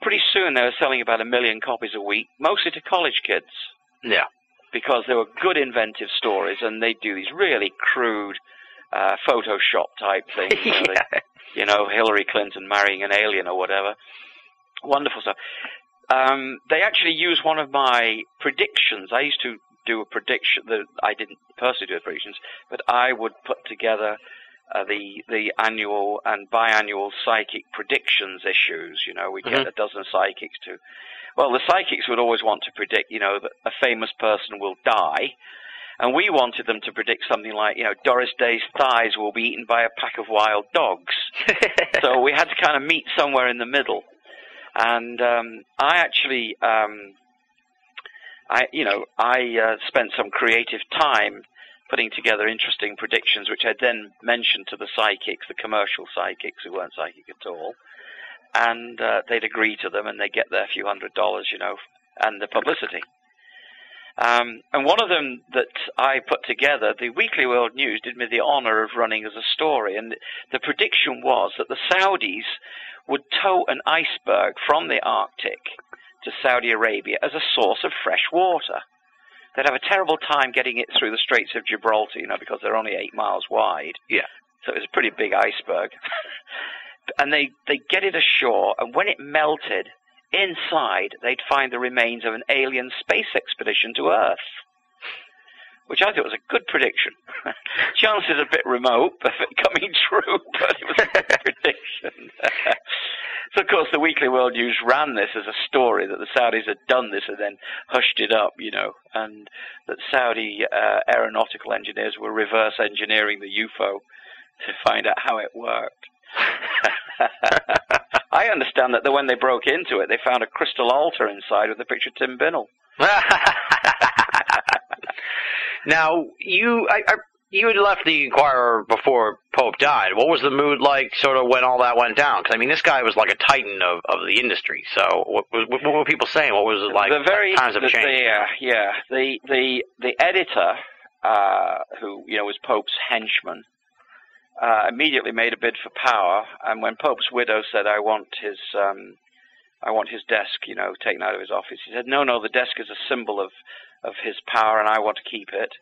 [SPEAKER 1] pretty soon they were selling about a million copies a week, mostly to college kids,
[SPEAKER 5] Yeah.
[SPEAKER 1] because they were good inventive stories and they'd do these really crude uh, Photoshop type things. You know, they-
[SPEAKER 5] yeah.
[SPEAKER 1] you know, Hillary Clinton marrying an alien or whatever. Wonderful stuff. Um, they actually used one of my predictions. I used to do a prediction that I didn't personally do the predictions, but I would put together uh, the the annual and biannual psychic predictions issues. You know, we would get a dozen psychics to. Well, the psychics would always want to predict, you know, that a famous person will die, and we wanted them to predict something like, you know, Doris Day's thighs will be eaten by a pack of wild dogs. so we had to kind of meet somewhere in the middle. And um, I actually, um, I you know, I uh, spent some creative time putting together interesting predictions, which I then mentioned to the psychics, the commercial psychics who weren't psychic at all, and uh, they'd agree to them, and they get their few hundred dollars, you know, and the publicity. Um, and one of them that I put together, the Weekly World News did me the honor of running as a story, and the prediction was that the Saudis would tow an iceberg from the Arctic to Saudi Arabia as a source of fresh water. They'd have a terrible time getting it through the Straits of Gibraltar, you know, because they're only eight miles wide.
[SPEAKER 5] Yeah.
[SPEAKER 1] So it was a pretty big iceberg. and they they get it ashore, and when it melted, inside they'd find the remains of an alien space expedition to Earth. Which I thought was a good prediction. Chances a bit remote of it coming true, but it was a good prediction. so, of course, the Weekly World News ran this as a story that the Saudis had done this and then hushed it up, you know, and that Saudi uh, aeronautical engineers were reverse engineering the UFO to find out how it worked. I understand that when they broke into it, they found a crystal altar inside with a picture of Tim Binnall.
[SPEAKER 5] Now you, I, I, you had left the Enquirer before Pope died. What was the mood like, sort of, when all that went down? Because I mean, this guy was like a titan of, of the industry. So, what, what, what were people saying? What was it like?
[SPEAKER 1] the very
[SPEAKER 5] times
[SPEAKER 1] the,
[SPEAKER 5] changed.
[SPEAKER 1] The, uh, yeah, the the the editor, uh, who you know was Pope's henchman, uh, immediately made a bid for power. And when Pope's widow said, "I want his um, I want his desk, you know, taken out of his office," he said, "No, no, the desk is a symbol of of his power, and I want to keep it."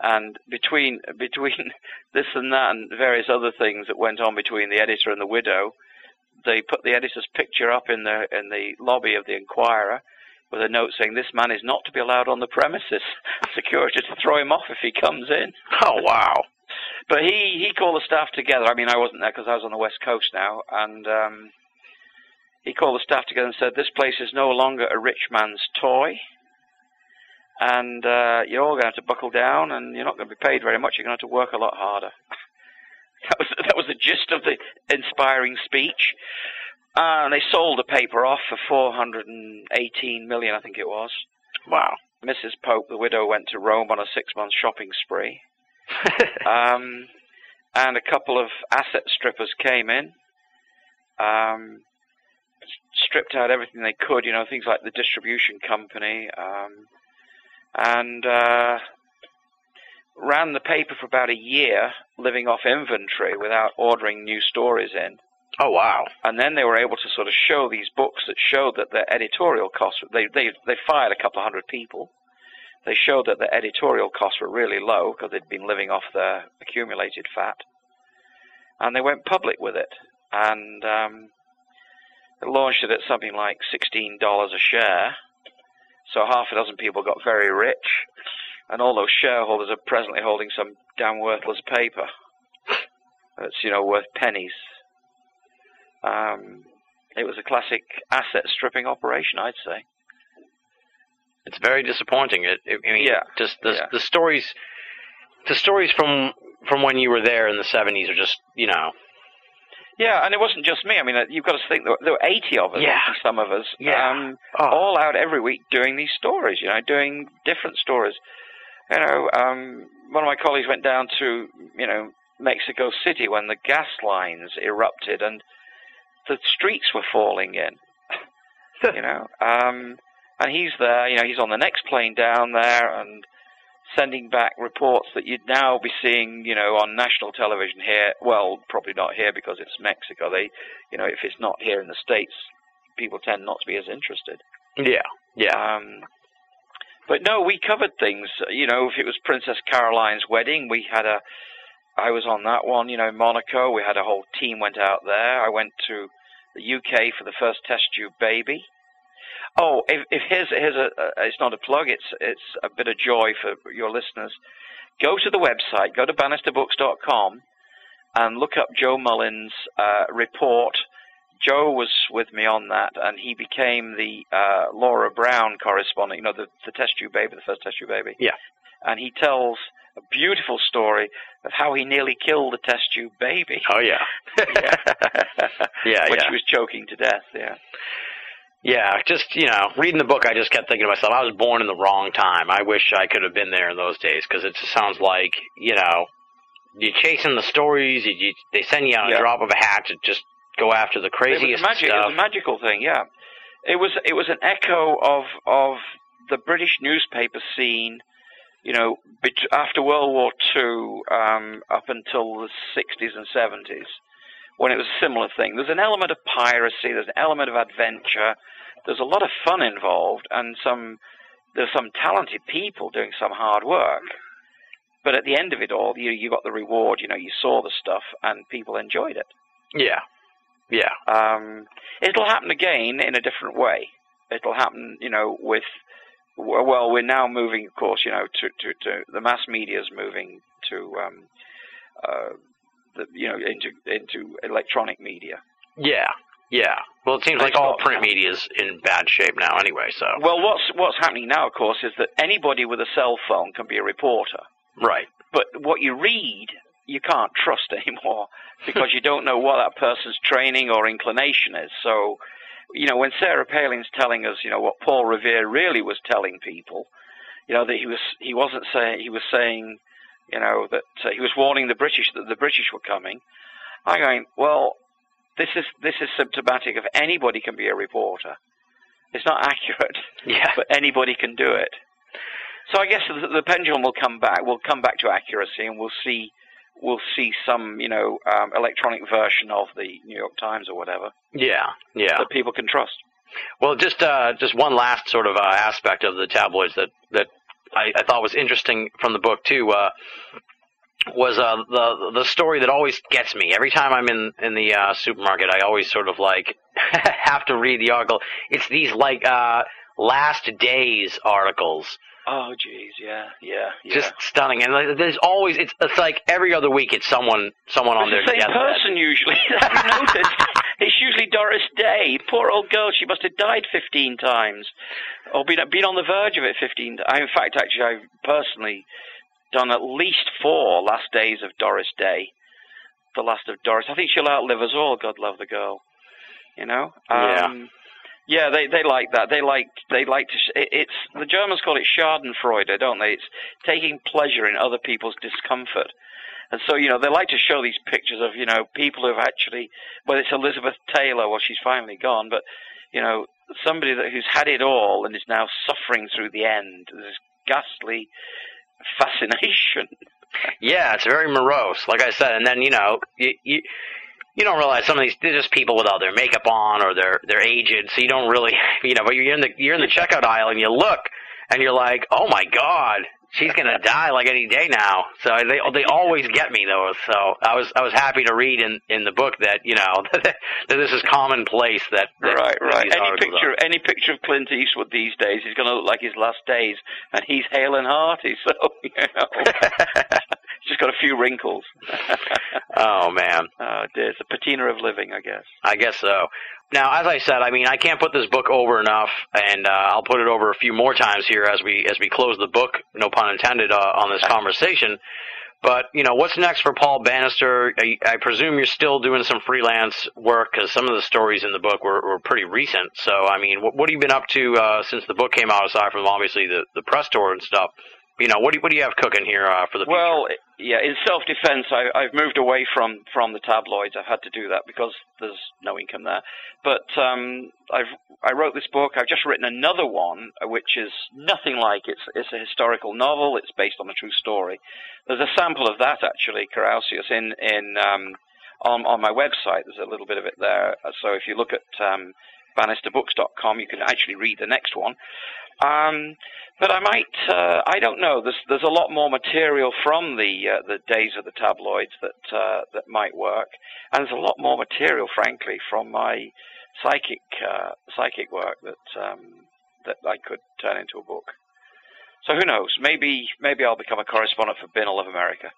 [SPEAKER 1] And between between this and that and various other things that went on between the editor and the widow, they put the editor's picture up in the in the lobby of the Enquirer with a note saying this man is not to be allowed on the premises. Security to throw him off if he comes in.
[SPEAKER 5] Oh wow!
[SPEAKER 1] But he he called the staff together. I mean, I wasn't there because I was on the west coast now, and um, he called the staff together and said, "This place is no longer a rich man's toy." And uh, you're all going to have to buckle down, and you're not going to be paid very much. You're going to have to work a lot harder. that was that was the gist of the inspiring speech. Uh, and they sold the paper off for 418 million, I think it was.
[SPEAKER 5] Wow.
[SPEAKER 1] Mrs. Pope, the widow, went to Rome on a six-month shopping spree. um, and a couple of asset strippers came in, um, stripped out everything they could, you know, things like the distribution company, um, and uh, ran the paper for about a year, living off inventory without ordering new stories in.
[SPEAKER 5] Oh wow!
[SPEAKER 1] And then they were able to sort of show these books that showed that their editorial costs. They they they fired a couple of hundred people. They showed that their editorial costs were really low because they'd been living off their accumulated fat. And they went public with it, and um, launched it at something like sixteen dollars a share. So half a dozen people got very rich, and all those shareholders are presently holding some damn worthless paper. That's you know worth pennies. Um, it was a classic asset stripping operation, I'd say.
[SPEAKER 5] It's very disappointing. It, it I mean,
[SPEAKER 1] Yeah.
[SPEAKER 5] just the
[SPEAKER 1] Yeah.
[SPEAKER 5] the stories, the stories from from when you were there in the '70s are just you know.
[SPEAKER 1] Yeah, and it wasn't just me. I mean, uh, you've got to think there were, there were 80 of us,
[SPEAKER 5] Yeah.
[SPEAKER 1] some of us,
[SPEAKER 5] Yeah.
[SPEAKER 1] um,
[SPEAKER 5] Oh.
[SPEAKER 1] all out every week doing these stories. You know, doing different stories. You know, um, one of my colleagues went down to you know Mexico City when the gas lines erupted and the streets were falling in. you know, um, and he's there. You know, he's on the next plane down there and sending back reports that you'd now be seeing, you know, on national television here. Well, probably not here because it's Mexico. They, you know, if it's not here in the states, people tend not to be as interested.
[SPEAKER 5] Yeah. Yeah.
[SPEAKER 1] Um, but no, we covered things. You know, if it was Princess Caroline's wedding, we had a. I was on that one. You know, in Monaco, we had a whole team went out there. I went to the UK for the first test tube baby. Oh, if, if here's here's a, a it's not a plug. It's it's a bit of joy for your listeners. Go to the website. Go to bannisterbooks.com and look up Joe Mullins' uh, report. Joe was with me on that, and he became the uh, Laura Brown correspondent. You know, the, the test tube baby, the first test tube baby.
[SPEAKER 5] Yeah.
[SPEAKER 1] And he tells a beautiful story of how he nearly killed a test tube baby.
[SPEAKER 5] Oh yeah.
[SPEAKER 1] yeah.
[SPEAKER 5] Yeah,
[SPEAKER 1] when
[SPEAKER 5] yeah.
[SPEAKER 1] she was choking to death. Yeah.
[SPEAKER 5] Yeah, just you know, reading the book, I just kept thinking to myself, I was born in the wrong time. I wish I could have been there in those days because it just sounds like you know, you're chasing the stories. You, you they send you on a
[SPEAKER 1] Yeah.
[SPEAKER 5] drop of a hat to just go after the
[SPEAKER 1] It
[SPEAKER 5] craziest
[SPEAKER 1] a magic. It was a magical thing. Yeah. It was. It was an echo of of the British newspaper scene. You know, after World War Two, um, up until the 60s and 70s, when it was a similar thing. There's an element of piracy. There's an element of adventure. There's a lot of fun involved, and some there's some talented people doing some hard work. But at the end of it all, you you got the reward. You know, you saw the stuff, and people enjoyed it.
[SPEAKER 5] yeah, yeah,
[SPEAKER 1] Um, it'll happen again in a different way. It'll happen, you know, with well, we're now moving, of course, you know, to to, to the mass media is moving to, um, uh, the, you know, into into electronic media.
[SPEAKER 5] yeah, yeah. Well, it seems like all print media is in bad shape now, anyway. So
[SPEAKER 1] Well, what's what's happening now, of course, is that anybody with a cell phone can be a reporter.
[SPEAKER 5] right,
[SPEAKER 1] But what you read, you can't trust anymore because you don't know what that person's training or inclination is. So, you know, when Sarah Palin's telling us, you know, what Paul Revere really was telling people, you know that he was he wasn't saying he was saying, you know that uh, he was warning the British that the British were coming. I'm going well. This is this is symptomatic of anybody can be a reporter. It's not accurate,
[SPEAKER 5] Yeah.
[SPEAKER 1] but anybody can do it. So I guess the, the pendulum will come back. We'll come back to accuracy, and we'll see we'll see some you know um, electronic version of the New York Times or whatever
[SPEAKER 5] Yeah, yeah.
[SPEAKER 1] that people can trust.
[SPEAKER 5] Well, just uh, just one last sort of uh, aspect of the tabloids that that I, I thought was interesting from the book too uh, was uh, the the story that always gets me every time I'm in in the uh, supermarket. I always sort of like have to read the article. It's these like uh, last days articles.
[SPEAKER 1] Oh, geez, yeah, yeah, yeah.
[SPEAKER 5] Just stunning, and like, there's always it's it's like every other week it's someone someone on
[SPEAKER 1] it's
[SPEAKER 5] their
[SPEAKER 1] the same
[SPEAKER 5] deathbed.
[SPEAKER 1] person usually. Noticed? It's usually Doris Day. Poor old girl. She must have died 15 times, or been been on the verge of it 15. I, in fact, actually, I've personally done at least four last days of Doris Day. The last of Doris. I think she'll outlive us all. God love the girl. You know.
[SPEAKER 5] Yeah.
[SPEAKER 1] Um, yeah, they they like that. They like they like to. It, it's the Germans call it Schadenfreude, don't they? It's taking pleasure in other people's discomfort. And so, you know, they like to show these pictures of, you know, people who've actually, whether it's Elizabeth Taylor, well, she's finally gone, but, you know, somebody that, who's had it all and is now suffering through the end. This ghastly fascination.
[SPEAKER 5] Yeah, it's very morose, like I said. And then you know, you you, you don't realize some of these they're just people without their makeup on or they're they're aged, so you don't really you know. But you're in the you're in the checkout aisle and you look and you're like, oh my god, she's gonna die like any day now. So they they always get me though. So I was I was happy to read in in the book that you know that this is commonplace that, that
[SPEAKER 1] Right, right. Any picture,
[SPEAKER 5] are.
[SPEAKER 1] any picture of Clint Eastwood these days is going to look like his last days, and he's hale and hearty. So you know, he's just got a few wrinkles.
[SPEAKER 5] oh man.
[SPEAKER 1] oh dear, it's a patina of living, I guess.
[SPEAKER 5] I guess so. Now, as I said, I mean, I can't put this book over enough, and uh, I'll put it over a few more times here as we as we close the book. No pun intended uh, on this conversation. But you know, what's next for Paul Bannister? I, I presume you're still doing some freelance work because some of the stories in the book were, were pretty recent. So, I mean, what, what have you been up to uh, since the book came out? Aside from obviously the the press tour and stuff, you know, what do you, what do you have cooking here uh, for the future?
[SPEAKER 1] Well, yeah, in self-defense, I, I've moved away from from the tabloids. I've had to do that because there's no income there. But um, I've I wrote this book. I've just written another one, uh, which is nothing like it's it's a historical novel. It's based on a true story. There's a sample of that actually, Carausius, in in um, on on my website. There's a little bit of it there. So if you look at um, bannisterbooks.com, you can actually read the next one. Um, but I might, uh, I don't know. There's there's a lot more material from the uh, the days of the tabloids that uh, that might work, and there's a lot more material, frankly, from my psychic uh, psychic work that um, that I could turn into a book. So who knows? Maybe maybe I'll become a correspondent for Binnall of America.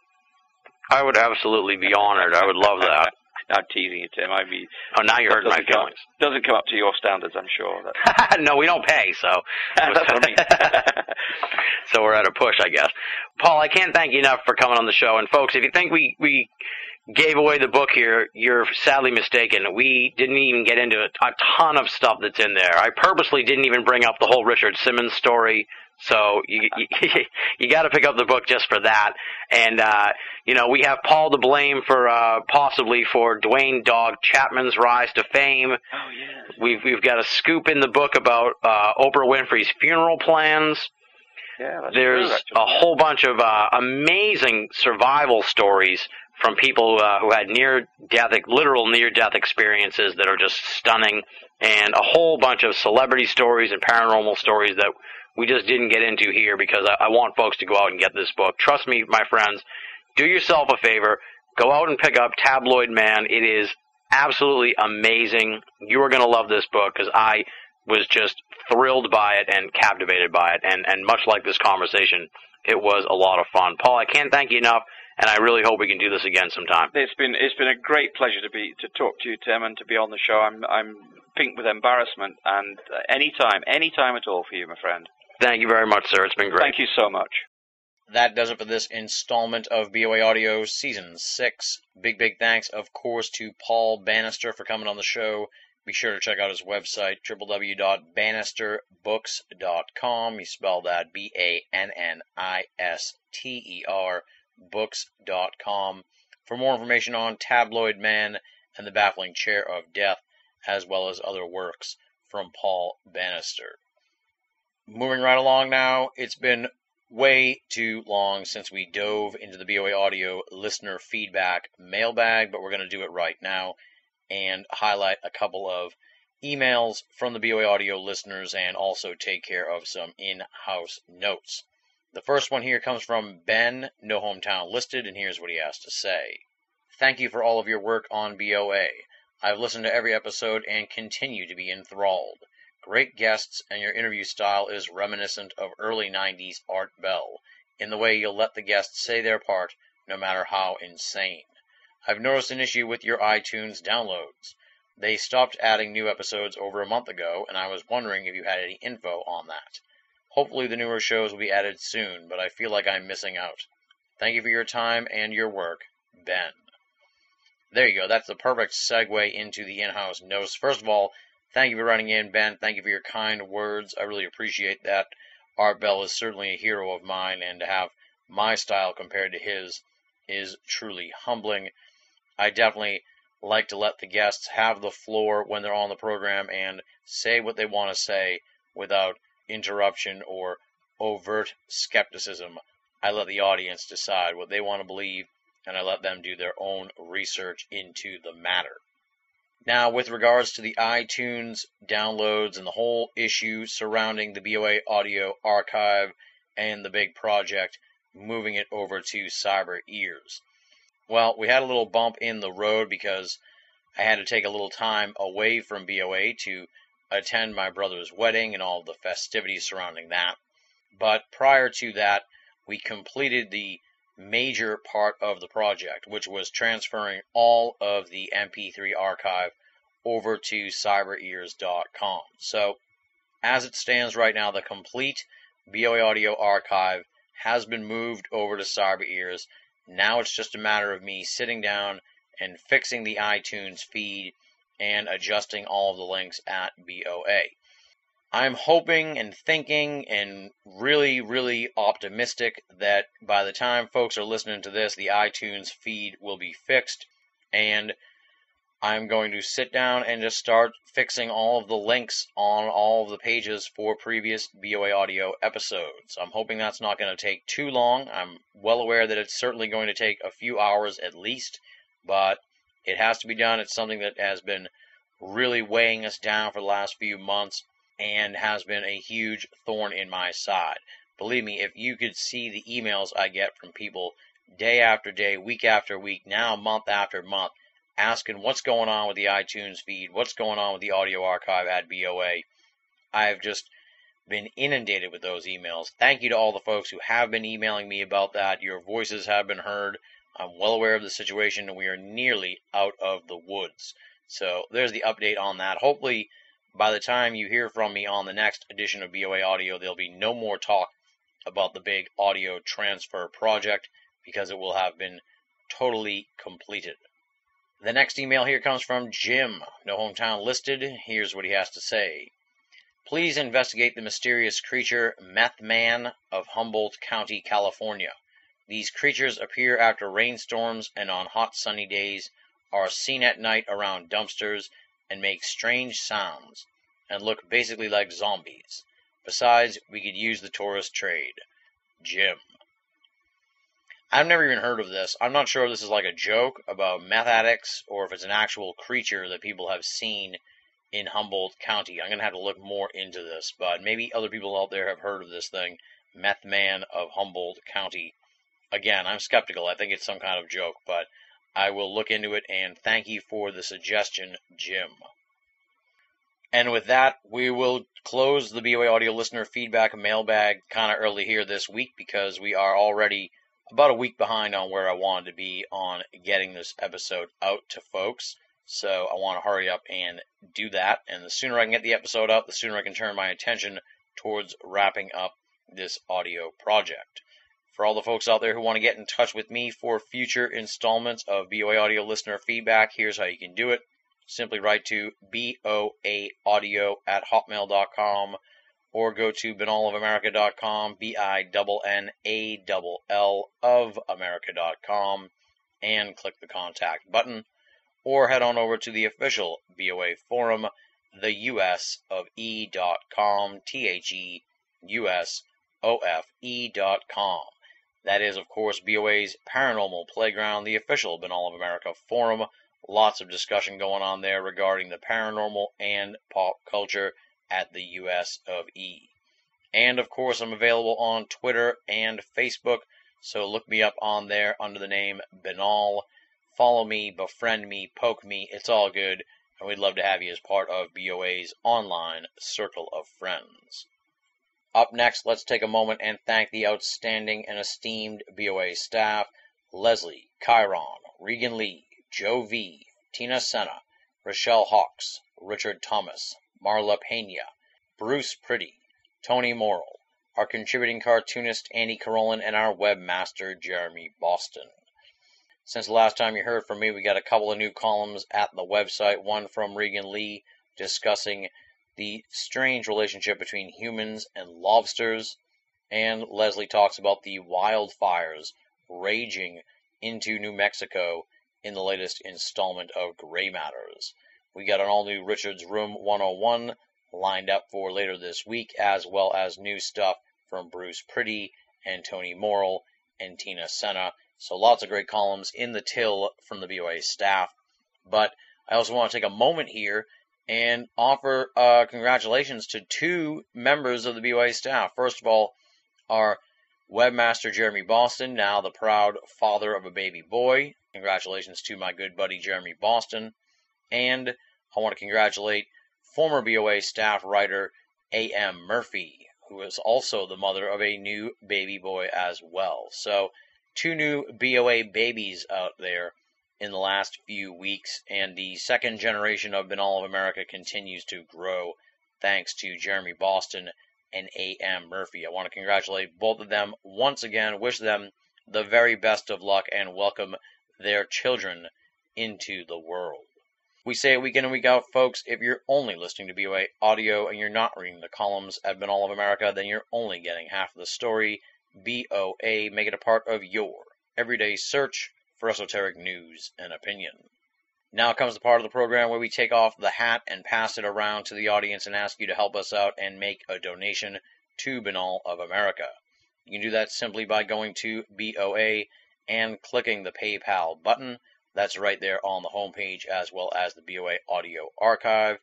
[SPEAKER 5] I would absolutely be honored. I would love that.
[SPEAKER 1] I'm teasing you, Tim. I mean,
[SPEAKER 5] Oh, now you hurt my
[SPEAKER 1] doesn't come-
[SPEAKER 5] feelings.
[SPEAKER 1] Doesn't come up to your standards, I'm sure. That,
[SPEAKER 5] no, we don't pay, so
[SPEAKER 1] that's what I mean.
[SPEAKER 5] so we're at a push, I guess. Paul, I can't thank you enough for coming on the show. And folks, if you think we we gave away the book here, you're sadly mistaken. We didn't even get into a, a ton of stuff that's in there. I purposely didn't even bring up the whole Richard Simmons story. So you you, you got to pick up the book just for that. And uh, you know we have Paul to blame for uh, possibly for Duane Dog Chapman's rise to fame.
[SPEAKER 1] oh yeah.
[SPEAKER 5] We've we've got a scoop in the book about uh, Oprah Winfrey's funeral plans.
[SPEAKER 1] Yeah,
[SPEAKER 5] There's
[SPEAKER 1] true,
[SPEAKER 5] a whole bunch of uh, amazing survival stories from people uh, who had near death, literal near death experiences that are just stunning, and a whole bunch of celebrity stories and paranormal stories that we just didn't get into here because I, I want folks to go out and get this book. Trust me, my friends, do yourself a favor, go out and pick up Tabloid Man. It is absolutely amazing. You are going to love this book because I was just thrilled by it and captivated by it. And, and much like this conversation, it was a lot of fun. Paul, I can't thank you enough, and I really hope we can do this again sometime.
[SPEAKER 1] It's been it's been a great pleasure to be to talk to you, Tim, and to be on the show. I'm I'm pink with embarrassment, and uh, anytime, anytime at all for you, my friend.
[SPEAKER 5] Thank you very much, sir. It's been great.
[SPEAKER 1] Thank you so much.
[SPEAKER 4] That does it for this installment of BOA Audio Season 6. Big, big thanks, of course, to Paul Bannister for coming on the show. Be sure to check out his website, www.bannisterbooks.com. You spell that B A N N I S T E R books.com for more information on Tabloid Man and the Baffling Chair of Death, as well as other works from Paul Bannister. Moving right along now, it's been way too long since we dove into the BOA audio listener feedback mailbag, but we're going to do it right now and highlight a couple of emails from the BOA audio listeners and also take care of some in house notes. The first one here comes from Ben, no hometown listed, and here's what he has to say. Thank you for all of your work on BOA. I've listened to every episode and continue to be enthralled. Great guests, and your interview style is reminiscent of early 90s Art Bell, in the way you'll let the guests say their part, no matter how insane. I've noticed an issue with your iTunes downloads. They stopped adding new episodes over a month ago, and I was wondering if you had any info on that. Hopefully, the newer shows will be added soon, but I feel like I'm missing out. Thank you for your time and your work, Ben. There you go. That's the perfect segue into the in house notes. First of all, thank you for writing in, Ben. Thank you for your kind words. I really appreciate that. Art Bell is certainly a hero of mine, and to have my style compared to his is truly humbling. I definitely like to let the guests have the floor when they're on the program and say what they want to say without interruption or overt skepticism. I let the audience decide what they want to believe and I let them do their own research into the matter. Now, with regards to the iTunes downloads and the whole issue surrounding the BOA audio archive and the big project, moving it over to Cyber Ears. Well, we had a little bump in the road because I had to take a little time away from BOA to attend my brother's wedding and all the festivities surrounding that. But prior to that, we completed the major part of the project, which was transferring all of the MP3 archive over to cyberears.com. So, as it stands right now, the complete BOA audio archive has been moved over to CyberEars now it's just a matter of me sitting down and fixing the iTunes feed and adjusting all of the links at BOA. I'm hoping and thinking and really, really optimistic that by the time folks are listening to this, the iTunes feed will be fixed and I'm going to sit down and just start fixing all of the links on all of the pages for previous BOA audio episodes. I'm hoping that's not going to take too long. I'm well aware that it's certainly going to take a few hours at least, but it has to be done. It's something that has been really weighing us down for the last few months and has been a huge thorn in my side. Believe me, if you could see the emails I get from people day after day, week after week, now month after month, asking what's going on with the iTunes feed, what's going on with the audio archive at BOA. I've just been inundated with those emails. Thank you to all the folks who have been emailing me about that. Your voices have been heard. I'm well aware of the situation, and we are nearly out of the woods. So there's the update on that. Hopefully, by the time you hear from me on the next edition of BOA Audio, there'll be no more talk about the big audio transfer project because it will have been totally completed. The next email here comes from Jim, no hometown listed. Here's what he has to say. Please investigate the mysterious creature Meth Man of Humboldt County, California. These creatures appear after rainstorms and on hot sunny days, are seen at night around dumpsters, and make strange sounds, and look basically like zombies. Besides, we could use the tourist trade. Jim. I've never even heard of this. I'm not sure if this is like a joke about meth addicts or if it's an actual creature that people have seen in Humboldt County. I'm going to have to look more into this, but maybe other people out there have heard of this thing, Meth Man of Humboldt County. Again, I'm skeptical. I think it's some kind of joke, but I will look into it and thank you for the suggestion, Jim. And with that, we will close the BOA audio listener feedback mailbag kind of early here this week because we are already about a week behind on where I wanted to be on getting this episode out to folks. So I want to hurry up and do that. And the sooner I can get the episode out, the sooner I can turn my attention towards wrapping up this audio project. For all the folks out there who want to get in touch with me for future installments of BOA Audio listener feedback, here's how you can do it. simply write to boaaudio at hotmail.com or go to binnallofamerica.com, B-I-N-N-A-L-L of America.com, and click the contact button, or head on over to the official BOA forum, the US of E.com, T-H-E, U-S, O-F-E dot com. That is, of course, BOA's Paranormal Playground, the official Binnall of America forum. Lots of discussion going on there regarding the paranormal and pop culture at the US of E. And of course, I'm available on Twitter and Facebook, so look me up on there under the name Binnall. Follow me, befriend me, poke me, it's all good, and we'd love to have you as part of BOA's online circle of friends. Up next, let's take a moment and thank the outstanding and esteemed BOA staff Leslie, Chiron, Regan Lee, Joe V, Tina Senna, Rochelle Hawks, Richard Thomas, Marla Pena, Bruce Pretty, Tony Morrill, our contributing cartoonist Andy Carolin, and our webmaster Jeremy Boston. Since the last time you heard from me, we got a couple of new columns at the website. One from Regan Lee discussing the strange relationship between humans and lobsters, and Leslie talks about the wildfires raging into New Mexico in the latest installment of Gray Matters. We got an all new Richard's Room 101 lined up for later this week, as well as new stuff from Bruce Pretty and Tony Morrill and Tina Senna. So lots of great columns in the till from the BOA staff. But I also want to take a moment here and offer uh, congratulations to two members of the BOA staff. First of all, our webmaster Jeremy Boston, now the proud father of a baby boy. Congratulations to my good buddy Jeremy Boston. And I want to congratulate former BOA staff writer A.M. Murphy, who is also the mother of a new baby boy as well. So, two new BOA babies out there in the last few weeks, and the second generation of Binnall of America continues to grow thanks to Jeremy Boston and A.M. Murphy. I want to congratulate both of them once again, wish them the very best of luck, and welcome their children into the world. We say it week in and week out, folks. If you're only listening to BOA audio and you're not reading the columns at Binnall of America, then you're only getting half of the story. BOA, make it a part of your everyday search for esoteric news and opinion. Now comes the part of the program where we take off the hat and pass it around to the audience and ask you to help us out and make a donation to Binnall of America. You can do that simply by going to BOA and clicking the PayPal button. That's right there on the homepage as well as the BOA audio archive.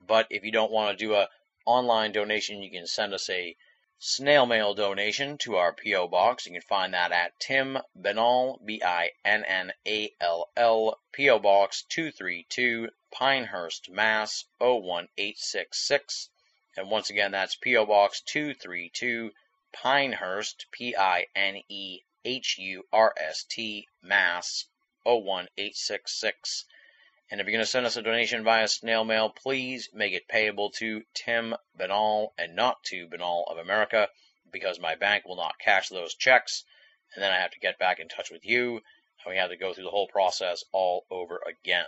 [SPEAKER 4] But if you don't want to do a online donation, you can send us a snail mail donation to our P.O. Box. You can find that at Tim Binnall, B-I-N-N-A-L-L, P.O. Box 232, Pinehurst, Mass. 01866. And once again, that's P.O. Box 232, Pinehurst, P-I-N-E-H-U-R-S-T, Mass. 01866. And if you're going to send us a donation via snail mail, please make it payable to Tim Binnall and not to Binnall of America because my bank will not cash those checks. And then I have to get back in touch with you and we have to go through the whole process all over again.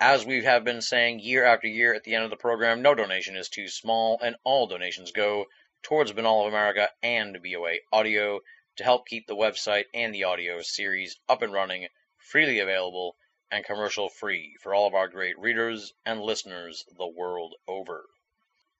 [SPEAKER 4] As we have been saying year after year at the end of the program, no donation is too small and all donations go towards Binnall of America and BOA Audio to help keep the website and the audio series up and running freely available, and commercial free for all of our great readers and listeners the world over.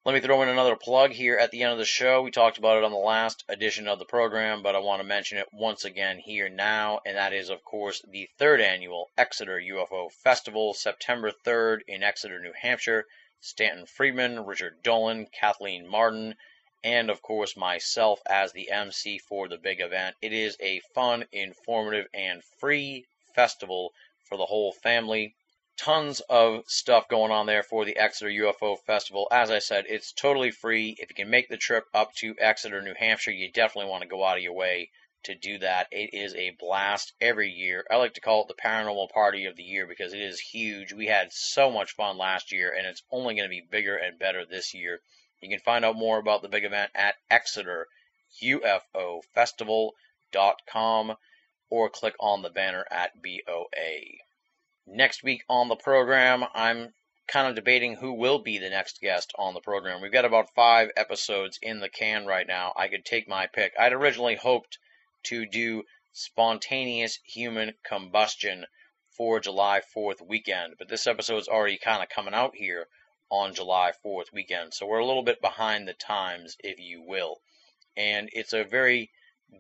[SPEAKER 4] Let me throw in another plug here at the end of the show. We talked about it on the last edition of the program, but I want to mention it once again here now, and that is, of course, the third annual Exeter UFO Festival, September 3rd in Exeter, New Hampshire. Stanton Friedman, Richard Dolan, Kathleen Marden, and of course myself as the MC for the big event. It is a fun, informative, and free festival for the whole family. Tons of stuff going on there for the Exeter UFO Festival. As I said, it's totally free. If you can make the trip up to Exeter, New Hampshire, you definitely want to go out of your way to do that. It is a blast every year. I like to call it the paranormal party of the year because it is huge. We had so much fun last year, and it's only going to be bigger and better this year. You can find out more about the big event at ExeterUFOFestival.com or click on the banner at BOA. Next week on the program, I'm kind of debating who will be the next guest on the program. We've got about five episodes in the can right now. I could take my pick. I'd originally hoped to do spontaneous human combustion for July 4th weekend, but this episode's already kind of coming out here on July 4th weekend, so we're a little bit behind the times, if you will. And it's a very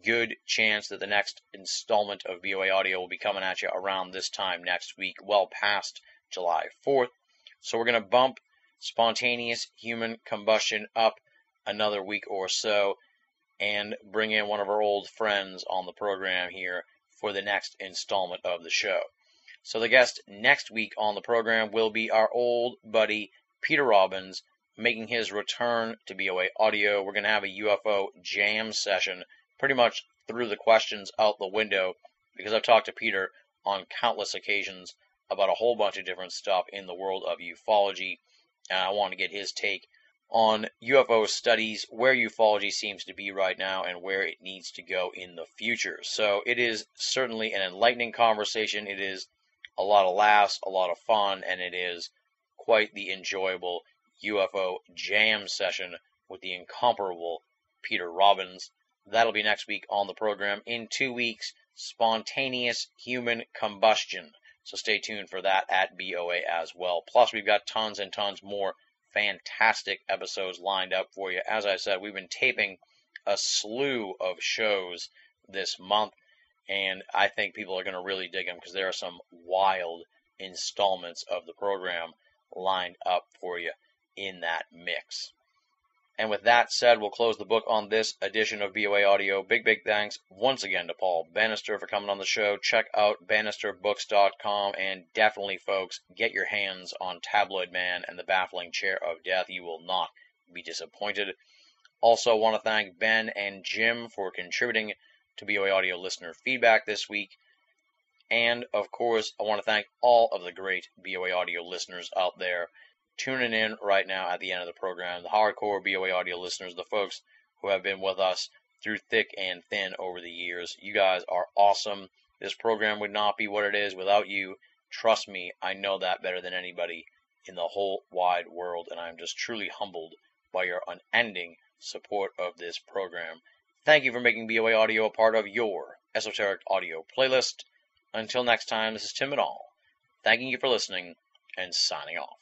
[SPEAKER 4] good chance that the next installment of BOA Audio will be coming at you around this time next week, well past July 4th. So we're going to bump spontaneous human combustion up another week or so and bring in one of our old friends on the program here for the next installment of the show. So the guest next week on the program will be our old buddy Peter Robbins making his return to BOA Audio. We're going to have a UFO jam session pretty much threw the questions out the window because I've talked to Peter on countless occasions about a whole bunch of different stuff in the world of ufology. And I want to get his take on UFO studies, where ufology seems to be right now, and where it needs to go in the future. So it is certainly an enlightening conversation. It is a lot of laughs, a lot of fun, and it is quite the enjoyable UFO jam session with the incomparable Peter Robbins. That'll be next week on the program. In two weeks, spontaneous human combustion. So stay tuned for that at BOA as well. Plus, we've got tons and tons more fantastic episodes lined up for you. As I said, we've been taping a slew of shows this month, and I think people are going to really dig them because there are some wild installments of the program lined up for you in that mix. And with that said, we'll close the book on this edition of BOA Audio. Big, big thanks once again to Paul Bannister for coming on the show. Check out bannisterbooks.com and definitely, folks, get your hands on Tabloid Man and the Baffling Chair of Death. You will not be disappointed. Also, want to thank Ben and Jim for contributing to BOA Audio listener feedback this week. And, of course, I want to thank all of the great BOA Audio listeners out there tuning in right now at the end of the program, the hardcore BOA audio listeners, the folks who have been with us through thick and thin over the years. You guys are awesome. This program would not be what it is without you. Trust me, I know that better than anybody in the whole wide world, and I'm just truly humbled by your unending support of this program. Thank you for making BOA Audio a part of your esoteric audio playlist. Until next time, this is Tim Binnall, thanking you for listening and signing off.